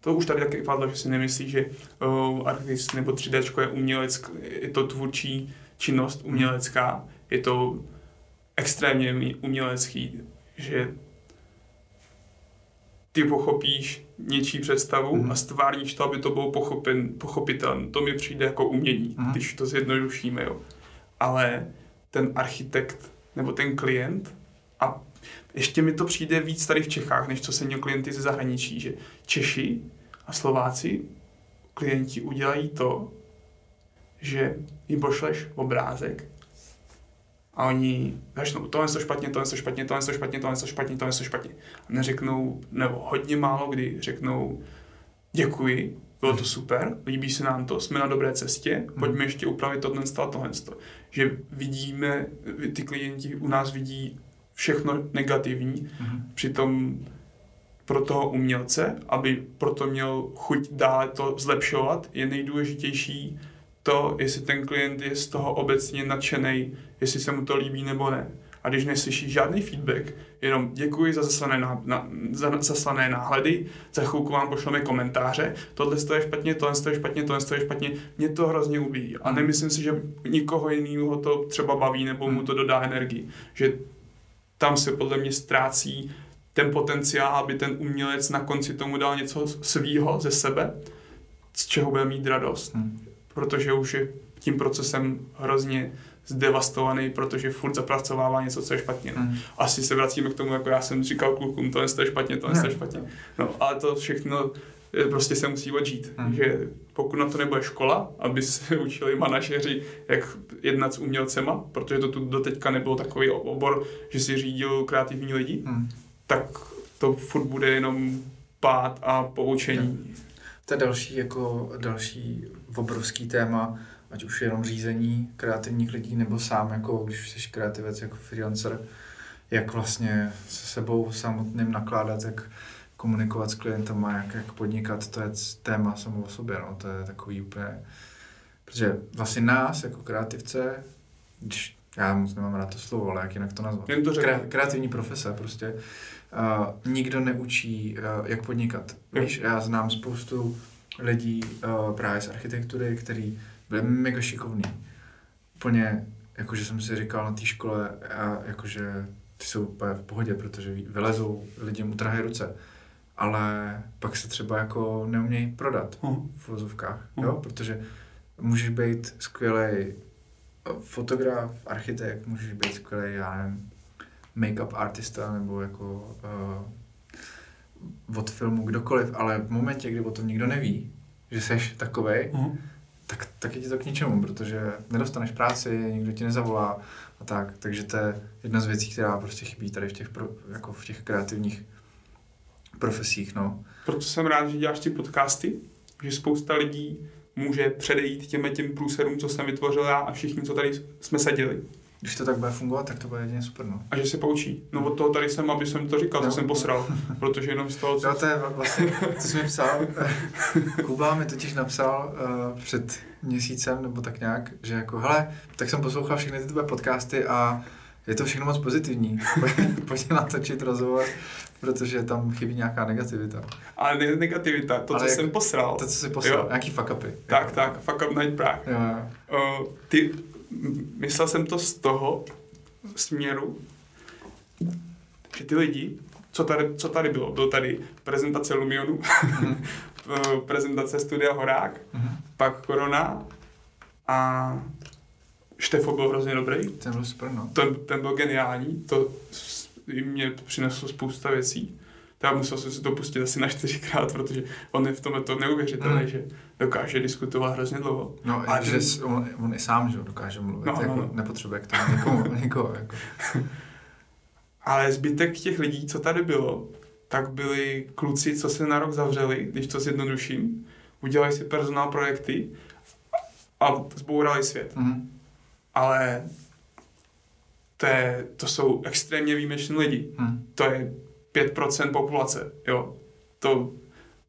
to už tady taky padlo, že si nemyslí, že uh, artist nebo 3D je umělec, je to tvůrčí činnost umělecká, je to extrémně umělecký, že ty pochopíš něčí představu Mhm. a stvárníš to, aby to bylo pochopen, pochopitelné. To mi přijde jako umění, Mhm. když to zjednodušíme. Jo. ale ten architekt nebo ten klient a ještě mi to přijde víc tady v Čechách, než co jsem měl klienty ze zahraničí, že Češi a Slováci klienti udělají to, že jim pošleš obrázek a oni začnou to špatně, tohle to špatně, tohle to špatně, tohle to špatně, tohle to špatně. A neřeknou, nebo hodně málo kdy řeknou děkuji, bylo to super, líbí se nám to, jsme na dobré cestě, pojďme ještě upravit tohle a tohle. Že vidíme, ty klienti u nás vidí všechno negativní, přitom pro toho umělce, aby proto měl chuť dále to zlepšovat, je nejdůležitější to, jestli ten klient je z toho obecně nadšený, jestli se mu to líbí nebo ne. A když neslyší žádný feedback, jenom děkuji za zaslané, ná, na, za zaslané náhledy, za chvilku vám pošleme komentáře, tohle je špatně, tohle je špatně, tohle je špatně, mě to hrozně ubíjí. A nemyslím si, že nikoho jiného to třeba baví nebo mu to dodá energii. Že tam se podle mě ztrácí ten potenciál, aby ten umělec na konci tomu dal něco svýho ze sebe, z čeho bude mít radost. Hmm. Protože už je tím procesem hrozně zdevastovaný, protože furt zapracovává něco, co je špatně. No. Hmm. Asi se vracíme k tomu, jako já jsem říkal klukům, to je špatně, to je špatně. No, ale to všechno prostě se musí odžít. Hmm. Že pokud na to nebude škola, aby se učili manažeři, jak jednat s umělcema, protože to tu doteďka nebylo takový obor, že si řídil kreativní lidi, hmm. tak to furt bude jenom pád a poučení. Hmm. To je další, jako další obrovský téma, ať už jenom řízení kreativních lidí, nebo sám, jako když jsi kreativec jako freelancer, jak vlastně se sebou samotným nakládat, jak komunikovat s klientama, jak, jak podnikat, to je téma samo o sobě, no, to je takový úplně, protože vlastně nás jako kreativce, když já moc nemám rád to slovo, ale jak jinak to nazvat. Jen to Kre, kreativní profese prostě. Uh, nikdo neučí, uh, jak podnikat. Víš, já znám spoustu lidí uh, právě z architektury, který byli mega šikovní. Úplně, jakože jsem si říkal na té škole, a jakože ty jsou úplně v pohodě, protože vylezou, lidi mu trhají ruce ale pak se třeba jako neumějí prodat uh. v vozovkách, uh. jo, protože můžeš být skvělý fotograf, architekt, můžeš být skvělý, já nevím, make-up artista nebo jako uh, od filmu kdokoliv, ale v momentě, kdy o tom nikdo neví, že jsi takovej, uh tak, tak je ti to k ničemu, protože nedostaneš práci, nikdo ti nezavolá a tak. Takže to je jedna z věcí, která prostě chybí tady v těch, pro, jako v těch kreativních profesích. No. Proto jsem rád, že děláš ty podcasty, že spousta lidí může předejít těm těm průserům, co jsem vytvořil já a všichni, co tady jsme seděli. Když to tak bude fungovat, tak to bude jedině super. No. A že se poučí. No od toho tady jsem, aby jsem to říkal, to jsem posral. Protože jenom z toho, co... No to je vlastně, co jsi mi psal. Kuba mi totiž napsal uh, před měsícem, nebo tak nějak, že jako, hele, tak jsem poslouchal všechny ty tvoje podcasty a je to všechno moc pozitivní. Pojď natočit rozhovor, protože tam chybí nějaká negativita. Ale ne negativita, to, Ale co jak, jsem posral. To, co jsi posral, jo. nějaký fuck upy. Tak, jako. tak, fuck up night Prague. Jo, jo. Uh, ty, myslel jsem to z toho směru, že ty lidi, co tady, co tady bylo? Byl tady prezentace Lumionu, mm. prezentace studia Horák, mm. pak korona a Štefo byl hrozně dobrý. Ten byl super, no. Ten, ten byl geniální, to mě přineslo spousta věcí. Já musel jsem si to pustit asi na čtyřikrát, protože on je v tomhle to neuvěřitelný, mm. že dokáže diskutovat hrozně dlouho. No, a že ten... on, on, i sám že dokáže mluvit, no, jako no, no. nepotřebuje k tomu někoho, někoho jako. Ale zbytek těch lidí, co tady bylo, tak byli kluci, co se na rok zavřeli, když to zjednoduším, udělali si personál projekty a zbourali svět. Mm ale to, je, to jsou extrémně výjimeční lidi. Hmm. To je 5% populace, jo. To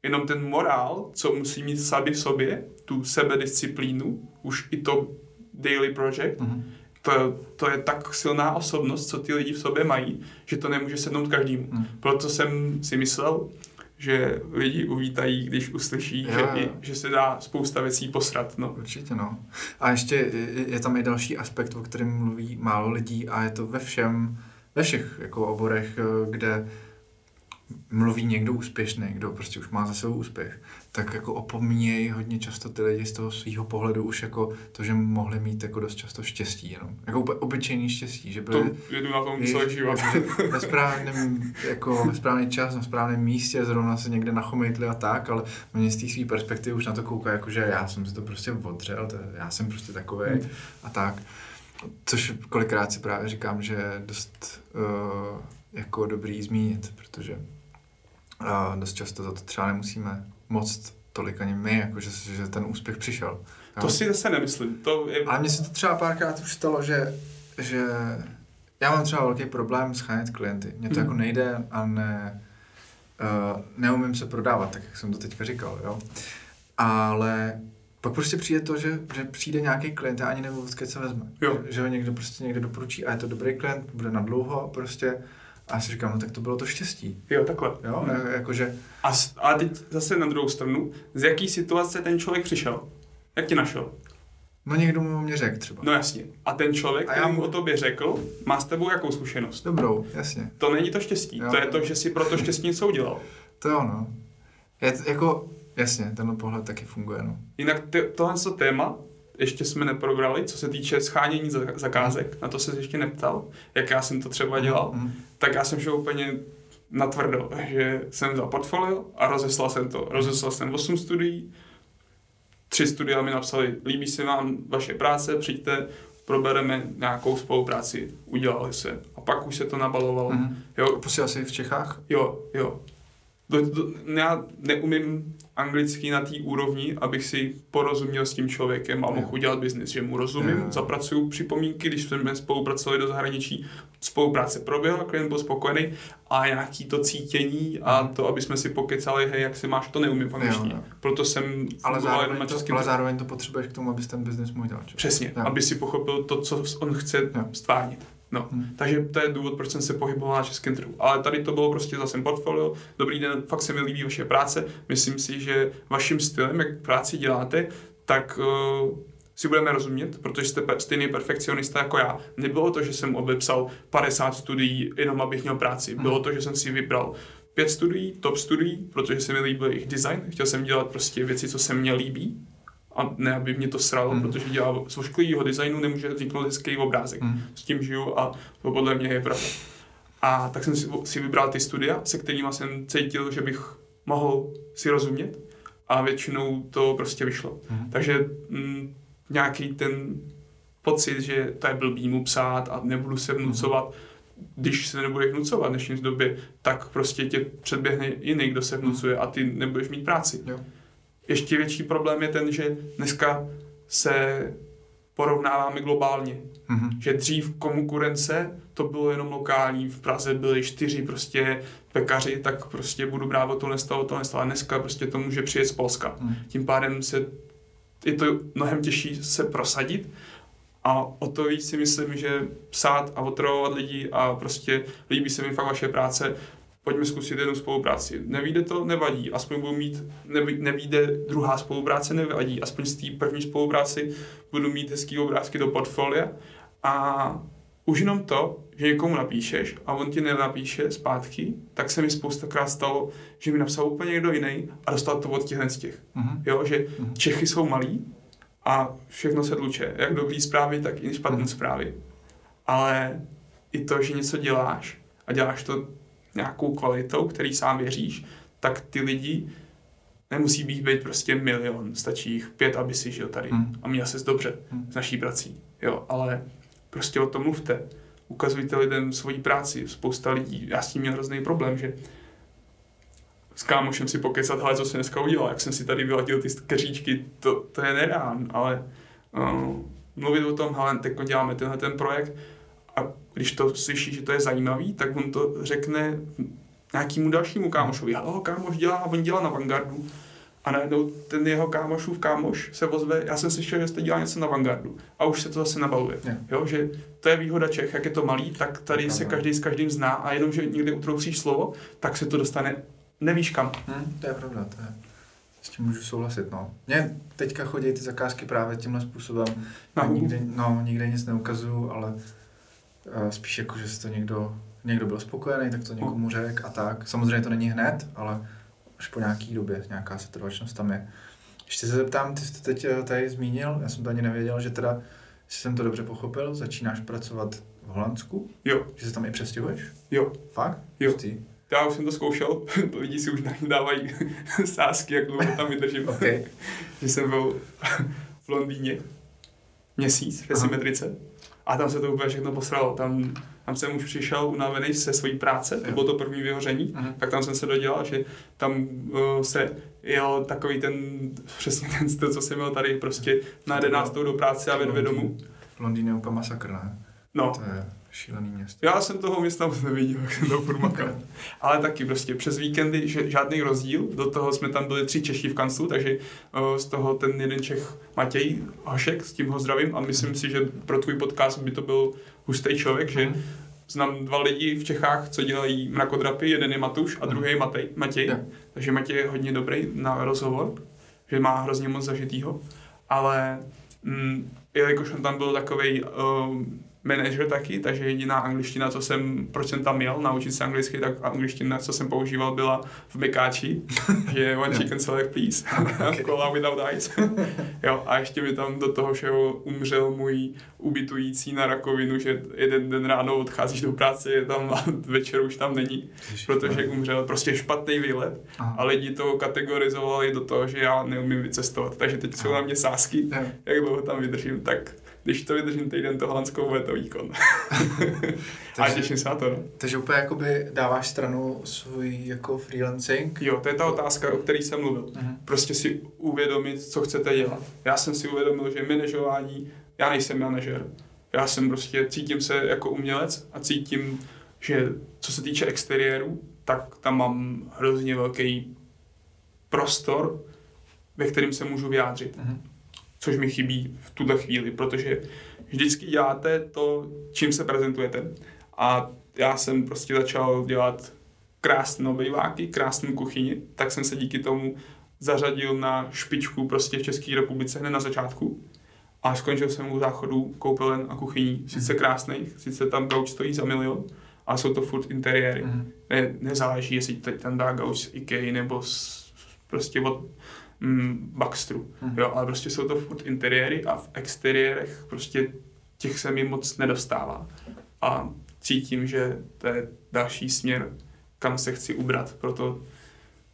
jenom ten morál, co musí mít sami v sobě, tu sebedisciplínu, už i to daily project, hmm. to, to je tak silná osobnost, co ty lidi v sobě mají, že to nemůže sednout každému. Hmm. Proto jsem si myslel, že lidi uvítají, když uslyší, jo, že, jo. I, že se dá spousta věcí posrat. No. Určitě, no. A ještě je, je tam i další aspekt, o kterém mluví málo lidí a je to ve všem, ve všech jako oborech, eh, kde mluví někdo úspěšný, kdo prostě už má za sebou úspěch, tak jako opomíjejí hodně často ty lidi z toho svého pohledu už jako to, že mohli mít jako dost často štěstí jenom. Jako úplně obyčejný štěstí, že byli... To jedu na tom celý život. ve správném, jako ve správný čas, na správném místě, zrovna se někde nachomejtli a tak, ale oni z té své perspektivy už na to koukají, jako že já jsem si to prostě odřel, to, já jsem prostě takový hmm. a tak. Což kolikrát si právě říkám, že je dost uh, jako dobrý zmínit, protože a dost často za to třeba nemusíme moc tolik ani my, jako že, že ten úspěch přišel. To si zase nemyslím. To je... Ale mně se to třeba párkrát už stalo, že, že já mám třeba velký problém schánět klienty. Mně to hmm. jako nejde a ne, uh, neumím se prodávat, tak jak jsem to teďka říkal, jo. Ale pak prostě přijde to, že, že přijde nějaký klient a ani nevím, odkud se vezme. Jo. Že, že ho někdo prostě někde doporučí a je to dobrý klient, bude na dlouho prostě a já si říkám, no tak to bylo to štěstí. Jo, takhle. Jo, hmm. jakože... A, a teď zase na druhou stranu, z jaký situace ten člověk přišel? Jak tě našel? No někdo mu mě řekl třeba. No jasně. A ten člověk, a který mu o tobě řekl, má s tebou jakou zkušenost? Dobrou, jasně. To není to štěstí, jo, to je to, že si pro to štěstí něco udělal. To jo, no. Je, jako, jasně, tenhle pohled taky funguje, no. Jinak ty, tohle téma ještě jsme neprobrali, co se týče schánění zakázek, na to se ještě neptal, jak já jsem to třeba dělal, mm. tak já jsem šel úplně natvrdo, že jsem vzal portfolio a rozeslal jsem to. Rozeslal jsem 8 studií, tři studia mi napsali, líbí se vám vaše práce, přijďte, probereme nějakou spolupráci, udělali se. A pak už se to nabalovalo. Mm. Jo. Posílal jsi v Čechách? Jo, jo. Do, do, já neumím anglicky na té úrovni, abych si porozuměl s tím člověkem a mohl udělat biznis, že mu rozumím, jo. zapracuju připomínky, když jsme spolupracovali do zahraničí, spolupráce proběhla, klient byl spokojený a nějaký to cítění a mhm. to, aby jsme si pokecali, hej, jak se máš, to neumím v angličtině. Proto jsem ale zároveň, to, ale zároveň to potřebuješ k tomu, abys ten biznis mohl dělat. Přesně, jo. aby si pochopil to, co on chce jo. stvárnit. No, hmm. takže to je důvod, proč jsem se pohyboval na českém trhu. Ale tady to bylo prostě zase portfolio. Dobrý den, fakt se mi líbí vaše práce. Myslím si, že vaším stylem, jak práci děláte, tak uh, si budeme rozumět, protože jste stejný perfekcionista jako já. Nebylo to, že jsem odepsal 50 studií, jenom abych měl práci. Hmm. Bylo to, že jsem si vybral pět studií, top studií, protože se mi líbil jejich design. Chtěl jsem dělat prostě věci, co se mně líbí a ne, aby mě to sralo, mm. protože dělá z ošklivého designu nemůže vzniknout hezký obrázek. Mm. S tím žiju a to podle mě je pravda. A tak jsem si, si vybral ty studia, se kterými jsem cítil, že bych mohl si rozumět a většinou to prostě vyšlo. Mm. Takže mm, nějaký ten pocit, že to je blbý mu psát a nebudu se vnucovat, mm. když se nebude vnucovat v dnešní době, tak prostě tě předběhne jiný, kdo se vnucuje a ty nebudeš mít práci. Jo ještě větší problém je ten, že dneska se porovnáváme globálně. Mm-hmm. Že dřív konkurence to bylo jenom lokální, v Praze byly čtyři prostě pekaři, tak prostě budu brát o to nestalo, to nestalo. A dneska prostě to může přijet z Polska. Mm. Tím pádem se je to mnohem těžší se prosadit a o to víc si myslím, že psát a otravovat lidi a prostě líbí se mi fakt vaše práce, pojďme zkusit jednu spolupráci. Nevíde to, nevadí, aspoň budu mít, neví, nevíde druhá spolupráce, nevadí, aspoň z té první spolupráci budu mít hezký obrázky do portfolia a už jenom to, že někomu napíšeš a on ti nenapíše zpátky, tak se mi spoustakrát stalo, že mi napsal úplně někdo jiný a dostal to od těchhle z těch. Uh-huh. Jo, že uh-huh. Čechy jsou malí a všechno se tluče, jak dobrý zprávy, tak i špatné uh-huh. zprávy. Ale i to, že něco děláš a děláš to nějakou kvalitou, který sám věříš, tak ty lidi nemusí být být prostě milion, stačí jich pět, aby si žil tady hmm. a měl ses dobře hmm. s naší prací. Jo, ale prostě o tom mluvte. Ukazujte lidem svoji práci. Spousta lidí, já s tím měl hrozný problém, že s kámošem si pokecat, ale co jsem dneska udělal, jak jsem si tady vyladil ty keříčky, to, to je nedán, ale uh, mluvit o tom, hele, teď děláme tenhle ten projekt, a když to slyší, že to je zajímavý, tak on to řekne nějakému dalšímu kámošovi. Halo, kámoš dělá, on dělá na Vanguardu. A najednou ten jeho kámošův kámoš se ozve, já jsem slyšel, že jste dělal něco na Vanguardu. A už se to zase nabaluje. Yeah. Jo, že to je výhoda Čech, jak je to malý, tak tady se každý s každým zná a jenom, že někde utrousíš slovo, tak se to dostane nevíš kam. Hmm, to je pravda, to je. S tím můžu souhlasit, no. Mně teďka chodí ty zakázky právě tímhle způsobem. No, nikde, no, nikde nic neukazuju, ale spíš jako, že se to někdo někdo byl spokojený, tak to někomu řekl a tak. Samozřejmě to není hned, ale až po nějaký době nějaká setrvačnost tam je. Ještě se zeptám, ty jsi to teď eh, tady zmínil, já jsem to ani nevěděl, že teda, jestli jsem to dobře pochopil, začínáš pracovat v Holandsku? Jo. Že se tam i přestěhuješ? Jo. Fakt? Jo. Pustý. Já už jsem to zkoušel, lidi si už dávají sázky, jak dlouho tam vydržím. Okay. že jsem byl v Londýně měsíc v symetrice a tam se to úplně všechno posralo. Tam, tam jsem už přišel unavený se svojí práce, to bylo to první vyhoření, uh-huh. tak tam jsem se dodělal, že tam uh, se jel takový ten, přesně ten styl, co jsem měl tady, prostě na 11. do práce a ve dvě domů. Londýn je úplně masakr, ne? No. To je šílený město. Já jsem toho města moc neviděl, jak jsem to furt makal. Ale taky prostě přes víkendy že, žádný rozdíl, do toho jsme tam byli tři Češi v kanclu, takže uh, z toho ten jeden Čech Matěj Hašek, s tím ho zdravím a myslím si, že pro tvůj podcast by to byl hustý člověk, že mm. znám dva lidi v Čechách, co dělají mrakodrapy, jeden je Matuš a druhý je Matej, Matěj, yeah. takže Matěj je hodně dobrý na rozhovor, že má hrozně moc zažitýho, ale mm, jelikož on tam byl takový uh, manager taky, takže jediná angličtina, co jsem, proč jsem tam měl naučit se anglicky, tak angličtina, co jsem používal, byla v Bekáči, že one chicken select please, cola without ice. jo, a ještě mi tam do toho všeho umřel můj ubytující na rakovinu, že jeden den ráno odcházíš do práce, je tam a večer už tam není, protože umřel. Prostě špatný výlet. Aha. A lidi to kategorizovali do toho, že já neumím vycestovat. Takže teď jsou na mě sásky, jak dlouho tam vydržím, tak když to vydržím týden, to Holandsko bude to výkon. a těším se na to. No. Takže úplně jakoby dáváš stranu svůj jako freelancing? Jo, to je ta otázka, o které jsem mluvil. Uh-huh. Prostě si uvědomit, co chcete dělat. Já jsem si uvědomil, že manažování, já nejsem manažer. Já jsem prostě, cítím se jako umělec a cítím, že co se týče exteriéru, tak tam mám hrozně velký prostor, ve kterým se můžu vyjádřit. Uh-huh což mi chybí v tuhle chvíli, protože vždycky děláte to, čím se prezentujete. A já jsem prostě začal dělat krásné obejváky, krásnou kuchyni, tak jsem se díky tomu zařadil na špičku prostě v České republice hned na začátku. A skončil jsem u záchodu koupelen a kuchyní, sice mhm. krásných, sice tam gauč stojí za milion, ale jsou to furt interiéry. Mm. Ne, nezáleží, jestli teď tam dá gauč z IKEA nebo z, prostě od mm, Baxtru. Mm. Jo, ale prostě jsou to furt interiéry a v exteriérech prostě těch se mi moc nedostává. A cítím, že to je další směr, kam se chci ubrat. Proto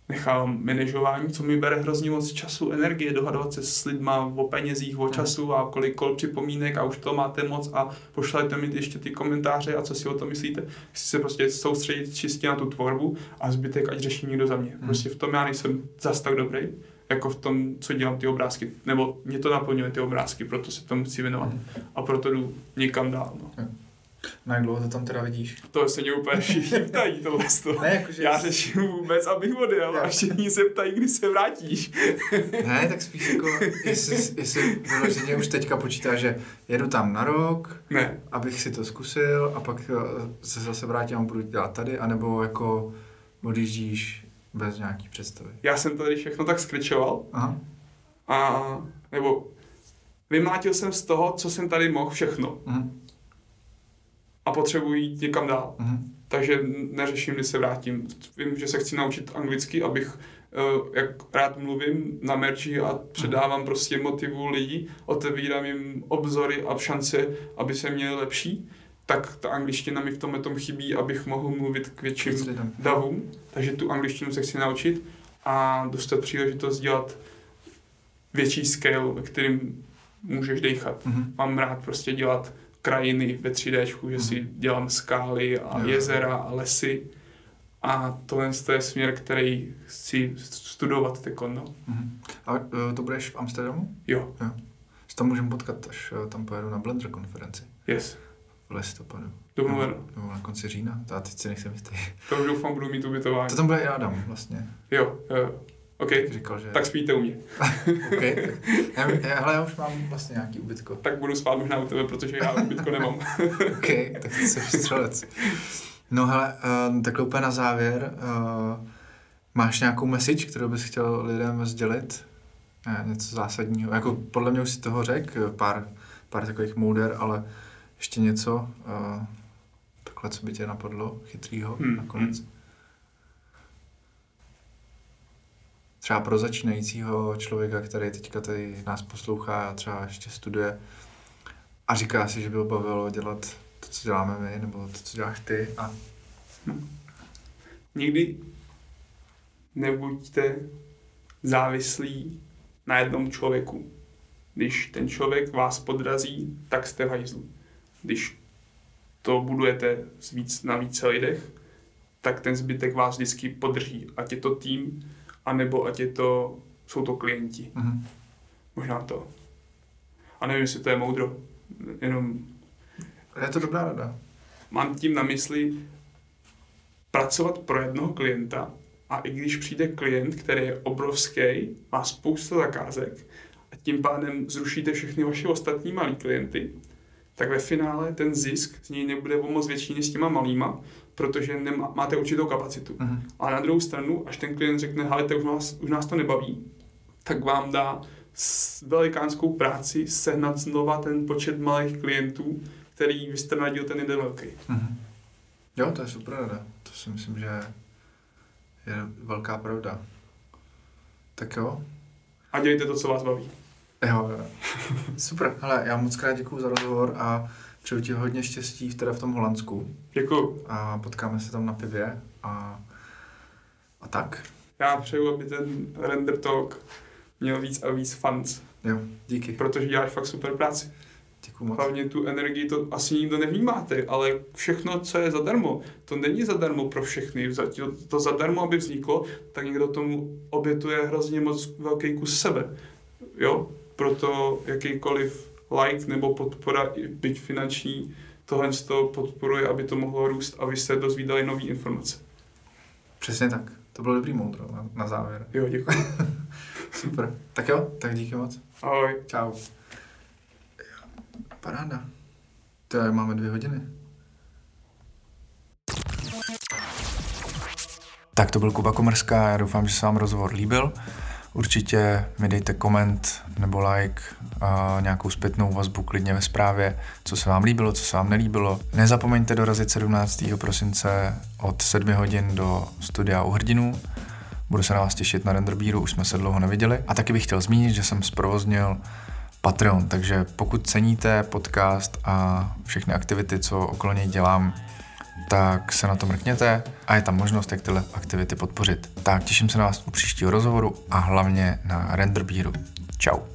nechávám manažování, co mi bere hrozně moc času, energie, dohadovat se s lidma o penězích, o času a kolik kol připomínek a už to máte moc a pošlete mi ještě ty komentáře a co si o tom myslíte. Chci se prostě soustředit čistě na tu tvorbu a zbytek ať řeší někdo za mě. Hmm. Prostě v tom já nejsem zas tak dobrý jako v tom, co dělám ty obrázky. Nebo mě to naplňuje ty obrázky, proto se tomu chci věnovat. Mm. A proto jdu někam dál. No. Na jak dlouho to tam teda vidíš? To se mě úplně všichni ptají tohle. Ne, jakože... Já řeším vůbec, abych odjel a všichni se ptají, kdy se vrátíš. ne, tak spíš jako, jestli, jestli vyloženě už teďka počítá, že jedu tam na rok, ne. abych si to zkusil a pak eh, se zase vrátím a budu dělat tady, anebo jako odjíždíš bez nějaký představy. Já jsem tady všechno tak skryčoval. Aha. A, nebo vymlátil jsem z toho, co jsem tady mohl všechno. Aha. A potřebuji jít někam dál. Aha. Takže neřeším, kdy se vrátím. Vím, že se chci naučit anglicky, abych, uh, jak rád mluvím na merči a předávám Aha. prostě motivu lidí, otevírám jim obzory a šance, aby se měli lepší tak ta angličtina mi v tomhle tom chybí, abych mohl mluvit k větším davům. Takže tu angličtinu se chci naučit a dostat příležitost dělat větší scale, ve kterým můžeš dechat. Mm-hmm. Mám rád prostě dělat krajiny ve 3D, že mm-hmm. si dělám skály a jo. jezera a lesy. A tohle je směr, který chci studovat teko, no. Mm-hmm. A uh, to budeš v Amsterdamu? Jo. jo. S tam můžeme potkat, až uh, tam pojedu na Blender konferenci. Yes v listopadu. Domluveno. Nebo, nebo na konci října, to já teď si nechci jistý. To už doufám, budu mít ubytování. To tam bude i Adam vlastně. Jo, jo. OK, Říkal, že... tak spíte u mě. OK, já, já, hele, já už mám vlastně nějaký ubytko. Tak budu spát možná u tebe, protože já ubytko nemám. OK, tak ty jsi střelec. No hele, uh, takhle úplně na závěr, uh, máš nějakou message, kterou bys chtěl lidem sdělit? Ne, něco zásadního. Jako podle mě už si toho řekl, pár, pár takových mouder, ale ještě něco? Uh, Takhle, co by tě napadlo chytrýho Hmm, nakonec? Třeba pro začínajícího člověka, který teďka tady nás poslouchá a třeba ještě studuje a říká si, že by ho bavilo dělat to, co děláme my, nebo to, co děláš ty a Nikdy nebuďte závislí na jednom člověku. Když ten člověk vás podrazí, tak jste v hajzlu. Když to budujete víc, na více lidech, tak ten zbytek vás vždycky podrží. Ať je to tým, anebo ať je to, jsou to klienti. mhm. Možná to. A nevím, jestli to je moudro. Jenom je to dobrá rada. mám tím na mysli pracovat pro jednoho klienta a i když přijde klient, který je obrovský, má spoustu zakázek a tím pádem zrušíte všechny vaše ostatní malí klienty, tak ve finále ten zisk z něj nebude o moc větší než s těma malýma, protože nemá, máte určitou kapacitu. Mhm. A na druhou stranu, až ten klient řekne, hele, už nás, už nás to nebaví, tak vám dá s velikánskou práci sehnat znova ten počet malých klientů, který vy jste ten jeden velký. Mhm. Jo, to je super rada. To si myslím, že je velká pravda. Tak jo, A dělejte to, co vás baví. Jo, jo. Super, hele, já moc krát děkuju za rozhovor a přeju ti hodně štěstí v, teda v tom Holandsku Děkuju. a potkáme se tam na pivě a, a tak. Já přeju, aby ten Render Talk měl víc a víc fans, Jo, díky. protože děláš fakt super práci. Děkuju moc. Hlavně tu energii to asi nikdo nevnímáte, ale všechno, co je zadarmo, to není zadarmo pro všechny. To, to zadarmo, aby vzniklo, tak někdo tomu obětuje hrozně moc velký kus sebe. Jo? Proto jakýkoliv like nebo podpora, byť finanční, tohle to podporuje, aby to mohlo růst a vy jste dozvídali nové informace. Přesně tak. To bylo dobrý moudro na, na závěr. Jo, děkuji. Super. Tak jo, tak díky moc. Ahoj. Čau. Paráda. To je, máme dvě hodiny. Tak to byl Kuba Komerská, já doufám, že se vám rozhovor líbil. Určitě mi dejte koment nebo like a nějakou zpětnou vazbu klidně ve zprávě, co se vám líbilo, co se vám nelíbilo. Nezapomeňte dorazit 17. prosince od 7 hodin do studia u hrdinů. Budu se na vás těšit na Renderbíru, už jsme se dlouho neviděli. A taky bych chtěl zmínit, že jsem zprovoznil Patreon, takže pokud ceníte podcast a všechny aktivity, co okolo něj dělám, tak se na to mrkněte a je tam možnost, jak tyhle aktivity podpořit. Tak těším se na vás u příštího rozhovoru a hlavně na Renderbíru. Ciao.